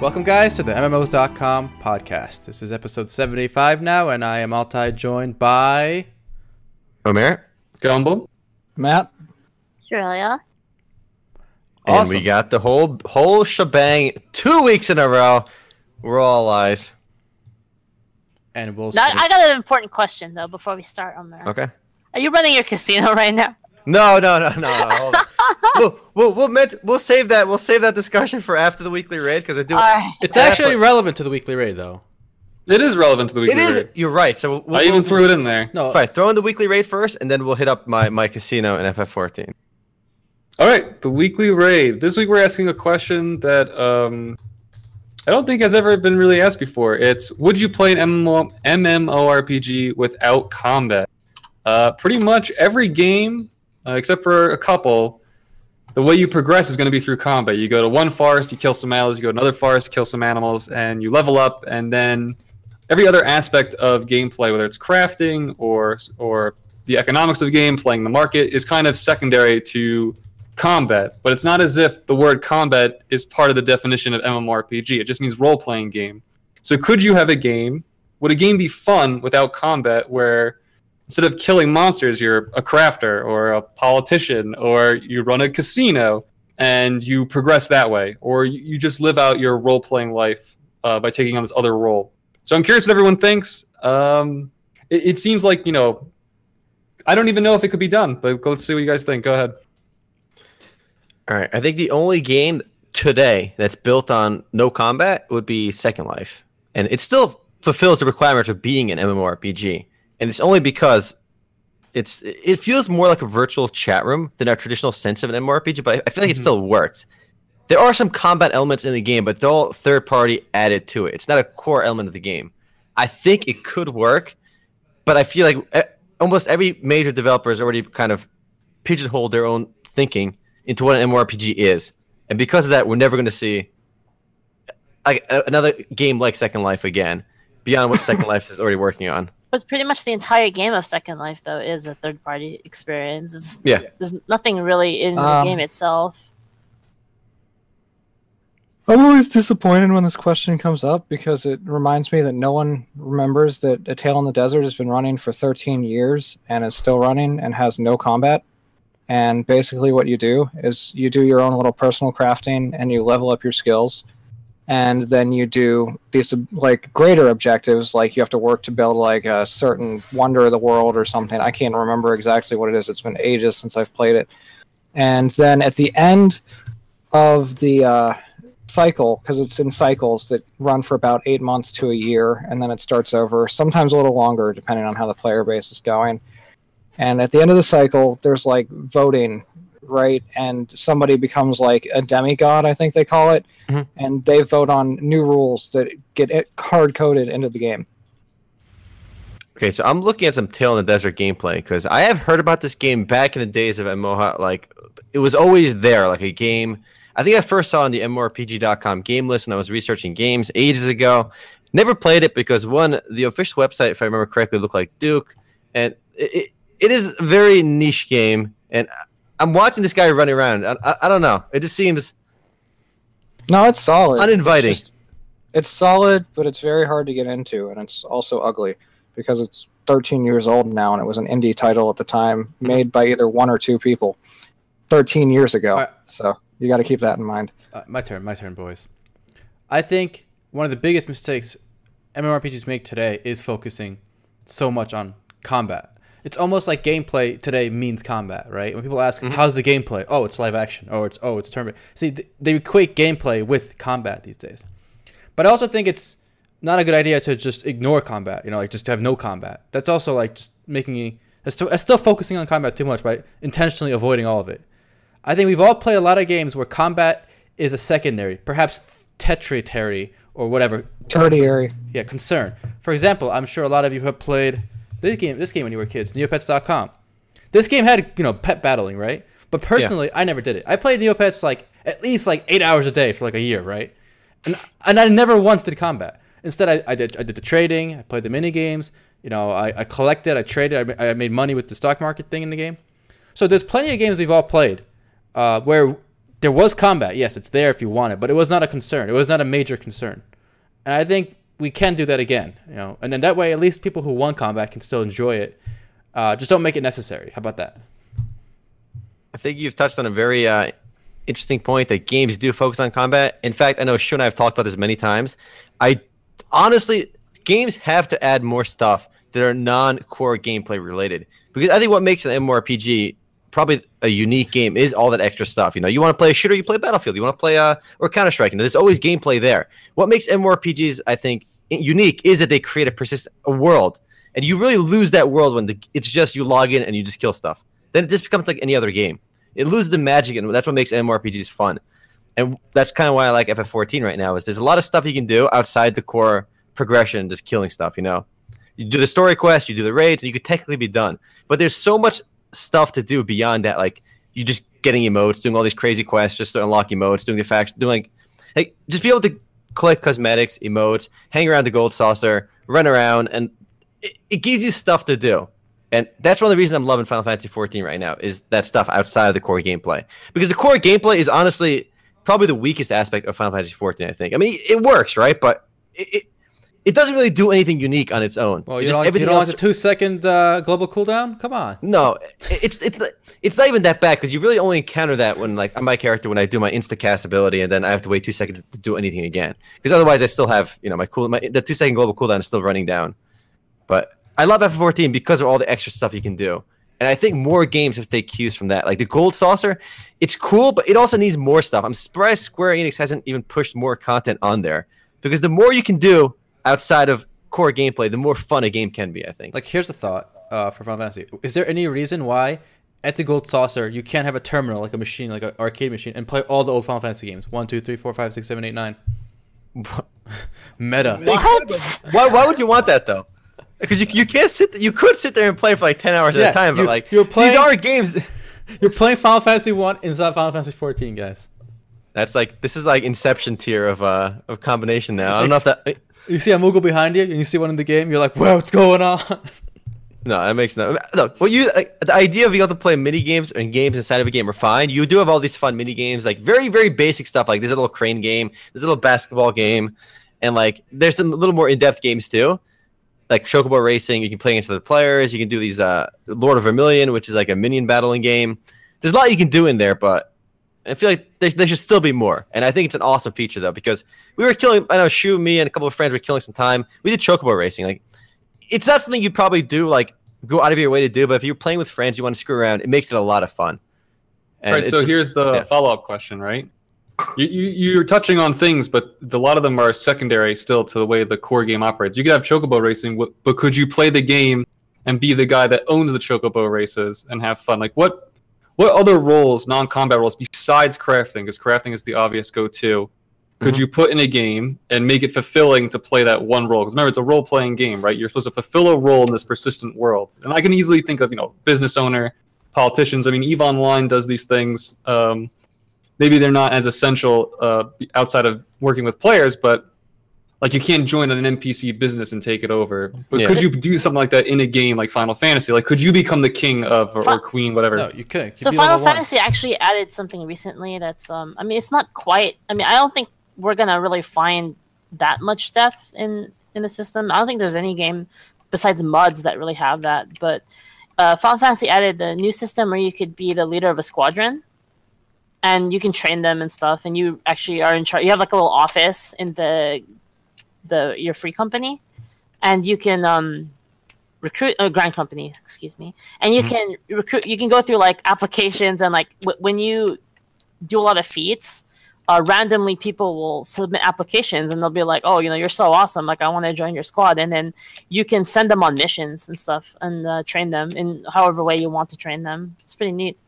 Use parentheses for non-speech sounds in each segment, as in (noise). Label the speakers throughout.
Speaker 1: Welcome, guys, to the MMOs.com podcast. This is episode 75 now, and I am Altai joined by.
Speaker 2: Omer.
Speaker 3: Gumble.
Speaker 4: Matt.
Speaker 5: Australia.
Speaker 2: And we got the whole whole shebang two weeks in a row. We're all alive.
Speaker 1: And we'll
Speaker 5: Now,
Speaker 1: see.
Speaker 5: I got an important question though before we start on there.
Speaker 2: Okay.
Speaker 5: Are you running your casino (laughs) right now?
Speaker 2: No, no, no, no. No. hold on. we'll, we'll, we'll, met, we'll save that. We'll save that discussion for after the weekly raid because I do.
Speaker 5: All right.
Speaker 1: It's actually relevant to the weekly raid, though.
Speaker 3: It is relevant to the
Speaker 2: it
Speaker 3: weekly
Speaker 2: is.
Speaker 3: raid.
Speaker 2: You're right. So we'll,
Speaker 3: I
Speaker 2: we'll,
Speaker 3: even threw it in there.
Speaker 1: No,
Speaker 2: Fine. Throw in the weekly raid first, and then we'll hit up my my casino and FF14.
Speaker 3: All right, the weekly raid. This week we're asking a question that um, I don't think has ever been really asked before. It's Would you play an MMO, MMORPG without combat? Uh, pretty much every game, uh, except for a couple, the way you progress is going to be through combat. You go to one forest, you kill some animals, you go to another forest, kill some animals, and you level up, and then every other aspect of gameplay, whether it's crafting or or the economics of the game, playing the market, is kind of secondary to combat. But it's not as if the word combat is part of the definition of MMORPG. It just means role playing game. So could you have a game? Would a game be fun without combat where instead of killing monsters, you're a crafter or a politician or you run a casino and you progress that way? Or you just live out your role playing life uh, by taking on this other role? So I'm curious what everyone thinks. Um, it, it seems like, you know, I don't even know if it could be done, but let's see what you guys think. Go ahead.
Speaker 2: All right. I think the only game today that's built on no combat would be Second Life, and it still fulfills the requirements of being an MMORPG. And it's only because it's it feels more like a virtual chat room than a traditional sense of an MMORPG. But I, I feel like it
Speaker 3: Mhm.
Speaker 2: still works. There are some combat elements in the game, but they're all third party added to it. It's not a core element of the game. I think it could work, but I feel like eh, almost every major developer has already kind of pigeonholed their own thinking into what an MMORPG is, and because of that, we're never going to see like another game like Second Life again, beyond what Second (laughs) Life is already working on.
Speaker 5: But pretty much the entire game of Second Life though is a third party experience. It's,
Speaker 2: Yeah.
Speaker 5: There's nothing really in the
Speaker 4: Um,
Speaker 5: game itself.
Speaker 4: I'm always disappointed when this question comes up because it reminds me that no one remembers that A Tale in the Desert has been running for 13 years and is still running and has no combat. And basically, what you do is you do your own little personal crafting and you level up your skills. And then you do these like greater objectives, like you have to work to build like a certain wonder of the world or something. I can't remember exactly what it is. It's been ages since I've played it. And then at the end of the uh, cycle because it's in cycles that run for about eight months to a year and then it starts over sometimes a little longer depending on how the player base is going and at the end of the cycle there's like voting right and somebody becomes like a demigod i think they call it
Speaker 2: Mhm.
Speaker 4: and they vote on new rules that get it hard coded into the game
Speaker 2: Okay, so I'm looking at some Tale in the Desert gameplay because I have heard about this game back in the days of MMO. Like, it was always there, like a game. I think I first saw it on the MMORPG.com game list when I was researching games ages ago. Never played it because one, the official website, if I remember correctly, looked like Duke, and it, it, it is a very niche game. And I'm watching this guy running around. I, I, I don't know. It just seems
Speaker 4: no it's solid
Speaker 2: Uninviting.
Speaker 4: it's, just- it's solid but it's very hard to get into and it's also ugly because it's 13 years old now and it was an indie title at the time made by either one or two people 13 years ago
Speaker 1: Alright.
Speaker 4: so you got to keep that in mind
Speaker 1: Uh, my turn, my turn, boys. I think one of the biggest mistakes MMORPGs make today is focusing so much on combat. It's almost like gameplay today means combat, right? When people ask, mm-hmm. "How's the gameplay?" Oh, it's live action. Oh, it's oh, it's turn. See, th- they equate gameplay with combat these days. But I also think it's not a good idea to just ignore combat. You know, like just to have no combat. That's also like just making me. It's still, still focusing on combat too much by intentionally avoiding all of it. I think we've all played a lot of games where combat is a secondary, perhaps tertiary or whatever.
Speaker 4: tertiary
Speaker 1: Yeah, concern. For example, I'm sure a lot of you have played this game. This game when you were kids, Neopets.com. This game had you know pet battling, right? But personally, I never did it. I played Neopets like at least like eight hours a day for like a year, right? And and I never once did combat. Instead, I, I did I did the trading. I played the mini games. You know, I, I collected. I traded. I, I made money with the stock market thing in the game. So there's plenty of games we've all played uh, where there was combat. Yes, it's there if you want it, but it was not a concern. It was not a major concern. And I think we can do that again, you know. And then that way, at least people who want combat can still enjoy it. Uh, just don't make it necessary. How about that?
Speaker 2: I think you've touched on a very uh, interesting point that games do focus on combat. In fact, I know Shu and I have talked about this many times. I honestly, games have to add more stuff that are non-core gameplay related because I think what makes an MMORPG probably a unique game is all that extra stuff. You know, you want to play a shooter, you play Battlefield. You want to play uh or Counter Strike. You know, there's always gameplay there. What makes MMORPGs, I think, unique is that they create a persistent a world, and you really lose that world when the, it's just you log in and you just kill stuff. Then it just becomes like any other game. It loses the magic, and that's what makes MMORPGs fun. And that's kind of why I like FF14 right now. Is there's a lot of stuff you can do outside the core progression, just killing stuff. You know, you do the story quest, you do the raids, and you could technically be done. But there's so much stuff to do beyond that. Like you just getting emotes, doing all these crazy quests just to unlock emotes, doing the faction, doing like, like just be able to collect cosmetics, emotes, hang around the gold saucer, run around, and it, it gives you stuff to do. And that's one of the reasons I'm loving Final Fantasy 14 right now is that stuff outside of the core gameplay. Because the core gameplay is honestly probably the weakest aspect of Final Fantasy 14. I think. I mean, it works, right? But it, it, it doesn't really do anything unique on its own.
Speaker 1: Well, you
Speaker 2: Just
Speaker 1: don't, you don't
Speaker 2: else-
Speaker 1: like the two second uh, global cooldown? Come on.
Speaker 2: no, it's it's not, it's not even that bad because you really only encounter that when like on my character when I do my insta cast ability and then I have to wait two seconds to do anything again because otherwise I still have you know my cool my the two second global cooldown is still running down. But I love F14 because of all the extra stuff you can do, and I think more games have to take cues from that. Like the gold saucer, it's cool, but it also needs more stuff. I'm surprised Square Enix hasn't even pushed more content on there because the more you can do outside of core gameplay, the more fun a game can be. I think.
Speaker 1: Like, here's a thought uh, for Final Fantasy. Is there any reason why at the Gold Saucer you can't have a terminal, like a machine, like an arcade machine, and play all the old Final Fantasy games? One, two, three, four, five, six, seven, eight, nine. (laughs) Meta.
Speaker 5: What?
Speaker 2: Why, why would you want that though? Because you, you can't sit you could sit there and play for like ten hours
Speaker 1: Yeah,
Speaker 2: at a time, but
Speaker 1: you-
Speaker 2: like
Speaker 1: you're playing-
Speaker 2: these are games. (laughs)
Speaker 1: You're playing Final Fantasy One inside Final Fantasy 14, guys.
Speaker 2: That's like this is like Inception tier of uh of combination now. I don't know if that
Speaker 1: You see a Moogle behind you, and you see one in the game. You're like, "What's going on?" (laughs)
Speaker 2: no that makes no look. Well, you like, the idea of being able to play mini games and games inside of a game are fine. You do have all these fun mini games, like very very basic stuff, like there's a little crane game, there's a little basketball game, and like there's some little more in depth games too. Like Chocobo Racing, you can play against other players. You can do these uh, Lord of Vermilion, which is like a minion battling game. There's a lot you can do in there, but I feel like there, there should still be more. And I think it's an awesome feature though, because we were killing. I know Shu, me, and a couple of friends were killing some time. We did Chocobo Racing. Like, it's not something you'd probably do like go out of your way to do, but if you're playing with friends, you want to screw around, it makes it a lot of fun. And
Speaker 3: right. So here's the
Speaker 2: yeah.
Speaker 3: follow up question, right? You, you you're touching on things, but a lot of them are secondary still to the way the core game operates. You could have chocobo racing, but could you play the game and be the guy that owns the chocobo races and have fun? Like what what other roles, non combat roles, besides crafting? Because crafting is the obvious go to. Could
Speaker 2: Mhm.
Speaker 3: you put in a game and make it fulfilling to play that one role? Because remember, it's a role playing game, right? You're supposed to fulfill a role in this persistent world. And I can easily think of, you know, business owner, politicians. I mean, Eve Online does these things. Um, maybe they're not as essential uh, outside of working with players, but like you can't join an NPC business and take it over. But
Speaker 2: Yeah.
Speaker 3: could you do something like that in a game like Final Fantasy? Like, could you become the king of or, or queen, whatever?
Speaker 1: no, you couldn't.
Speaker 5: So
Speaker 1: You'd be
Speaker 5: Final
Speaker 1: level one.
Speaker 5: Fantasy actually added something recently that's um I mean it's not quite I mean I don't think we're gonna really find that much depth in in the system. I don't think there's any game besides mods that really have that. But uh, Final Fantasy added a new system where you could be the leader of a squadron and you can train them and stuff and you actually are in charge you have like a little office in the the your free company and you can um recruit a grand company excuse me and you can recruit you can go through like applications and like w- when you do a lot of feats uh, randomly people will submit applications and they'll be like oh you know you're so awesome like i want to join your squad and then you can send them on missions and stuff and uh, train them in however way you want to train them. It's pretty neat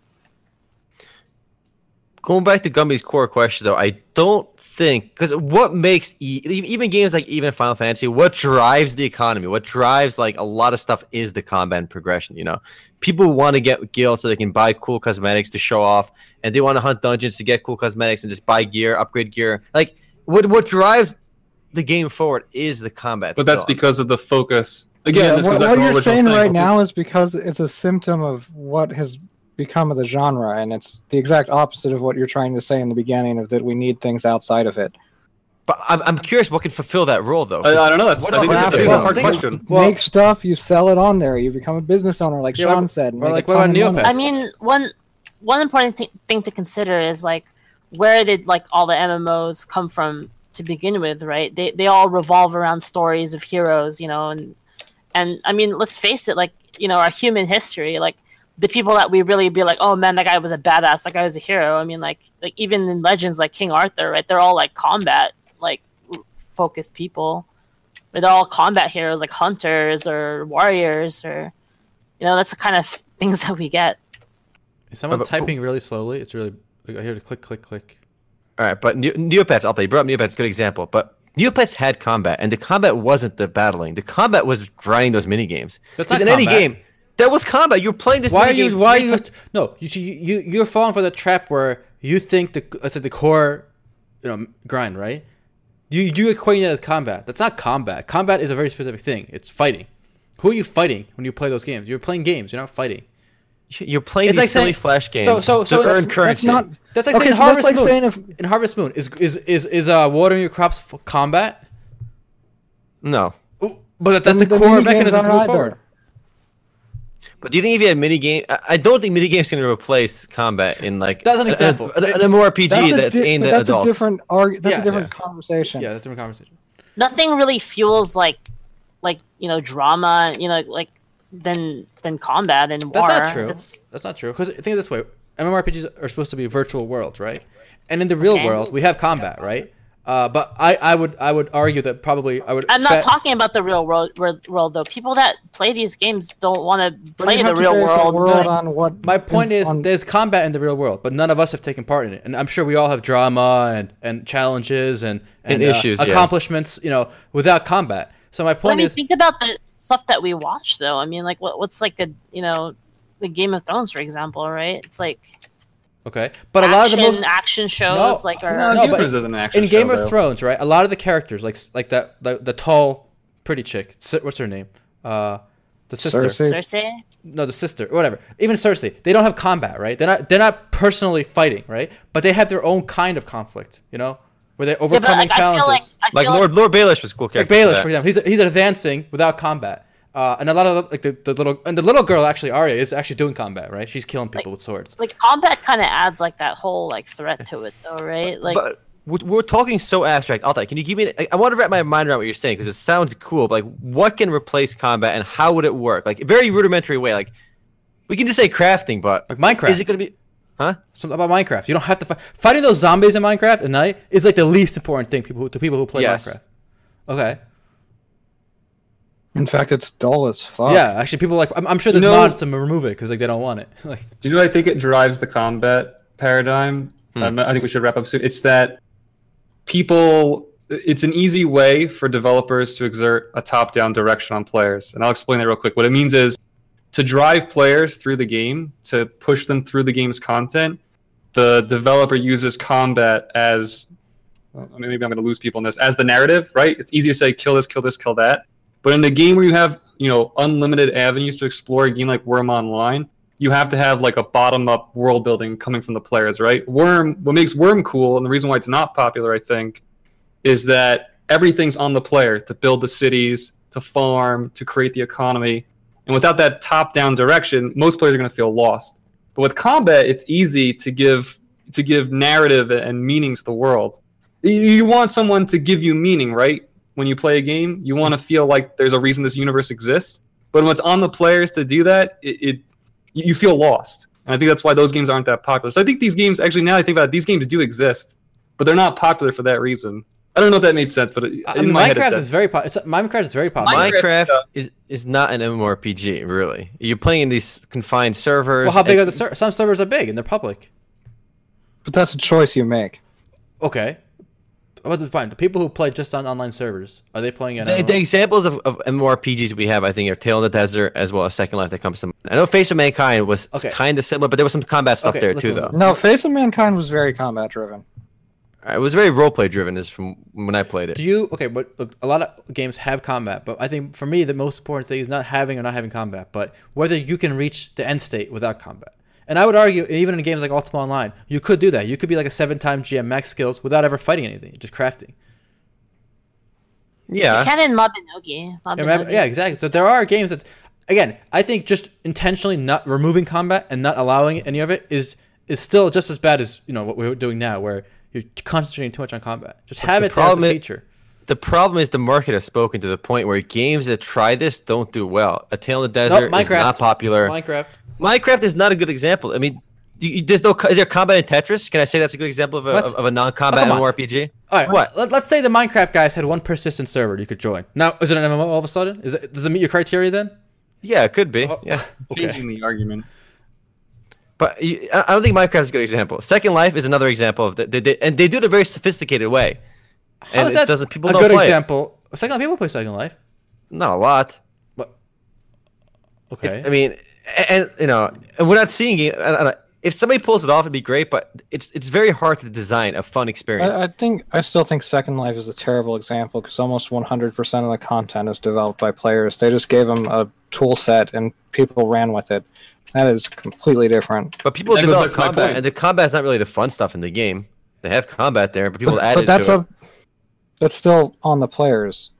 Speaker 2: going back to Gumby's core question though, I don't think because what makes e- even games like even Final Fantasy, what drives the economy, what drives like a lot of stuff is the combat and progression. You know, people want to get gil so they can buy cool cosmetics to show off, and they want to hunt dungeons to get cool cosmetics and just buy gear, upgrade gear. Like what what drives the game forward is the combat.
Speaker 3: but that's because of the focus. Again,
Speaker 4: Yeah,
Speaker 3: this
Speaker 4: what, what you're saying
Speaker 3: thing.
Speaker 4: right now is because it's a symptom of what has become of the genre, and it's the exact opposite of what you're trying to say in the beginning of that we need things outside of it.
Speaker 2: But I'm, I'm curious what can fulfill that role though.
Speaker 3: I, I don't know. That's
Speaker 2: What
Speaker 3: I think that's, I think a hard
Speaker 1: Think-
Speaker 3: question.
Speaker 1: Well-
Speaker 4: make stuff, you sell it on there, you become a business owner, like
Speaker 1: Yeah,
Speaker 4: Sean
Speaker 1: what-
Speaker 4: said.
Speaker 1: or like what
Speaker 4: ton
Speaker 1: about. Neopets?
Speaker 5: I mean, one one important th- thing to consider is like where did like all the MMOs come from to begin with, right? They they all revolve around stories of heroes, you know, and and I mean, let's face it, like you know, our human history, like the people that we really be like, oh man, that guy was a badass, that guy was a hero. I mean, like like even in legends like King Arthur, right? They're all like combat like focused people. But they're all combat heroes like hunters or warriors or you know, that's the kind of things that we get.
Speaker 1: Is someone
Speaker 2: but-
Speaker 1: typing really slowly? It's really. I hear the click, click, click.
Speaker 2: All right, but Ne- Neopets, I'll tell you, brought up Neopets, good example. But Neopets had combat, and the combat wasn't the battling. The combat was grinding those mini games.
Speaker 1: That's not
Speaker 2: in any game. That was combat. You're playing this.
Speaker 1: Why are
Speaker 2: minigame
Speaker 1: you? Why are you? No, you you you you're falling for the trap where you think the it's at the core, you know, grind right. You you equating that as combat. That's not combat. Combat is a very specific thing. It's fighting. Who are you fighting when you play those games? You're playing games. You're not fighting.
Speaker 2: You're playing
Speaker 1: It's
Speaker 2: these
Speaker 1: like
Speaker 2: silly
Speaker 1: saying-
Speaker 2: flash games
Speaker 1: so- so- so
Speaker 2: to earn currency.
Speaker 4: That's not.
Speaker 1: That's like
Speaker 4: okay,
Speaker 1: saying
Speaker 4: so
Speaker 1: Harvest
Speaker 4: that's like
Speaker 1: Moon.
Speaker 4: saying if
Speaker 1: In Harvest Moon, is is is is uh watering your crops for combat?
Speaker 2: no.
Speaker 1: Ooh, But that's a
Speaker 4: then the
Speaker 1: core
Speaker 4: mini
Speaker 1: mechanism to move
Speaker 4: either.
Speaker 1: forward.
Speaker 2: But do you think if you had mini game, I I don't think mini games can replace combat in like
Speaker 1: That's an
Speaker 2: a- a-
Speaker 1: example.
Speaker 2: An, an MMORPG
Speaker 4: That's,
Speaker 2: that's,
Speaker 4: di-
Speaker 2: aimed
Speaker 4: but
Speaker 2: at
Speaker 4: that's
Speaker 2: adults.
Speaker 4: a different arg- That's
Speaker 1: Yes.
Speaker 4: a different
Speaker 1: Yeah.
Speaker 4: conversation.
Speaker 1: Yeah, that's a different conversation.
Speaker 5: nothing really fuels like like you know drama you know like than than combat and war.
Speaker 1: That's not true.
Speaker 5: It's-
Speaker 1: That's not true. Because think of this way: MMORPGs are supposed to be virtual worlds, right? And in the real
Speaker 5: Okay.
Speaker 1: world, we have combat, right? Uh, but I, I would I would argue that probably I would.
Speaker 5: i'm not
Speaker 1: bet-
Speaker 5: talking about the real world, world world though people that play these games don't want to play
Speaker 4: you
Speaker 5: the real world,
Speaker 4: world on what
Speaker 1: My point is,
Speaker 4: on-
Speaker 1: there's combat in the real world, but none of us have taken part in it, and I'm sure we all have drama and, and challenges and and,
Speaker 2: And
Speaker 1: uh,
Speaker 2: issues, yeah.
Speaker 1: accomplishments, you know, without combat. So my
Speaker 5: But I
Speaker 1: point
Speaker 5: mean,
Speaker 1: is,
Speaker 5: think about the stuff that we watch, though. I mean, like, what, what's like a you know, the Game of Thrones, for example, right? It's like
Speaker 1: okay, but a lot of the most
Speaker 5: action shows,
Speaker 1: No.
Speaker 5: like, are
Speaker 3: No,
Speaker 1: No,
Speaker 3: Game
Speaker 1: but
Speaker 3: of Thrones isn't an action
Speaker 1: in Game
Speaker 3: show,
Speaker 1: of
Speaker 3: though.
Speaker 1: Thrones, right? A lot of the characters, like like that, the, the tall, pretty chick. What's her name? Uh, the sister.
Speaker 4: Cersei.
Speaker 5: Cersei.
Speaker 1: no, the sister, whatever. Even Cersei, they don't have combat, right? They're not they're not personally fighting, right? But they have their own kind of conflict, you know, where they're
Speaker 5: Yeah,
Speaker 1: overcoming
Speaker 5: like,
Speaker 1: challenges.
Speaker 5: feel like I
Speaker 2: like Lord Lord Baelish was a cool
Speaker 1: like
Speaker 2: character.
Speaker 1: Baelish,
Speaker 2: that.
Speaker 1: for example, he's he's advancing without combat. Uh, and a lot of the, like the, the little and the little girl actually Arya is actually doing combat, right? She's killing people with swords.
Speaker 5: like combat kind of adds like that whole like threat to it, though, right? Like,
Speaker 2: but we're, we're talking so abstract. Altai, can you give me? I, I want to wrap my mind around what you're saying because it sounds cool. But like, what can replace combat and how would it work? Like, very rudimentary way. Like, we can just say crafting, but
Speaker 1: Like Minecraft.
Speaker 2: is it going to be? Huh?
Speaker 1: Something about Minecraft. You don't have to fight. Fighting those zombies in Minecraft at night is like the least important thing people who, to people who play
Speaker 2: Yes.
Speaker 1: Minecraft. Okay.
Speaker 4: In fact, it's dull as fuck.
Speaker 1: Yeah, actually, people like. I'm, I'm sure
Speaker 3: You
Speaker 1: there's
Speaker 3: know-
Speaker 1: mods to remove it because like they don't want it. (laughs) like,
Speaker 3: Do you know what I think it drives the combat paradigm?
Speaker 2: Hmm.
Speaker 3: Um, I think we should wrap up soon. It's that people. It's an easy way for developers to exert a top-down direction on players, and I'll explain that real quick. What it means is to drive players through the game, to push them through the game's content. The developer uses combat as well, I mean, maybe I'm going to lose people in this as the narrative, right? It's easy to say kill this, kill this, kill that. But in a game where you have, you know, unlimited avenues to explore a game like Wurm Online, you have to have like a bottom-up world building coming from the players, right? Wurm, what makes Wurm cool, and the reason why it's not popular, I think, is that everything's on the player to build the cities, to farm, to create the economy. And without that top-down direction, most players are going to feel lost. But with combat, it's easy to give to give narrative and meaning to the world. You want someone to give you meaning, right? When you play a game, you want to feel like there's a reason this universe exists. But when it's on the players to do that, it, it you feel lost. And I think that's why those games aren't that popular. So I think these games, actually, now I think about it, these games do exist, but they're not popular for that reason. I don't know if that made sense, but it,
Speaker 1: uh,
Speaker 3: in my head it
Speaker 1: Minecraft is very popular. Minecraft is very popular.
Speaker 3: Minecraft-
Speaker 2: Minecraft
Speaker 3: uh,
Speaker 2: is, is not an MMORPG, really. You're playing in these confined servers.
Speaker 1: well, how big
Speaker 2: and-
Speaker 1: are the ser- some servers are big and they're public.
Speaker 4: But that's a choice you make.
Speaker 1: Okay. But the fine. The people who play just on online servers are they playing it?
Speaker 2: The, the examples of, of MMORPGs we have, I think, are Tale of the Desert as well as Second Life that comes to mind. I know Face of Mankind was
Speaker 1: Okay.
Speaker 2: kind of similar, but there was some combat stuff
Speaker 1: Okay,
Speaker 2: there
Speaker 1: listen,
Speaker 2: too, though.
Speaker 4: No, Face of Mankind was very combat driven.
Speaker 2: Uh, it was very roleplay driven, is from when I played it.
Speaker 1: Do you okay? But look, a lot of games have combat, but I think for me the most important thing is not having or not having combat, but whether you can reach the end state without combat. And I would argue, even in games like Ultima Online, you could do that. You could be like a seven-time GM max skills without ever fighting anything, just crafting.
Speaker 2: Yeah.
Speaker 5: You can in Mabinogi.
Speaker 1: Yeah,
Speaker 5: Mabinogi.
Speaker 1: yeah, exactly. So there are games that, again, I think just intentionally not removing combat and not allowing any of it is is still just as bad as you know what we're doing now, where you're concentrating too much on combat. Just have
Speaker 2: the
Speaker 1: it there as a
Speaker 2: problem i-
Speaker 1: feature.
Speaker 2: The problem is the market has spoken to the point where games that try this don't do well. A Tale in the Desert is not popular.
Speaker 1: Minecraft.
Speaker 2: Minecraft is not a good example. I mean, you, you- there's no is there combat in Tetris? Can I say that's a good example of a, of, of a non-combat
Speaker 1: Oh, come.
Speaker 2: MMORPG?
Speaker 1: All right.
Speaker 2: What?
Speaker 1: Let, let's say the Minecraft guys had one persistent server you could join. Now, is it an MMO all of a sudden? Is it, does it meet your criteria then?
Speaker 2: Yeah, it could be.
Speaker 1: Oh,
Speaker 2: Yeah,
Speaker 1: Okay.
Speaker 3: Changing the argument.
Speaker 2: but you, I I don't think Minecraft is a good example. Second Life is another example of that, they, they, and they do it in a very sophisticated way.
Speaker 1: How
Speaker 2: and
Speaker 1: is that
Speaker 2: doesn't people
Speaker 1: a
Speaker 2: don't
Speaker 1: good
Speaker 2: play it.
Speaker 1: example? Second Life, people play Second Life.
Speaker 2: Not a lot.
Speaker 1: What?
Speaker 2: It's-
Speaker 1: Okay.
Speaker 2: I mean, and, and, you know, and we're not seeing it. I- I If somebody pulls it off, it'd be great. But it's it's very hard to design a fun experience.
Speaker 4: I, I think I still think Second Life is a terrible example because almost 100% of the content is developed by players. They just gave them a tool set and people ran with it. That is completely different.
Speaker 2: but people
Speaker 3: That
Speaker 2: develop
Speaker 3: back to my
Speaker 2: combat, and the combat's not really the fun stuff in the game. They have combat there, but people
Speaker 4: But,
Speaker 2: added
Speaker 4: but that's
Speaker 2: to
Speaker 4: a
Speaker 2: it.
Speaker 4: that's still on the players.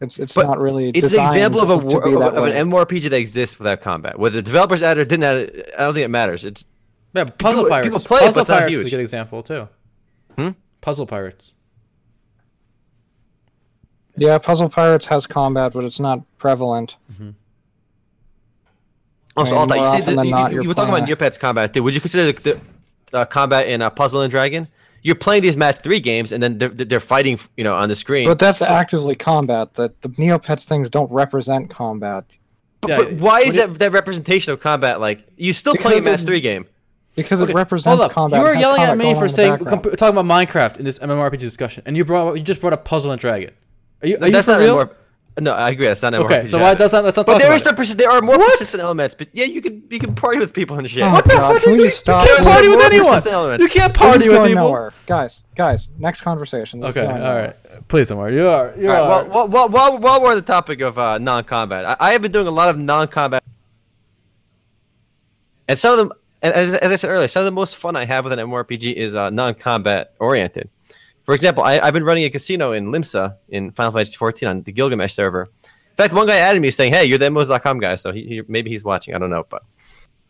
Speaker 4: It's it's
Speaker 2: But
Speaker 4: not really.
Speaker 2: It's an example of a
Speaker 4: designed
Speaker 2: wor-
Speaker 4: to
Speaker 2: of,
Speaker 4: that
Speaker 2: of an MMORPG that exists without combat. Whether the developers added it or didn't add it, I don't think it matters. It's
Speaker 1: yeah, Puzzle
Speaker 2: people-
Speaker 1: Pirates.
Speaker 2: people play it, but
Speaker 1: Puzzle
Speaker 2: it's
Speaker 1: Pirates is a good example too.
Speaker 2: Hmm?
Speaker 1: Puzzle Pirates.
Speaker 4: Yeah, Puzzle Pirates has combat, but it's not prevalent. Mm-hmm.
Speaker 2: also
Speaker 4: mean,
Speaker 2: all that. You, see,
Speaker 4: often
Speaker 2: you, you,
Speaker 4: you're
Speaker 2: were talking about
Speaker 4: playing
Speaker 2: Neopets combat too. Would you consider the, the uh, combat in uh, Puzzle and Dragon? You're playing these match three games, and then they're, they're fighting, you know, on the screen.
Speaker 4: But that's actively combat. That the Neopets things don't represent combat
Speaker 2: But,
Speaker 1: Yeah,
Speaker 2: but why is
Speaker 1: what do
Speaker 2: that that representation of combat like you still play a match three game?
Speaker 4: because
Speaker 1: Okay,
Speaker 4: it represents
Speaker 1: hold up.
Speaker 4: combat.
Speaker 1: You were
Speaker 4: It has
Speaker 1: yelling at me for
Speaker 4: on in the
Speaker 1: saying comp- talking about Minecraft in this MMORPG discussion, and you brought you just brought up Puzzle and Dragon. Are you, are you
Speaker 2: that's
Speaker 1: for
Speaker 2: not
Speaker 1: real?
Speaker 2: more. No, I agree. That's not
Speaker 1: Okay,
Speaker 2: MMORPG
Speaker 1: so why
Speaker 2: either.
Speaker 1: that's not that's not
Speaker 2: But
Speaker 1: talking
Speaker 2: there
Speaker 1: about
Speaker 2: is some
Speaker 1: it.
Speaker 2: there are more persistent elements. But yeah, you can you can party with people and shit.
Speaker 4: Oh,
Speaker 1: What the
Speaker 4: God,
Speaker 1: fuck?
Speaker 4: can
Speaker 1: You,
Speaker 4: we
Speaker 1: you
Speaker 4: stop
Speaker 1: can't
Speaker 4: with
Speaker 1: party with anyone. You can't party with
Speaker 4: going
Speaker 1: people.
Speaker 4: nowhere. guys. Guys, next conversation. This is
Speaker 1: Okay,
Speaker 4: going
Speaker 1: all
Speaker 4: nowhere.
Speaker 1: right. Please, Amar. You are. You
Speaker 2: All right,
Speaker 1: are.
Speaker 2: well, well, well, while, while we're on the topic of uh, non-combat, I, I have been doing a lot of non-combat, and some of them, and as, as I said earlier, some of the most fun I have with an MMORPG is uh, non-combat oriented. For example, I, I've been running a casino in Limsa in Final Fantasy XIV on the Gilgamesh server. In fact, one guy added me saying, "Hey, you're the MMOs.com guy," so he, he maybe he's watching. I don't know, but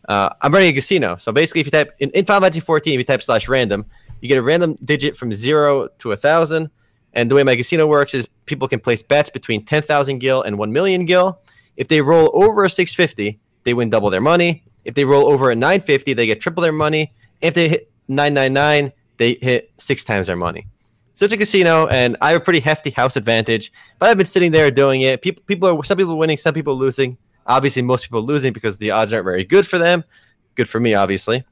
Speaker 2: uh, I'm running a casino. So basically, if you type in, in Final Fantasy 14, if you type slash random, you get a random digit from zero to a thousand. And the way my casino works is people can place bets between 10,000 gil and 1 million gil. If they roll over a 650, they win double their money. If they roll over a 950, they get triple their money. If they hit 999, they hit six times their money. It's a casino, and I have a pretty hefty house advantage. But I've been sitting there doing it. People, people are some people are winning, some people are losing. Obviously, most people are losing because the odds aren't very good for them. Good for me, obviously.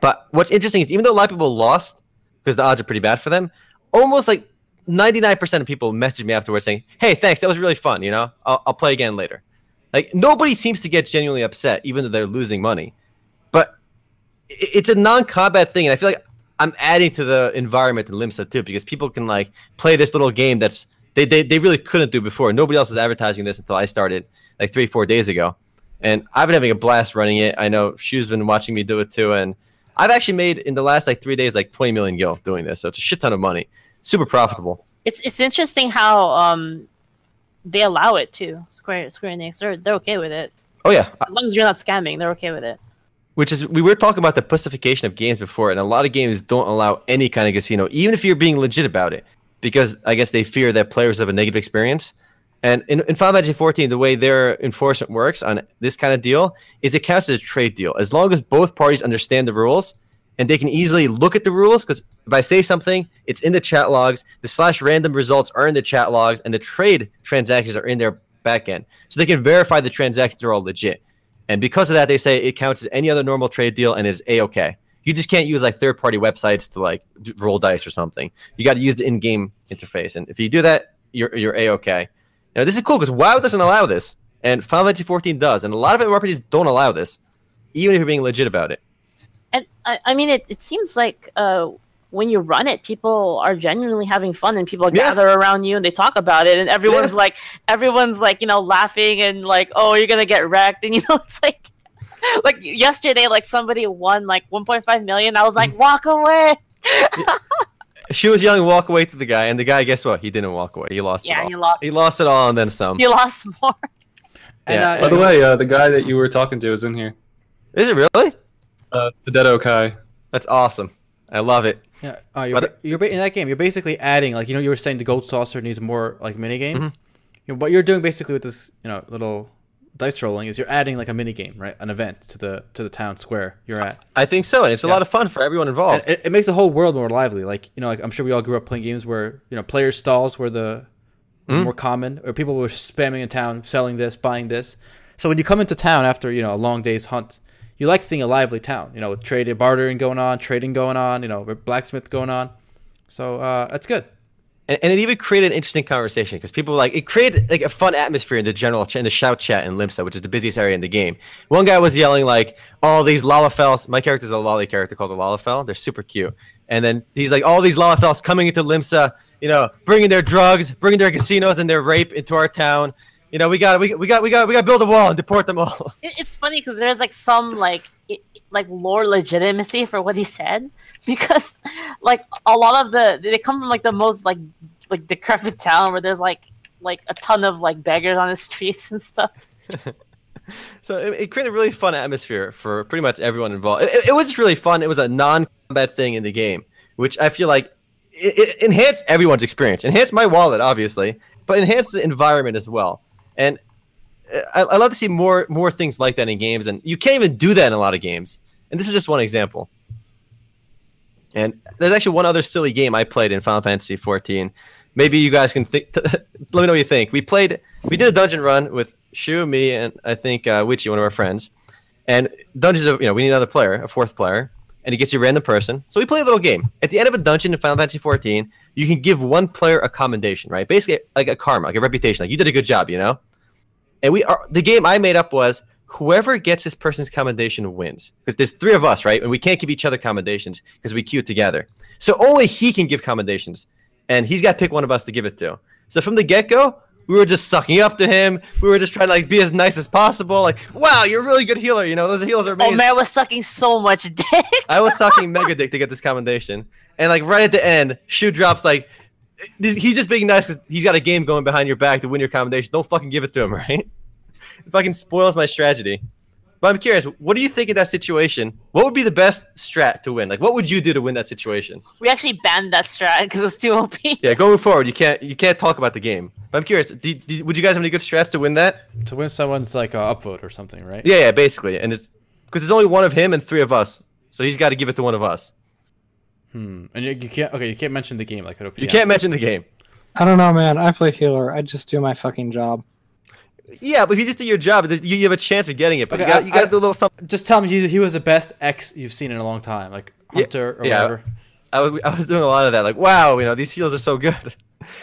Speaker 2: But what's interesting is even though a lot of people lost because the odds are pretty bad for them, almost like 99% of people message me afterwards saying, "Hey, thanks, that was really fun. You know, I'll, I'll play again later." Like nobody seems to get genuinely upset, even though they're losing money. But it's a non-combat thing, and I feel like I'm adding to the environment in Limsa too, because people can like play this little game that's they, they they really couldn't do before. Nobody else was advertising this until I started like three four days ago, and I've been having a blast running it. I know Shu's been watching me do it too, and I've actually made in the last like three days like 20 million gil doing this, so it's a shit ton of money, super profitable.
Speaker 5: It's it's interesting how um they allow it too. Square Square Enix, they're they're okay with it
Speaker 2: Oh yeah,
Speaker 5: as long as you're not scamming. They're okay with it.
Speaker 2: Which is we were talking about the pussification of games before, and a lot of games don't allow any kind of casino, even if you're being legit about it, because I guess they fear that players have a negative experience. And in, in Final Fantasy 14, the way their enforcement works on this kind of deal is it counts as a trade deal. As long as both parties understand the rules and they can easily look at the rules, because if I say something, it's in the chat logs, the slash random results are in the chat logs, and the trade transactions are in their backend. So they can verify the transactions are all legit. And because of that, they say it counts as any other normal trade deal and is a okay. You just can't use like third party websites to like roll dice or something. You got to use the in game interface, and if you do that, you're you're a okay. Now this is cool because WoW doesn't allow this, and Final Fantasy 14 does, and a lot of MMORPGs don't allow this, even if you're being legit about it.
Speaker 5: And I, I mean, it, it seems like uh, when you run it, people are genuinely having fun, and people
Speaker 2: Yeah.
Speaker 5: gather around you and they talk about it, and everyone's like, everyone's like, you know, laughing and like, oh, you're gonna get wrecked, and you know, (laughs) it's like, like yesterday, like somebody won like 1.5 million. I was like, walk away.
Speaker 2: She was yelling, "Walk away!" to the guy, and the guy, guess what? He didn't walk away. He lost.
Speaker 5: Yeah,
Speaker 2: it all.
Speaker 5: he lost.
Speaker 2: He lost it all and then some.
Speaker 5: He lost more.
Speaker 1: And,
Speaker 2: Yeah.
Speaker 1: uh,
Speaker 3: By the way, uh, the guy that you were talking to is in here.
Speaker 2: Is it really?
Speaker 3: Uh, Fideto Kai.
Speaker 2: That's awesome. I love it.
Speaker 1: Yeah, uh, you're,
Speaker 2: But-
Speaker 1: you're in that game. You're basically adding, like you know, you were saying the gold saucer needs more like mini games.
Speaker 2: Mm-hmm.
Speaker 1: You know, what you're doing basically with this, you know, little dice rolling is you're adding like a mini game, right? An event to the to the town square you're at.
Speaker 2: I think so, and it's a lot of fun for everyone involved.
Speaker 1: It, it makes the whole world more lively. Like you know, like I'm sure we all grew up playing games where you know player stalls were the
Speaker 2: Mhm.
Speaker 1: more common, or people were spamming in town, selling this, buying this. So when you come into town after you know a long day's hunt, you like seeing a lively town. You know, with trade bartering going on, trading going on. You know, blacksmith going on. So uh, that's good.
Speaker 2: and, and it even created an interesting conversation because people like it created like a fun atmosphere in the general ch- in the shout chat in Limsa, which is the busiest area in the game. One guy was yelling like, "All these Lalafels." My character is a lolly character called the Lalafel. They're super cute. And then he's like, "All these Lalafels coming into Limsa, you know, bringing their drugs, bringing their casinos and their rape into our town. You know, we got we, we got we got we got to build a wall and deport them all."
Speaker 5: It's funny because there's like some like it, like lore legitimacy for what he said (laughs) because like a lot of the they come from like the most like like decrepit town where there's like like a ton of like beggars on the streets and stuff. (laughs)
Speaker 2: So it, it created a really fun atmosphere for pretty much everyone involved. It, it, was just really fun. It was a non-combat thing in the game, which I feel like it, it enhanced everyone's experience. Enhanced my wallet, obviously, but enhanced the environment as well. And uh, I, I love to see more more things like that in games. And you can't even do that in a lot of games. And this is just one example. And there's actually one other silly game I played in Final Fantasy 14. Maybe you guys can think. (laughs) let me know what you think. We played. We did a dungeon run with Shu, me, and I think uh, Witchy, one of our friends. And dungeons, are, you know, we need another player, a fourth player, and it gets you a random person. So we play a little game. At the end of a dungeon in Final Fantasy 14, you can give one player a commendation, right? Basically, like a karma, like a reputation, like you did a good job, you know. And we are the game I made up was whoever gets this person's commendation wins because there's three of us, right? And we can't give each other commendations because we queue together. So only he can give commendations, and he's got to pick one of us to give it to. So from the get go, we were just sucking up to him. We were just trying to like be as nice as possible. Like, wow, you're a really good healer. You know, those healers are
Speaker 5: oh,
Speaker 2: amazing.
Speaker 5: Oh man, I was sucking so much dick.
Speaker 2: I was sucking mega dick to get this commendation, and like right at the end, Shu drops like, he's just being nice because he's got a game going behind your back to win your commendation. Don't fucking give it to him, (laughs) right? It fucking spoils my strategy. But I'm curious, what do you think in that situation? What would be the best strat to win? Like, what would you do to win that situation?
Speaker 5: we actually banned that strat because it's too OP. (laughs)
Speaker 2: Yeah, going forward, you can't you can't talk about the game. But I'm curious, do, do, would you guys have any good strats to win that?
Speaker 1: To win someone's like uh, upvote or something, right?
Speaker 2: Yeah, yeah, basically, and it's because there's only one of him and three of us, so he's got to give it to one of us.
Speaker 1: Hmm. And you, you can't. Okay, you can't mention the game like it.
Speaker 2: You can't mention the game.
Speaker 4: I don't know, man. I play healer. I just do my fucking job.
Speaker 2: Yeah, but if you just do your job, you you have a chance of getting it. But
Speaker 1: Okay,
Speaker 2: you got
Speaker 1: I-
Speaker 2: you got to do a little something.
Speaker 1: Just tell me he, he was the best X you've seen in a long time, like
Speaker 2: Yeah,
Speaker 1: Hunter or
Speaker 2: yeah.
Speaker 1: whatever.
Speaker 2: I was I was doing a lot of that. Like, wow, you know, these heals are so good.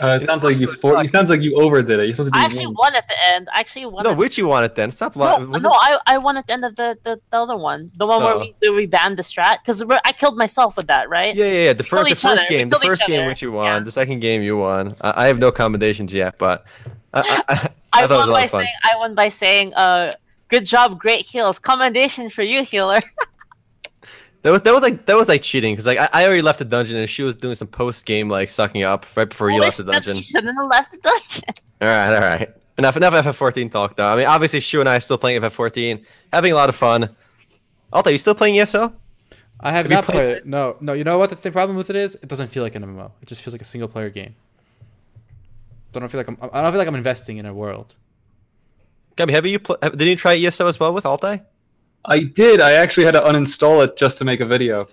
Speaker 3: Uh, it sounds like you for, it sounds like you overdid it. You're supposed to do
Speaker 5: I actually
Speaker 3: one.
Speaker 5: won at the end. I actually won.
Speaker 2: No,
Speaker 5: at
Speaker 2: which you want it then? Stop
Speaker 5: No,
Speaker 2: lying. Was
Speaker 5: no,
Speaker 2: it-
Speaker 5: I, I won at the end of the, the, the other one, the one where
Speaker 2: Oh.
Speaker 5: we we banned the strat because I killed myself with that, right?
Speaker 2: Yeah, yeah, yeah. The
Speaker 5: killed
Speaker 2: first, the first
Speaker 5: other.
Speaker 2: Game, the first game which you won.
Speaker 5: Yeah.
Speaker 2: The second game you won. I, I have no commendations yet, but I, I, I,
Speaker 5: I, (laughs)
Speaker 2: thought was
Speaker 5: won by saying I won by saying, uh, "Good job, great heals, commendation for you, healer." (laughs)
Speaker 2: That was that was like that was like cheating because like I, I already left the dungeon and she was doing some post game like sucking up right before you
Speaker 5: Holy
Speaker 2: left the dungeon.
Speaker 5: You shouldn't have left the dungeon. (laughs)
Speaker 2: All right, all right. Enough enough FF14 talk though. I mean, obviously Shu and I are still playing FF14, having a lot of fun. Alta, you still playing ESO?
Speaker 1: I have,
Speaker 2: Have
Speaker 1: not
Speaker 2: played
Speaker 1: played
Speaker 2: it?
Speaker 1: it. No, no. You know what the th- problem with it is? It doesn't feel like an MMO. It just feels like a single player game. Don't feel like I'm. I don't feel like I'm investing in a world.
Speaker 2: Gabby, have you pl- have, did you try ESO as well with Altai?
Speaker 3: I did. I actually had to uninstall it just to make a video.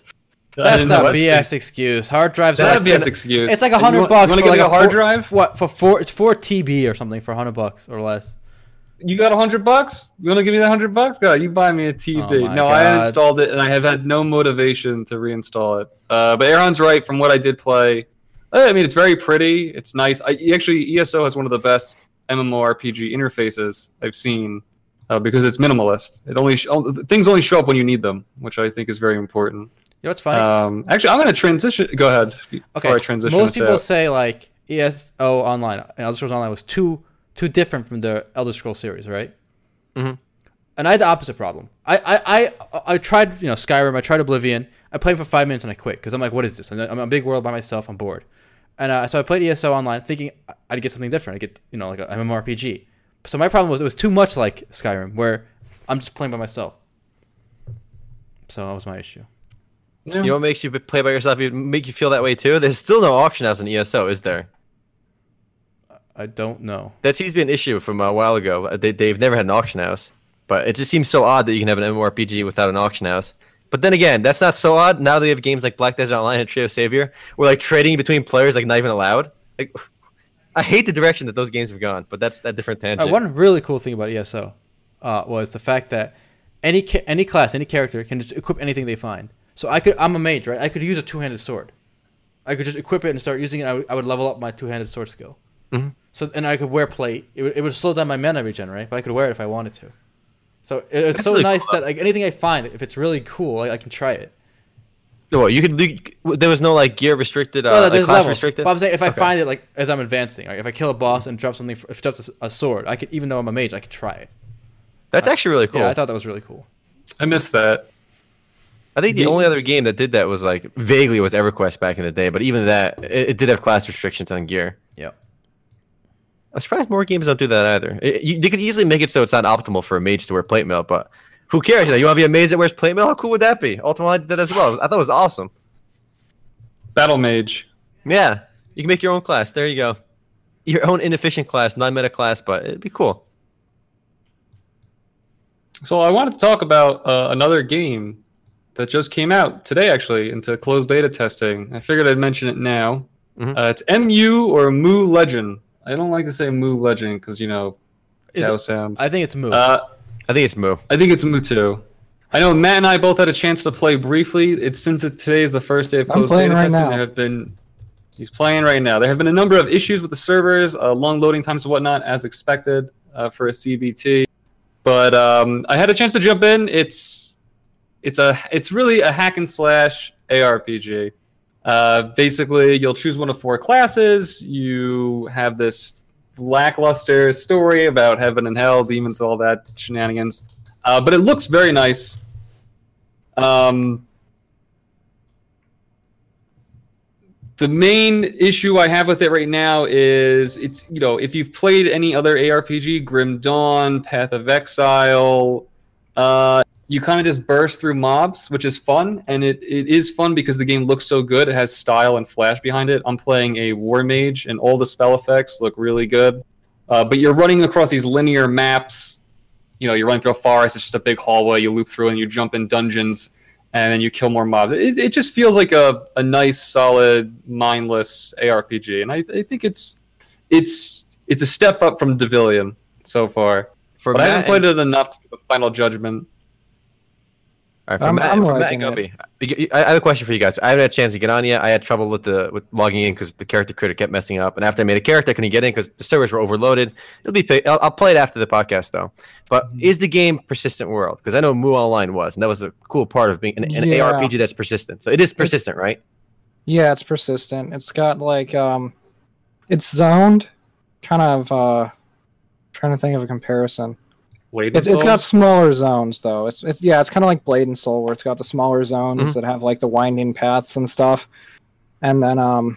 Speaker 1: That's a BS excuse. Hard drives
Speaker 3: That's
Speaker 1: like
Speaker 3: a BS excuse.
Speaker 1: It's like a hundred bucks
Speaker 3: You want to
Speaker 1: like
Speaker 3: get
Speaker 1: a
Speaker 3: hard
Speaker 1: four-
Speaker 3: drive?
Speaker 1: What for four? It's four TB or something for hundred bucks or less.
Speaker 3: You got a hundred bucks? You want to give me that hundred bucks? God, you buy me a TV.
Speaker 1: Oh
Speaker 3: no, I
Speaker 1: God.
Speaker 3: uninstalled it, and I have had no motivation to reinstall it. Uh, but Aaron's right. From what I did play, I mean, it's very pretty. It's nice. I, actually, ESO has one of the best MMORPG interfaces I've seen uh, because it's minimalist. It only sh- oh, things only show up when you need them, which I think is very important.
Speaker 1: You know what's funny?
Speaker 3: Um, actually, I'm going to transition. Go ahead. Before
Speaker 1: okay.
Speaker 3: I transition.
Speaker 1: Most people
Speaker 3: out.
Speaker 1: say like ESO Online and Elder Scrolls Online was too too different from the Elder Scrolls series, right?
Speaker 2: Mm-hmm.
Speaker 1: and I had the opposite problem. I I I, I tried you know Skyrim. I tried Oblivion. I played for five minutes and I quit because I'm like, what is this? I'm, I'm a big world by myself. I'm bored. And uh, so I played ESO online, thinking I'd get something different. I get you know like a MMORPG. So my problem was it was too much like Skyrim, where I'm just playing by myself. So that was my issue.
Speaker 3: Yeah.
Speaker 2: You know what makes you play by yourself? It make you feel that way too. There's still no auction house in ESO, is there?
Speaker 1: I don't know.
Speaker 2: That seems to be an issue from a while ago. Uh, they, they've never had an auction house, but it just seems so odd that you can have an MMORPG without an auction house. But then again, that's not so odd. Now that we have games like Black Desert Online and Tree of Savior, where like trading between players like not even allowed. Like, I hate the direction that those games have gone, but that's that different
Speaker 1: Uh,
Speaker 2: tangent.
Speaker 1: one really cool thing about ESO uh, was the fact that any ca- any class, any character can just equip anything they find. So I could, I'm a mage, right? I could use a two-handed sword. I could just equip it and start using it. I would, level up my two-handed sword skill.
Speaker 2: Mhm.
Speaker 1: So and I could wear plate. It would, it would slow down my mana regen, right? But I could wear it if I wanted to. So it, it's
Speaker 2: That's
Speaker 1: so
Speaker 2: really
Speaker 1: nice
Speaker 2: cool.
Speaker 1: that like anything I find, if it's really cool, I, I can try it.
Speaker 2: No, you could. do- There was no like gear restricted, uh,
Speaker 1: No, no,
Speaker 2: like class
Speaker 1: levels.
Speaker 2: restricted.
Speaker 1: But I'm saying if I
Speaker 2: Okay.
Speaker 1: find it like as I'm advancing, right? if I kill a boss and drop something, if it drops a, s- a sword, I could even though I'm a mage, I could try it.
Speaker 2: That's actually really cool.
Speaker 1: Yeah, I thought that was really cool.
Speaker 3: I missed that.
Speaker 2: I think the
Speaker 3: The-
Speaker 2: only other game that did that was like vaguely was EverQuest back in the day, but even that it, it did have class restrictions on gear.
Speaker 1: Yeah.
Speaker 2: I'm surprised more games don't do that either. It, you, they could easily make it so it's not optimal for a mage to wear plate mail, but who cares? You, know, you want to be a mage that wears plate mail? How cool would that be? Ultima Online did that as well. I thought it was awesome.
Speaker 3: Battle Mage.
Speaker 2: Yeah, you can make your own class. There you go. Your own inefficient class, non-meta class, but it'd be cool.
Speaker 3: So I wanted to talk about uh, another game that just came out today, actually, into closed beta testing. I figured I'd mention it now.
Speaker 2: Mhm.
Speaker 3: Uh, it's MU or Moo Legend. I don't like to say Moo Legend because you know
Speaker 1: Is
Speaker 3: cow
Speaker 1: it-
Speaker 3: sounds.
Speaker 1: I think it's Moo.
Speaker 3: uh,
Speaker 2: I think it's Moo.
Speaker 3: I think it's Moo too. I know Matt and I both had a chance to play briefly. It's since it, today is the first day of
Speaker 4: I'm
Speaker 3: closed
Speaker 4: playing
Speaker 3: beta
Speaker 4: right
Speaker 3: testing.
Speaker 4: now.
Speaker 3: There have been he's playing right now. There have been a number of issues with the servers, uh, long loading times and whatnot, as expected uh, for a CBT. But um, I had a chance to jump in. It's it's a it's really a hack and slash ARPG. Uh, basically, you'll choose one of four classes. You have this lackluster story about heaven and hell, demons, all that shenanigans. Uh, but it looks very nice. Um, the main issue I have with it right now is it's you know if you've played any other ARPG, Grim Dawn, Path of Exile, uh, you kind of just burst through mobs, which is fun, and it, it is fun because the game looks so good. It has style and flash behind it. I'm playing a war mage, and all the spell effects look really good. Uh, but you're running across these linear maps. You know, you're running through a forest. It's just a big hallway. You loop through, and you jump in dungeons, and then you kill more mobs. It, it just feels like a, a nice, solid, mindless ARPG, and I, I think it's it's it's a step up from Devilian so far.
Speaker 2: For
Speaker 3: But I haven't
Speaker 2: Matt
Speaker 3: played
Speaker 2: and-
Speaker 3: it enough a final judgment.
Speaker 2: All right, for
Speaker 4: I'm-
Speaker 2: Matt,
Speaker 4: I'm
Speaker 2: for Matt Guppy, you- you- I have a question for you guys. I haven't had a chance to get on yet. I had trouble with the with logging in because the character creator kept messing up. And after I made a character, I couldn't get in because the servers were overloaded. It'll be. I'll, I'll play it after the podcast though. But
Speaker 4: Mm-hmm.
Speaker 2: is the game persistent world? Because I know MU Online was, and that was a cool part of being an, an
Speaker 4: Yeah.
Speaker 2: ARPG that's persistent. So it is persistent, right?
Speaker 4: Yeah, it's persistent. It's got like um, it's zoned, kind of. uh Trying to think of a comparison.
Speaker 3: Blade
Speaker 4: It's, it's got smaller zones though. It's it's yeah, it's kind of like Blade and Soul where it's got the smaller zones
Speaker 2: Mhm.
Speaker 4: that have like the winding paths and stuff, and then um,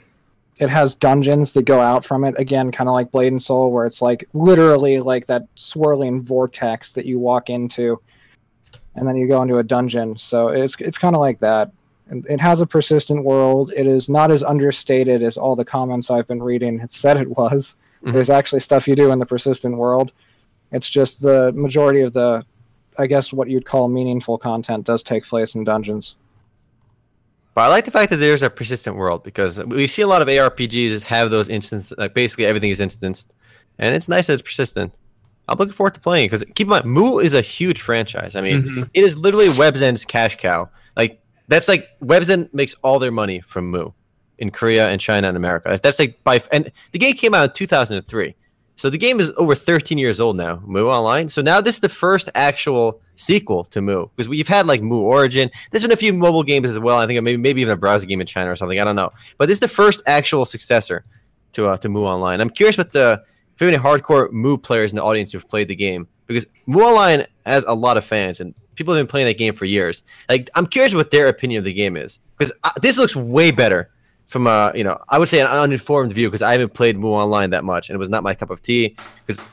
Speaker 4: it has dungeons that go out from it again, kind of like Blade and Soul where it's like literally like that swirling vortex that you walk into, and then you go into a dungeon. So it's it's kind of like that. And it has a persistent world. It is not as understated as all the comments I've been reading had said it was.
Speaker 2: Mhm.
Speaker 4: There's actually stuff you do in the persistent world. It's just the majority of the, I guess, what you'd call meaningful content does take place in dungeons.
Speaker 2: But I like the fact that there's a persistent world because we see a lot of ARPGs have those instances. Like basically everything is instanced, and it's nice that it's persistent. I'm looking forward to playing because keep in mind, MU is a huge franchise. I mean,
Speaker 3: Mhm.
Speaker 2: it is literally WebZen's cash cow. Like that's like WebZen makes all their money from MU in Korea and China and America. That's like by and the game came out in 2003. So the game is over 13 years old now, MU Online. So now this is the first actual sequel to MU because we've had like MU Origin. There's been a few mobile games as well. I think maybe maybe even a browser game in China or something. I don't know. But this is the first actual successor to uh, to MU Online. I'm curious what the if any hardcore MU players in the audience who've played the game, because Mu Online has a lot of fans and people have been playing that game for years. Like, I'm curious what their opinion of the game is because uh, this looks way better from a you know I would say an uninformed view because I haven't played Mu Online that much and it was not my cup of tea. Because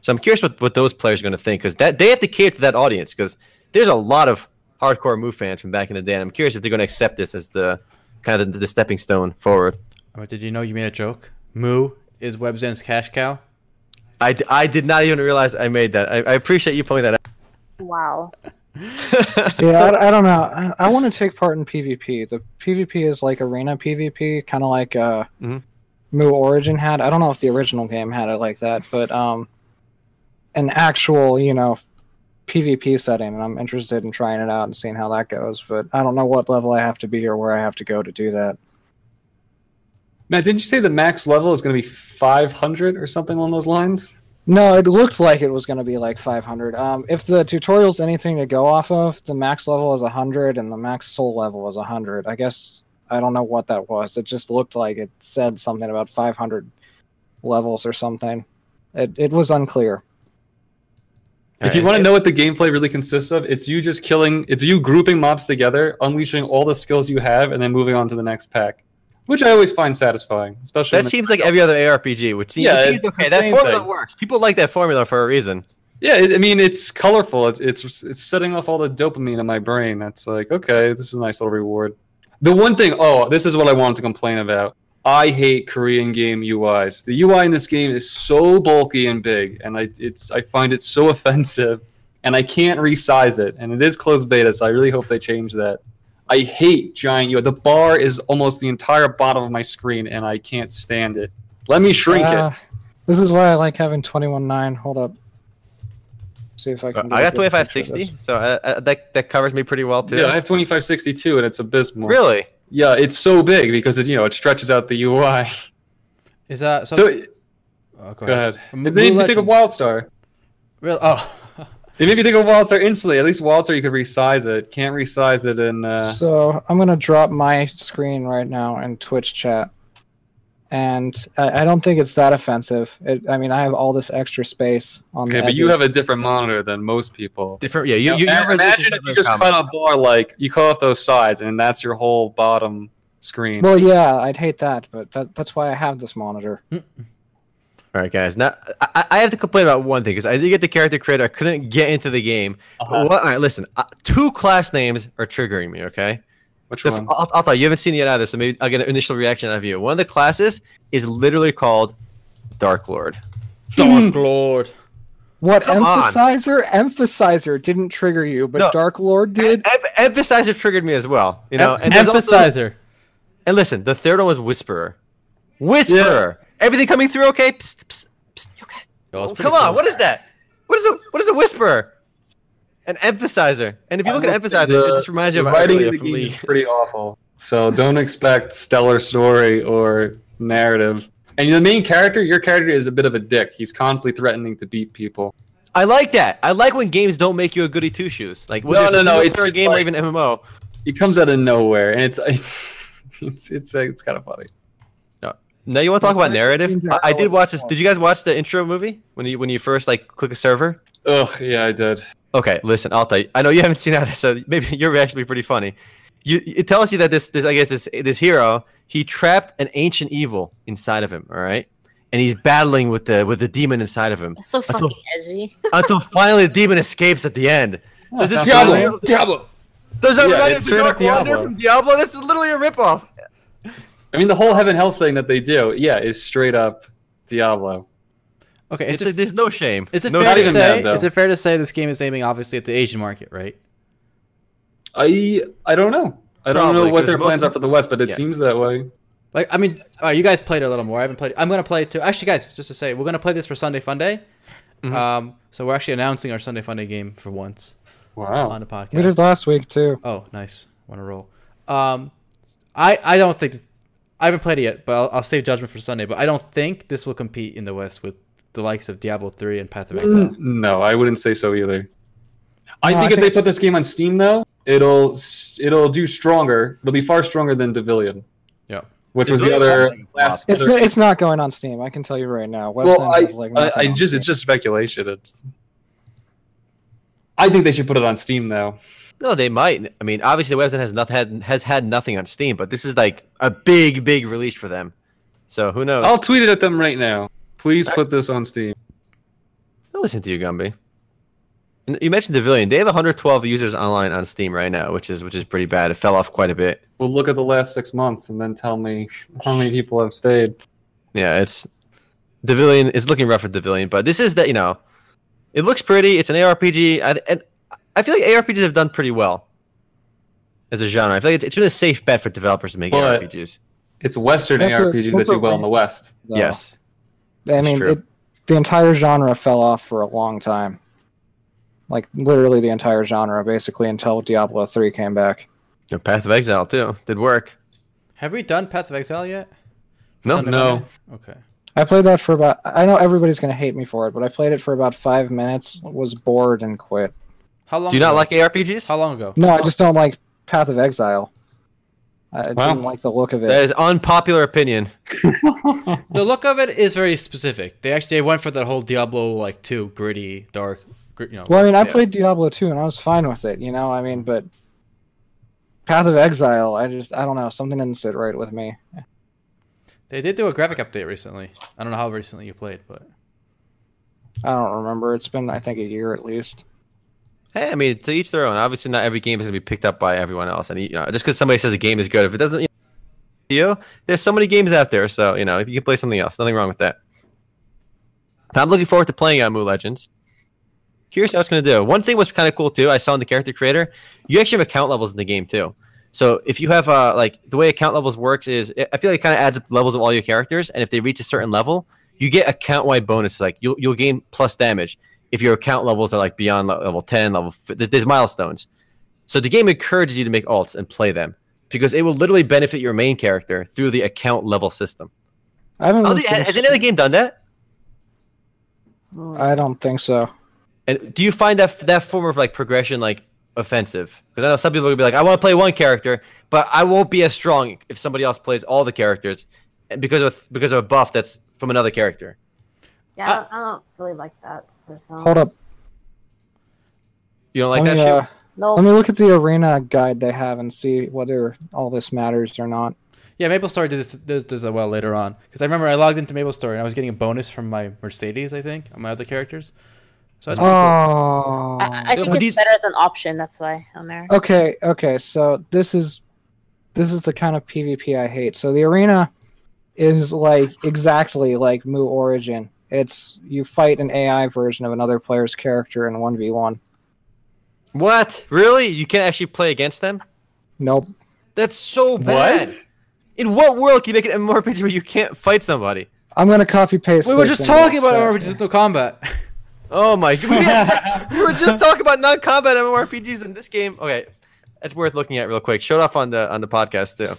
Speaker 2: so I'm curious what, what those players are going to think because that they have to cater to that audience because there's a lot of hardcore Mu fans from back in the day. And I'm curious if they're going to accept this as the kind of the, the stepping stone forward.
Speaker 1: Oh, did you know you made a joke? Mu is WebZen's cash cow.
Speaker 2: I, d- I did not even realize I made that. I, I appreciate you pointing that out.
Speaker 5: Wow.
Speaker 4: Yeah, I, I don't know. I, I want to take part in PvP. The PvP is like arena PvP, kind of like uh,
Speaker 2: Mhm.
Speaker 4: Mu Origin had. I don't know if the original game had it like that, but um, an actual, you know, PvP setting, and I'm interested in trying it out and seeing how that goes. But I don't know what level I have to be or where I have to go to do that.
Speaker 3: Matt, didn't you say the max level is going to be 500 or something along those lines?
Speaker 4: No, it looked like it was going to be like 500. Um, if the tutorial's anything to go off of, the max level is 100 and the max soul level is 100. I guess I don't know what that was. It just looked like it said something about 500 levels or something. It it was unclear.
Speaker 3: If you want to know what the gameplay really consists of, it's you just killing, it's you grouping mobs together, unleashing all the skills you have, and then moving on to the next pack, which I always find satisfying, especially.
Speaker 2: That seems like every other ARPG, which seems,
Speaker 3: Yeah,
Speaker 2: it seems okay. That formula
Speaker 3: thing.
Speaker 2: works. People like that formula for a reason.
Speaker 3: yeah, it, I mean, it's colorful. It's it's it's setting off all the dopamine in my brain. That's like, okay, this is a nice little reward. The one thing, oh, this is what I wanted to complain about. I hate Korean game UIs. The UI in this game is so bulky and big, and I it's I find it so (laughs) offensive, and I can't resize it. And it is closed beta, so I really hope they change that. I hate giant UI. The bar is almost the entire bottom of my screen, and I can't stand it. Let me shrink
Speaker 4: Uh, This is why I like having 21.9. Hold up. See if I can.
Speaker 2: I got
Speaker 4: a good picture of
Speaker 2: 2560, so uh, uh, that that covers me pretty well too.
Speaker 3: Yeah, I have 2562, and it's abysmal.
Speaker 2: really?
Speaker 3: Yeah, it's so big because it you know it stretches out the UI.
Speaker 1: Is that so?
Speaker 3: So,
Speaker 1: oh,
Speaker 3: go ahead.
Speaker 1: M-
Speaker 3: It made
Speaker 1: Blue
Speaker 3: me think of WildStar.
Speaker 1: Real? Oh,
Speaker 3: It made me think of WildStar instantly. At least WildStar you could resize it. Can't resize it in. Uh,
Speaker 4: So I'm gonna drop my screen right now in Twitch chat, and I, I don't think it's that offensive. It, I mean, I have all this extra space on the
Speaker 3: okay,
Speaker 4: the
Speaker 3: but you have a different monitor than most people.
Speaker 2: Different. Yeah, you.
Speaker 3: Now,
Speaker 2: you,
Speaker 3: ima- imagine if you just
Speaker 2: common.
Speaker 3: cut a bar like you cut off those sides, and that's your whole bottom screen.
Speaker 4: Well, yeah, I'd hate that, but that, that's why I have this monitor.
Speaker 2: All right, guys. Now I, I have to complain about one thing because I did get the character creator. I couldn't get into the game.
Speaker 3: Uh-huh.
Speaker 2: What, all right, listen. Uh, two class names are triggering me. Okay.
Speaker 3: Which
Speaker 2: The,
Speaker 3: one?
Speaker 2: I'll, I'll tell you. You haven't seen it either, so maybe I'll get an initial reaction out of you. One of the classes is literally called Dark Lord. (laughs)
Speaker 1: Dark Lord.
Speaker 4: What
Speaker 2: Come on.
Speaker 4: emphasizer? Emphasizer didn't trigger you, but
Speaker 2: No.
Speaker 4: Dark Lord did.
Speaker 2: Em- Emphasizer triggered me as well. You know,
Speaker 1: Em-
Speaker 2: and there's also-
Speaker 1: emphasizer.
Speaker 2: and listen, the third one was Whisperer. Whisperer. Everything coming through okay? Psst, psst, psst, okay?
Speaker 1: Oh, it's
Speaker 2: come on, what is that? What is a what is a whisperer? An emphasizer. And if you look at emphasizer,
Speaker 3: The-
Speaker 2: it just reminds you of
Speaker 3: writing
Speaker 2: Aurelia
Speaker 3: the game is pretty awful. So don't expect stellar story or narrative. And the main character, your character is a bit of a dick. He's constantly threatening to beat people.
Speaker 2: I like that. I like when games don't make you a goody two shoes. Like
Speaker 3: No, no,
Speaker 2: it's a
Speaker 3: no, it's just
Speaker 2: game or even MMO.
Speaker 3: He comes out of nowhere, and it's (laughs) it's it's it's kind of funny.
Speaker 2: Now you want to talk about narrative? I, I did watch this. Did you guys watch the intro movie when you when you first like click a server?
Speaker 3: Ugh, yeah, I did.
Speaker 2: Okay, listen, I'll tell you. I know you haven't (laughs) seen that, so maybe (laughs) your reaction will be pretty funny. You, it tells you that this, this, I guess this, this hero, he trapped an ancient evil inside of him. All right, and he's battling with the with the demon inside of him
Speaker 5: It's so
Speaker 2: Until-
Speaker 5: edgy. (laughs)
Speaker 2: until finally the demon escapes at the end. Does this
Speaker 3: Diablo.
Speaker 2: Diablo?
Speaker 1: Diablo.
Speaker 2: Does that
Speaker 3: Yeah,
Speaker 2: remind you of the
Speaker 3: straight up
Speaker 2: Dark Wanderer
Speaker 3: Diablo.
Speaker 2: from Diablo? That's literally a ripoff.
Speaker 3: I mean, the whole heaven hell thing that they do, yeah, is straight up Diablo.
Speaker 1: Okay,
Speaker 2: It's
Speaker 1: is
Speaker 2: a, there's no shame.
Speaker 1: is it
Speaker 2: no
Speaker 1: fair to say?
Speaker 3: that,
Speaker 1: is it fair to say this game is aiming obviously at the Asian market, right?
Speaker 3: I I don't know. I don't know what their plans are for the West, but it
Speaker 2: Yeah.
Speaker 3: seems that way.
Speaker 1: Like, I mean, all right, you guys played a little more. I haven't played. I'm gonna play it too. Actually, guys, just to say, we're gonna play this for Sunday Fun Day.
Speaker 2: Mhm.
Speaker 1: Um, so we're actually announcing our Sunday Fun Day game for once
Speaker 3: Wow.
Speaker 1: on the podcast.
Speaker 4: We did last week too.
Speaker 1: Oh, nice. Want to roll? Um, I I don't think I haven't played it yet, but I'll, I'll save judgment for Sunday. But I don't think this will compete in the West with the likes of Diablo three and Path of Exile.
Speaker 3: Mm, No, I wouldn't say so either. I
Speaker 4: No,
Speaker 3: think
Speaker 4: I
Speaker 3: if they put this game on Steam though, it'll it'll do stronger. It'll be far stronger than Devilian.
Speaker 1: Yeah.
Speaker 3: which
Speaker 2: It's
Speaker 3: was the other last.
Speaker 4: It's
Speaker 3: other-
Speaker 4: it's not going on Steam. I can tell you right now.
Speaker 3: well, I,
Speaker 4: has, like,
Speaker 3: I, I
Speaker 4: on
Speaker 3: just it's just speculation. It's. I think they should put it on Steam though.
Speaker 2: No, they might. I mean, obviously, Webzen has not had has had nothing on Steam, but this is like a big, big release for them. So who knows?
Speaker 3: I'll tweet it at them right now. Please put this on Steam.
Speaker 2: I'll listen to you, Gumby. You mentioned Devilian. They have 112 users online on Steam right now, which is which is pretty bad. It fell off quite a bit.
Speaker 3: We'll look at the last six months and then tell me (laughs) how many people have stayed.
Speaker 2: Yeah, it's Devilian is looking rough for Devilian, but this is that you know, it looks pretty. It's an ARPG, I, and I feel like ARPGs have done pretty well as a genre. I feel like it's been a safe bet for developers to make
Speaker 3: But-
Speaker 2: ARPGs.
Speaker 3: It's Western
Speaker 4: That's a-
Speaker 3: ARPGs that do well in the West.
Speaker 4: though.
Speaker 2: Yes,
Speaker 4: I
Speaker 2: It's
Speaker 4: mean, it, the entire genre fell off for a long time. Like literally the entire genre, basically until Diablo three came back.
Speaker 2: You Path of Exile too did work.
Speaker 1: Have we done Path of Exile yet?
Speaker 2: No,
Speaker 1: Sunday,
Speaker 3: no.
Speaker 1: Monday? Okay.
Speaker 4: I played that for about. I know everybody's gonna hate me for it, but I played it for about five minutes, was bored, and quit.
Speaker 1: How long?
Speaker 2: Do you not like ARPGs?
Speaker 1: How long ago?
Speaker 4: No, I just don't like Path of Exile. I
Speaker 3: Wow.
Speaker 4: didn't like the look of it.
Speaker 2: That is unpopular opinion. (laughs) (laughs)
Speaker 1: The look of it is very specific. They actually they went for that whole Diablo like two gritty, dark, gr- you know.
Speaker 4: Well, I mean, I
Speaker 1: yeah.
Speaker 4: played Diablo 2 and I was fine with it, you know. I mean, but Path of Exile, I just I don't know, something didn't sit right with me.
Speaker 1: They did do a graphic update recently. I don't know how recently you played, but
Speaker 4: I don't remember. It's been I think a year at least.
Speaker 2: Hey, I mean, to each their own. Obviously, not every game is going to be picked up by everyone else, and you know, just because somebody says a game is good, if it doesn't, you know, there's so many games out there. So you know, if you can play something else, nothing wrong with that. I'm looking forward to playing on MU Legends. Curious how it's going to do. One thing was kind of cool too. I saw in the character creator, you actually have account levels in the game too. So if you have uh like the way account levels works is, I feel like it kind of adds up the levels of all your characters, and if they reach a certain level, you get account wide bonuses. Like you'll you'll gain plus damage if your account levels are like beyond level 10 level there's, there's milestones. So the game encourages you to make alts and play them because it will literally benefit your main character through the account level system.
Speaker 4: I haven't
Speaker 2: I don't think- has any other game done that?
Speaker 4: I don't think so.
Speaker 2: and do you find that that form of like progression like offensive? Because i know some people will be like i want to play one character but i won't be as strong if somebody else plays all the characters because of because of a buff that's from another character
Speaker 5: Yeah, I, don't, I don't really like that. Personally.
Speaker 4: Hold up.
Speaker 2: you don't like
Speaker 4: let,
Speaker 2: that
Speaker 4: me,
Speaker 2: shit
Speaker 4: uh,
Speaker 5: No,
Speaker 4: let me look at the arena guide they have and see whether all this matters or not.
Speaker 1: yeah, Maple Story did this does, does that well later on because I remember I logged into Maple Story and I was getting a bonus from my Mercedes, I think, on my other characters. So that's pretty cool.
Speaker 4: Oh.
Speaker 5: I, I think
Speaker 2: But
Speaker 5: it's
Speaker 2: these-
Speaker 5: better as an option. That's why on there.
Speaker 4: Okay, okay. So this is this is the kind of PvP I hate. So the arena is like exactly like Mu Origin. It's you fight an AI version of another player's character in one v one.
Speaker 2: what really you can't actually play against them
Speaker 4: Nope.
Speaker 2: that's so bad What? In what world can you make an MMORPG where you can't fight somebody?
Speaker 4: I'm gonna copy paste.
Speaker 1: We were just talking about
Speaker 4: chat.
Speaker 1: RPGs with no combat.
Speaker 2: Oh my (laughs) god. we were just talking about non-combat MMORPGs in this game. Okay. That's worth looking at real quick. Showed off on the on the podcast too.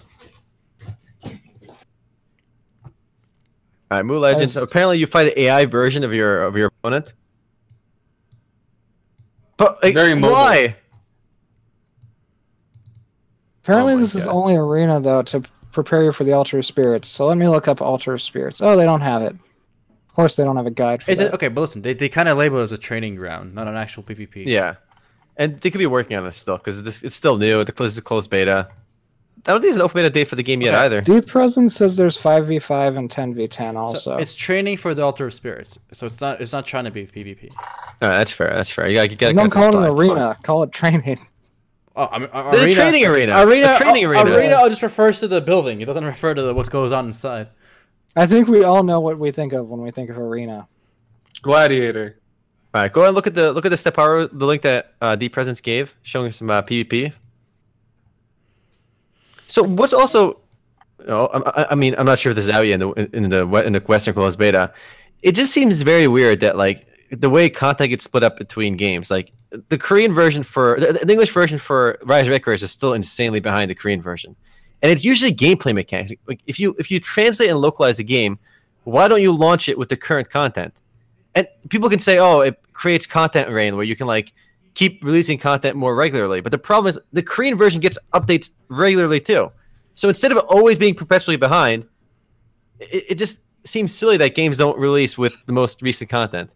Speaker 2: All right, MU Legends.
Speaker 4: Nice.
Speaker 2: Apparently, you fight an AI version of your of your opponent. But like,
Speaker 3: Very mobile.
Speaker 2: why?
Speaker 4: Apparently,
Speaker 2: Oh my
Speaker 4: this is only arena though to prepare you for the altar of spirits. So let me look up altar of spirits. Oh, they don't have it. Of course, they don't have a guide for
Speaker 1: Is
Speaker 4: that.
Speaker 1: it okay? But listen, they, they kind of label it as a training ground, not an actual PvP.
Speaker 2: Yeah, and they could be working on this still because this it's still new. The this is a closed beta. I don't think there's an open beta date for the game yet
Speaker 1: Okay.
Speaker 2: either.
Speaker 4: Deep Presence says there's five v five and ten v ten
Speaker 1: So
Speaker 4: also.
Speaker 1: it's training for the Altar of Spirits. So it's not it's not trying to be PvP.
Speaker 2: All right, that's fair. That's fair. You gotta get.
Speaker 4: don't call it an arena. Call it training.
Speaker 1: Oh, I mean, a-
Speaker 2: The
Speaker 1: arena,
Speaker 2: training arena.
Speaker 1: Arena,
Speaker 2: A training
Speaker 1: oh,
Speaker 2: arena.
Speaker 1: arena just refers to the building. It doesn't refer to the, what goes on inside.
Speaker 4: I think we all know what we think of when we think of arena.
Speaker 3: Gladiator.
Speaker 2: All right, go ahead and look at the look at the step power, the link that uh, Deep Presence gave, showing some uh, PvP. So what's also, you know, I, I- mean, I'm not sure if this is out yet in the in the in the Western closed beta. It just seems very weird that like the way content gets split up between games, like the Korean version for the, the English version for Riders of Icarus is still insanely behind the Korean version, and it's usually gameplay mechanics. Like if you if you translate and localize the game, why don't you launch it with the current content? and people can say, "Oh, it creates content rain where you can like keep releasing content more regularly." But the problem is the Korean version gets updates regularly too. So instead of always being perpetually behind, it, it just seems silly that games don't release with the most recent content.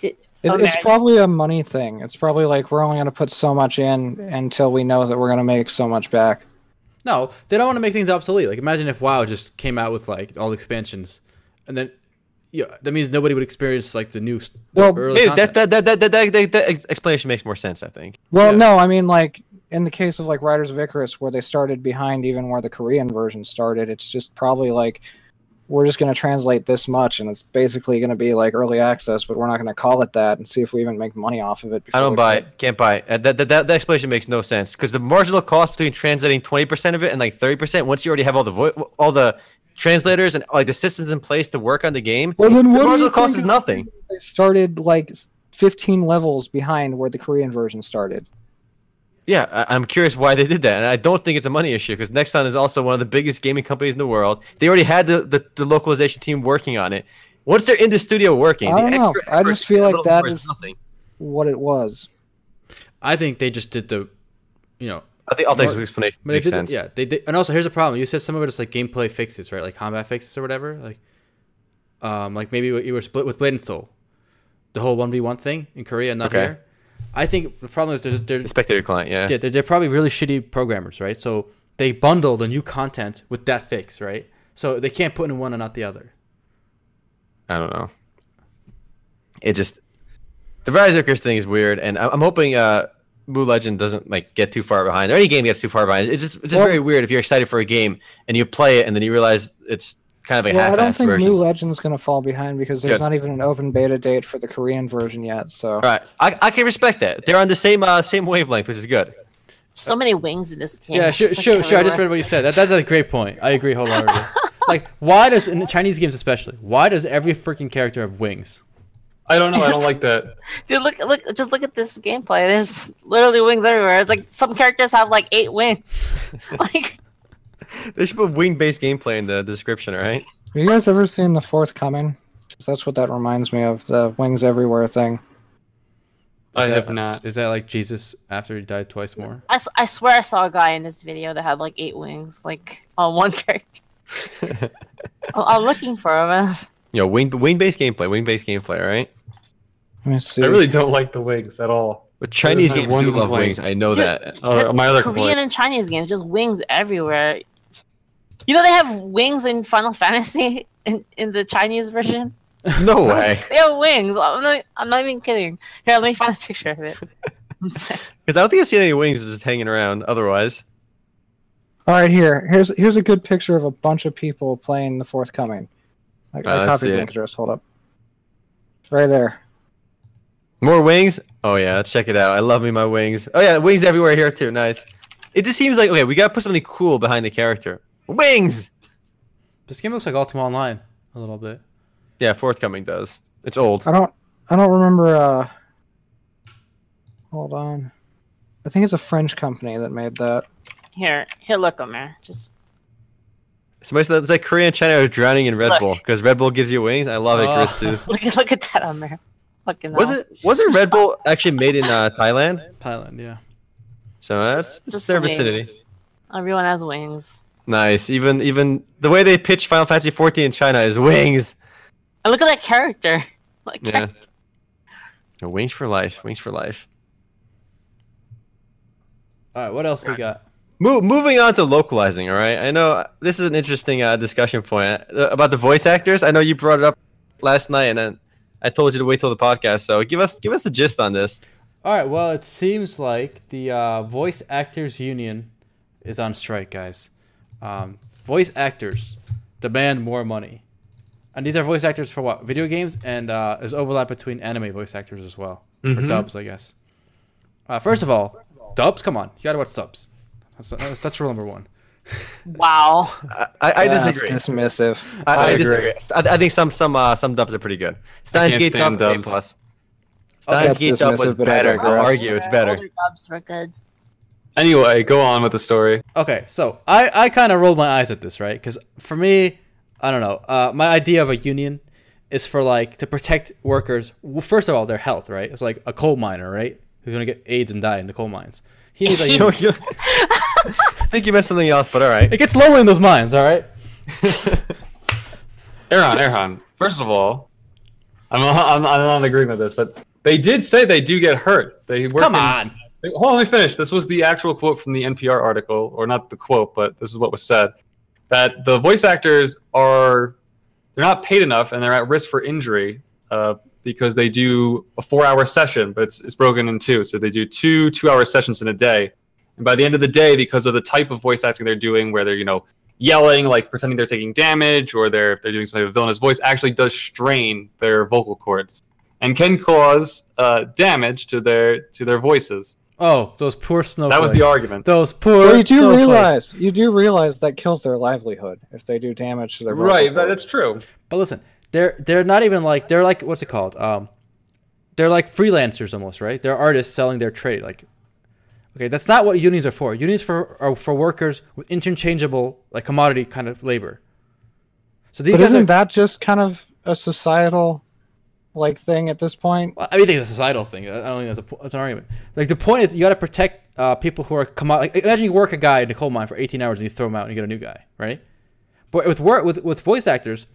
Speaker 4: It, It's probably a money thing. It's probably like we're only going to put so much in until we know that we're going to make so much back.
Speaker 1: No, they don't want to make things obsolete. Like imagine if WoW just came out with like all the expansions, and then yeah, that means nobody would experience like the new, the
Speaker 4: Well,
Speaker 1: early
Speaker 2: Maybe that, that, that, that, that, that, that explanation makes more sense, I think.
Speaker 4: Well,
Speaker 1: Yeah.
Speaker 4: no, I mean like in the case of like Riders of Icarus, where they started behind even where the Korean version started. It's just probably like we're just going to translate this much, and it's basically going to be like early access, but we're not going to call it that and see if we even make money off of it.
Speaker 2: I don't buy it. Can't buy it. Uh, That, that, that, that explanation makes no sense because the marginal cost between translating 20% of it and like 30%, once you already have all the vo- all the translators and like the systems in place to work on the game,
Speaker 4: Well, then
Speaker 2: the
Speaker 4: what do
Speaker 2: marginal cost is nothing.
Speaker 4: They started like 15 levels behind where the Korean version started.
Speaker 2: Yeah, I, I'm curious why they did that, and I don't think it's a money issue because Nexon is also one of the biggest gaming companies in the world. They already had the, the, the localization team working on it. Once they're in the studio working,
Speaker 4: I don't know. I just feel like that
Speaker 2: is
Speaker 4: is-
Speaker 2: nothing.
Speaker 4: What it was.
Speaker 1: I think they just did the, you know,
Speaker 2: I think I'll take some explanation.
Speaker 1: but they
Speaker 2: Makes sense.
Speaker 1: yeah, they did. And also, here's the problem: you said some of it is like gameplay fixes, right? Like combat fixes or whatever. Like, um, like maybe you were split with Blade and Soul, the whole one v one thing in Korea, not
Speaker 2: Okay.
Speaker 1: here. I think the problem is they're, they're
Speaker 2: The spectator client, yeah.
Speaker 1: yeah, they're, they're probably really shitty programmers, right? So they bundle the new content with that fix, right? So they can't put in one and not the other.
Speaker 2: I don't know. It just the Rise of thing is weird, and I'm hoping uh, MU Legend doesn't like get too far behind, or any game gets too far behind. It's just it's just
Speaker 4: Well-
Speaker 2: very weird if you're excited for a game and you play it and then you realize it's kind of a
Speaker 4: well, I don't
Speaker 2: half-assed
Speaker 4: think
Speaker 2: version.
Speaker 4: MU Legend's going to fall behind because there's
Speaker 2: Good.
Speaker 4: not even an open beta date for the Korean version yet. So
Speaker 2: All right, I, I can respect that. They're on the same uh, same wavelength, which is good.
Speaker 5: So many wings in this game.
Speaker 1: Yeah, sure,
Speaker 5: like,
Speaker 1: sure, sure. I just read what you said. That, that's a great point. I agree wholeheartedly. (laughs) like, why does in the Chinese games especially? Why does every freaking character have wings?
Speaker 3: I don't know. I don't (laughs) like that.
Speaker 5: Dude, look, look, just look at this gameplay. There's literally wings everywhere. It's like some characters have like eight wings. (laughs) like,
Speaker 2: They should put wing-based gameplay in the description, right?
Speaker 4: have you guys ever seen the Fourth Coming? Because that's what that reminds me of the wings everywhere thing.
Speaker 3: I
Speaker 1: Is
Speaker 3: have
Speaker 1: that-
Speaker 3: not.
Speaker 1: Is that like Jesus after he died twice more?
Speaker 5: I, I swear I saw a guy in this video that had like eight wings, like on one (laughs) character. I'm, I'm looking for him.
Speaker 2: You know, wing wing-based gameplay, wing-based gameplay, right?
Speaker 4: Let me see.
Speaker 3: I really don't like the wings at all.
Speaker 2: But Chinese
Speaker 3: my
Speaker 2: games do love
Speaker 3: complaint.
Speaker 2: wings. I know
Speaker 5: Dude,
Speaker 2: that.
Speaker 3: Uh, my other
Speaker 5: Korean
Speaker 3: complaint.
Speaker 5: and Chinese games, just wings everywhere. You know they have wings in Final Fantasy (laughs) in, in the Chinese version.
Speaker 2: No (laughs) way.
Speaker 5: They have wings. I'm not. I'm not even kidding. Here, let me find a picture of it. (laughs)
Speaker 2: Because I don't think I've seen any wings just hanging around. Otherwise,
Speaker 4: All right, here. Here's here's a good picture of a bunch of people playing the Fourth Coming. I,
Speaker 2: Uh,
Speaker 4: I
Speaker 2: let's
Speaker 4: copied the address. Hold up. Right there.
Speaker 2: more wings. Oh yeah, let's check it out. I love me my wings. Oh yeah, wings everywhere here too. Nice. It just seems like okay, we gotta put something cool behind the character. Wings.
Speaker 1: This game looks like Ultima Online a little bit.
Speaker 2: Yeah, Fourth Coming does. It's old.
Speaker 4: I don't I don't remember. uh Hold on. I think it's a French company that made that.
Speaker 5: Here, here, look, Omer. Just
Speaker 2: Somebody said it's like Korea and China are drowning in Red
Speaker 5: Look.
Speaker 2: Bull because Red Bull gives you wings. I love it,
Speaker 1: Oh.
Speaker 2: Chris too. (laughs)
Speaker 5: look at look at that, Omer. Fucking
Speaker 2: Was
Speaker 5: hell.
Speaker 2: it wasn't Red Bull actually made in uh, Thailand?
Speaker 1: Thailand, yeah.
Speaker 2: So that's
Speaker 5: Just- just
Speaker 2: their
Speaker 5: wings.
Speaker 2: vicinity.
Speaker 5: Everyone has wings.
Speaker 2: Nice. Even even the way they pitch Final Fantasy 14 in China is wings.
Speaker 5: And look at that character. (laughs) Like,
Speaker 2: Yeah. Yeah, Wings for life. Wings for life.
Speaker 1: All right, what else we got?
Speaker 2: Mo- moving on to localizing, all right? I know this is an interesting uh, discussion point uh, about the voice actors. I know you brought it up last night, and then I told you to wait till the podcast. So give us give us a gist on this.
Speaker 1: All right, well, it seems like the uh, Voice Actors Union is on strike, guys. Um, voice actors demand more money. And these are voice actors for what? Video games? And uh, there's overlap between anime voice actors as well. For
Speaker 3: Mhm.
Speaker 1: dubs, I guess. Uh, first of all, dubs? Come on. You gotta watch subs. That's, that's, that's rule number one. (laughs)
Speaker 5: wow.
Speaker 2: I, I, I disagree.
Speaker 4: Dismissive.
Speaker 2: I, I,
Speaker 3: I agree.
Speaker 2: disagree. I, I think some some uh, some dubs are pretty good. Steins
Speaker 3: can't
Speaker 2: Gate dub A
Speaker 3: dubs.
Speaker 2: plus.
Speaker 1: Okay.
Speaker 2: Steins Gate dub was
Speaker 4: dismissive, I
Speaker 2: better. I'll
Speaker 4: digress.
Speaker 2: argue it's better.
Speaker 5: Older dubs were good.
Speaker 3: Anyway, go on with the story.
Speaker 1: Okay, so I, I kind of rolled my eyes at this, right? Because for me, I don't know. Uh, my idea of a union is for like to protect workers. Well, first of all, their health, right? It's like a coal miner, right? Who's gonna get AIDS and die in the coal mines. He needs a (laughs) union. (laughs)
Speaker 2: you- (laughs) I think you meant something else, but all right.
Speaker 1: It gets lonely in those mines, all right? (laughs)
Speaker 3: Erhan, Erhan. First of all, I'm I'm, I'm not in agreement with this, but they did say they do get hurt. They work
Speaker 1: Come
Speaker 3: in-
Speaker 1: on.
Speaker 3: Wait, Hold on, let me finish. This was the actual quote from the NPR article, or not the quote, but this is what was said: that the voice actors are they're not paid enough, and they're at risk for injury uh, because they do a four-hour session, but it's, it's broken in two. So they do two two-hour sessions in a day, and by the end of the day, because of the type of voice acting they're doing, where they're you know yelling, like pretending they're taking damage, or they're they're doing some type of villainous voice, actually does strain their vocal cords and can cause uh, damage to their to their voices.
Speaker 1: Oh, those poor snowflakes.
Speaker 3: That was the argument.
Speaker 1: Those poor
Speaker 4: Well, you do
Speaker 1: snowflakes.
Speaker 4: realize you do realize that kills their livelihood if they do damage to their
Speaker 3: Right, that,
Speaker 4: cords.
Speaker 3: that's true.
Speaker 1: But listen, they're they're not even like they're like what's it called? Um, they're like freelancers almost, right? They're artists selling their trade. Like, okay, that's not what unions are for. Unions for are for workers with interchangeable like commodity kind of labor. So these
Speaker 4: But
Speaker 1: guys
Speaker 4: isn't
Speaker 1: are.
Speaker 4: that just kind of a societal like thing at this point?
Speaker 1: Well, I mean, I think it's a societal thing. I I don't think that's a that's an argument. Like the point is, you got to protect uh, people who are commodity. like, Imagine you work a guy in a coal mine for 18 hours and you throw him out and you get a new guy, right? But with work with with voice actors,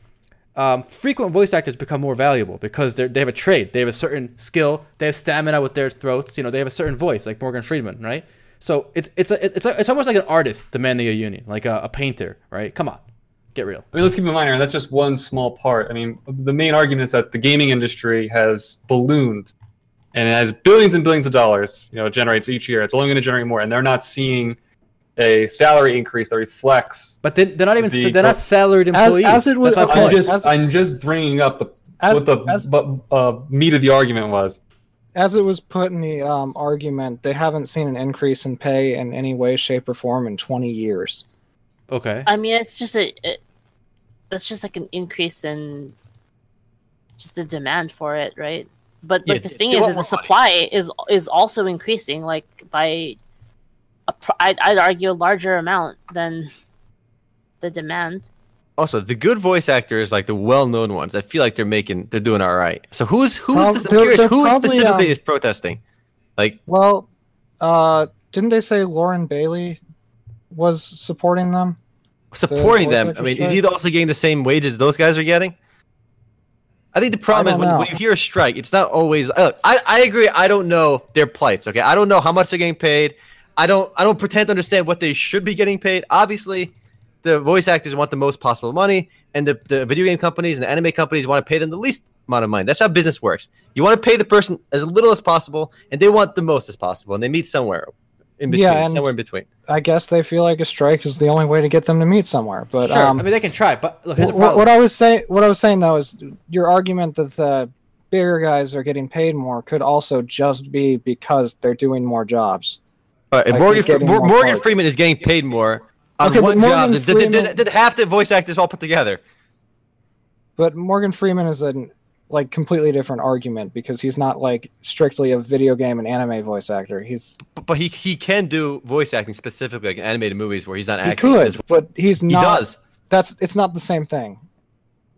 Speaker 1: um, frequent voice actors become more valuable because they have a trade, they have a certain skill, they have stamina with their throats. You know, they have a certain voice, like Morgan Freeman, right? So it's it's a, it's a, it's almost like an artist demanding a union, like a, a painter, right? Come on, get real.
Speaker 3: I mean, let's keep in mind, Aaron, that's just one small part. I mean, the main argument is that the gaming industry has ballooned and it has billions and billions of dollars, you know, it generates each year. It's only going to generate more, and they're not seeing a salary increase that reflects.
Speaker 1: But they, they're not even
Speaker 3: The-
Speaker 1: they're not salaried employees.
Speaker 4: as it was-
Speaker 1: That's my
Speaker 4: okay,
Speaker 3: I'm
Speaker 1: point.
Speaker 3: just,
Speaker 4: as-
Speaker 3: I'm just bringing up the
Speaker 4: As,
Speaker 3: what the
Speaker 4: as,
Speaker 3: bu- uh, meat of the argument was.
Speaker 4: as it was put in the um, argument, they haven't seen an increase in pay in any way, shape, or form in 20 years.
Speaker 1: Okay.
Speaker 5: I mean, it's just a, it, it's just like an increase in just the demand for it, right? But
Speaker 2: Yeah,
Speaker 5: the thing is, is the
Speaker 2: more money.
Speaker 5: supply is is also increasing, like by, a, pr- I'd, I'd argue a larger amount than the demand.
Speaker 2: Also, the good voice actors, like the well-known ones, I feel like they're making, they're doing all right. So who's who's
Speaker 4: Prob-
Speaker 2: this, I'm
Speaker 4: they're-
Speaker 2: curious,
Speaker 4: they're
Speaker 2: who
Speaker 4: probably,
Speaker 2: specifically
Speaker 4: um,
Speaker 2: is protesting? Like,
Speaker 4: Well, uh, didn't they say Lauren Bailey was supporting them?
Speaker 2: supporting
Speaker 4: voice
Speaker 2: them. I
Speaker 4: actor
Speaker 2: mean, is he also getting the same wages those guys are getting? I think the problem is when, when you hear a strike, it's not always. Uh, I I agree. I don't know their plights. Okay, I don't know how much they're getting paid. I don't I don't pretend to understand what they should be getting paid. Obviously, the voice actors want the most possible money, and the, the video game companies and the anime companies want to pay them the least amount of money. That's how business works. You want to pay the person as little as possible, and they want the most as possible, and they meet somewhere in between.
Speaker 4: Yeah,
Speaker 2: somewhere in between.
Speaker 4: I guess they feel like a strike is the only way to get them to meet somewhere. But
Speaker 1: sure.
Speaker 4: um,
Speaker 1: I mean, they can try, but look, here's the
Speaker 4: Wh- What I was saying, what I was saying though, is your argument that the bigger guys are getting paid more could also just be because they're doing more jobs.
Speaker 2: All right, and Morgan,
Speaker 4: he's getting
Speaker 2: Mor-
Speaker 4: more
Speaker 2: Morgan
Speaker 4: parts.
Speaker 2: Freeman is getting paid more on
Speaker 4: Okay,
Speaker 2: one
Speaker 4: Morgan
Speaker 2: job than, than- than-
Speaker 4: Freeman-
Speaker 2: than half the voice actors all put together.
Speaker 4: But Morgan Freeman is a like completely different argument because he's not like strictly a video game and anime voice actor. He's
Speaker 2: But, but he he can do voice acting specifically like in animated movies where he's not
Speaker 4: he
Speaker 2: acting.
Speaker 4: could,
Speaker 2: His-
Speaker 4: but he's not.
Speaker 2: He does.
Speaker 4: That's it's not the same thing.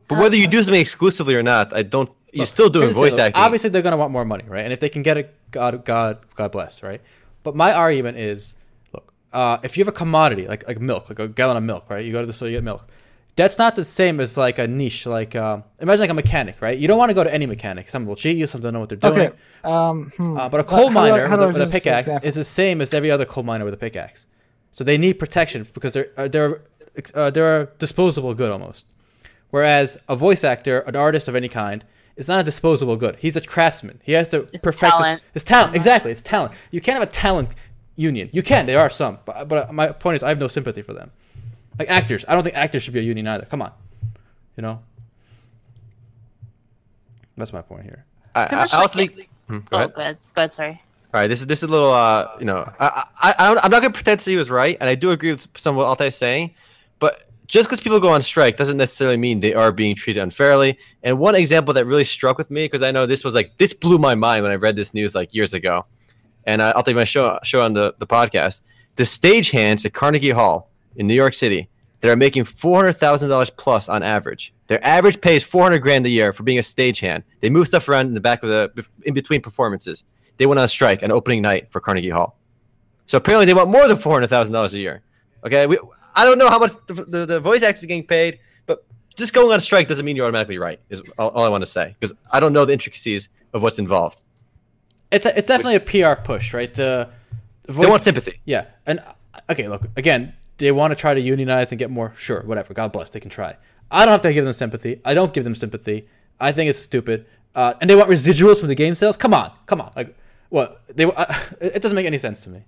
Speaker 2: But whether you do something exclusively or not, I don't. You're still doing voice
Speaker 1: thing,
Speaker 2: acting.
Speaker 1: Obviously, they're gonna want more money, right? And if they can get it, God, God, God bless, right? But my argument is, look, uh, if you have a commodity like like milk, like a gallon of milk, right? You go to the store, you get milk. That's not the same as like a niche. Like um, imagine like a mechanic, right? You don't want to go to any mechanic. Some will cheat you. Some don't know what they're doing.
Speaker 4: Okay. Um, hmm.
Speaker 1: Uh, but a coal
Speaker 4: I-
Speaker 1: miner with,
Speaker 4: do
Speaker 1: a,
Speaker 4: I
Speaker 1: with a pickaxe
Speaker 4: example?
Speaker 1: is the same as every other coal miner with a pickaxe. So they need protection because they're uh, they're uh, they're a disposable good almost. Whereas a voice actor, an artist of any kind, is not a disposable good. He's a craftsman. He has to
Speaker 5: It's
Speaker 1: perfect his-
Speaker 5: talent.
Speaker 1: His, talent. Exactly, it's talent. You can't have a talent union. You can. There are some, but, but my point is, I have no sympathy for them. Like actors, I don't think actors should be a union either. Come on, you know. That's my point here.
Speaker 2: I, I, I also
Speaker 5: like
Speaker 2: think. Hmm, go
Speaker 5: Oh,
Speaker 2: ahead.
Speaker 5: go ahead. Go ahead. Sorry.
Speaker 2: All right, this is this is a little, uh, you know, I, I, I I'm not gonna pretend to say he was right, and I do agree with some of what Altai's saying, but just because people go on strike doesn't necessarily mean they are being treated unfairly. And one example that really struck with me, because I know this was like this blew my mind when I read this news like years ago, and I, I'll take my show show on the the podcast. The stagehands at Carnegie Hall in New York City that are making four hundred thousand dollars plus on average. Their average pay is four hundred grand a year for being a stagehand. They move stuff around in the back of the in between performances. They went on strike on opening night for Carnegie Hall. So apparently they want more than four hundred thousand dollars a year. Okay, we, I don't know how much the, the, the voice actors are getting paid, but just going on strike doesn't mean you're automatically right. Is all, all I want to say because I don't know the intricacies of what's involved.
Speaker 1: It's a, it's definitely a PR push, right? The, the
Speaker 2: They want sympathy.
Speaker 1: Yeah, and okay, look again. They want to try to unionize and get more. Sure, whatever. God bless. They can try. I don't have to give them sympathy. I don't give them sympathy. I think it's stupid. Uh, and they want residuals from the game sales. Come on, come on. Like what? They uh, (laughs) it doesn't make any sense to me.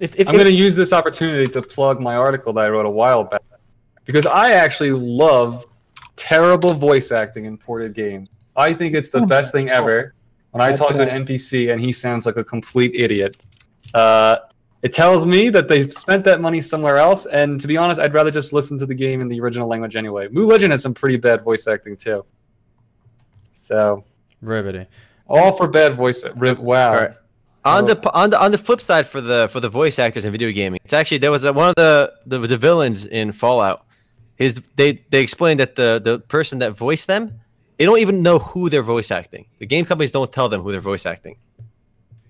Speaker 1: If, if,
Speaker 3: I'm going to use this opportunity to plug my article that I wrote a while back because I actually love terrible voice acting in ported games. I think it's the
Speaker 4: Oh,
Speaker 3: best thing ever. When I
Speaker 4: That's
Speaker 3: talk to an. NPC and he sounds like a complete idiot, uh, it tells me that they've spent that money somewhere else. And to be honest, I'd rather just listen to the game in the original language anyway. MU Legend has some pretty bad voice acting too. So
Speaker 1: riveting.
Speaker 3: all for bad voice. ri- Wow.
Speaker 2: All right. On the on the on the flip side for the for the voice actors in video gaming, it's actually there was a, one of the, the the villains in Fallout. His they they explained that the the person that voiced them, they don't even know who they're voice acting. The game companies don't tell them who they're voice acting.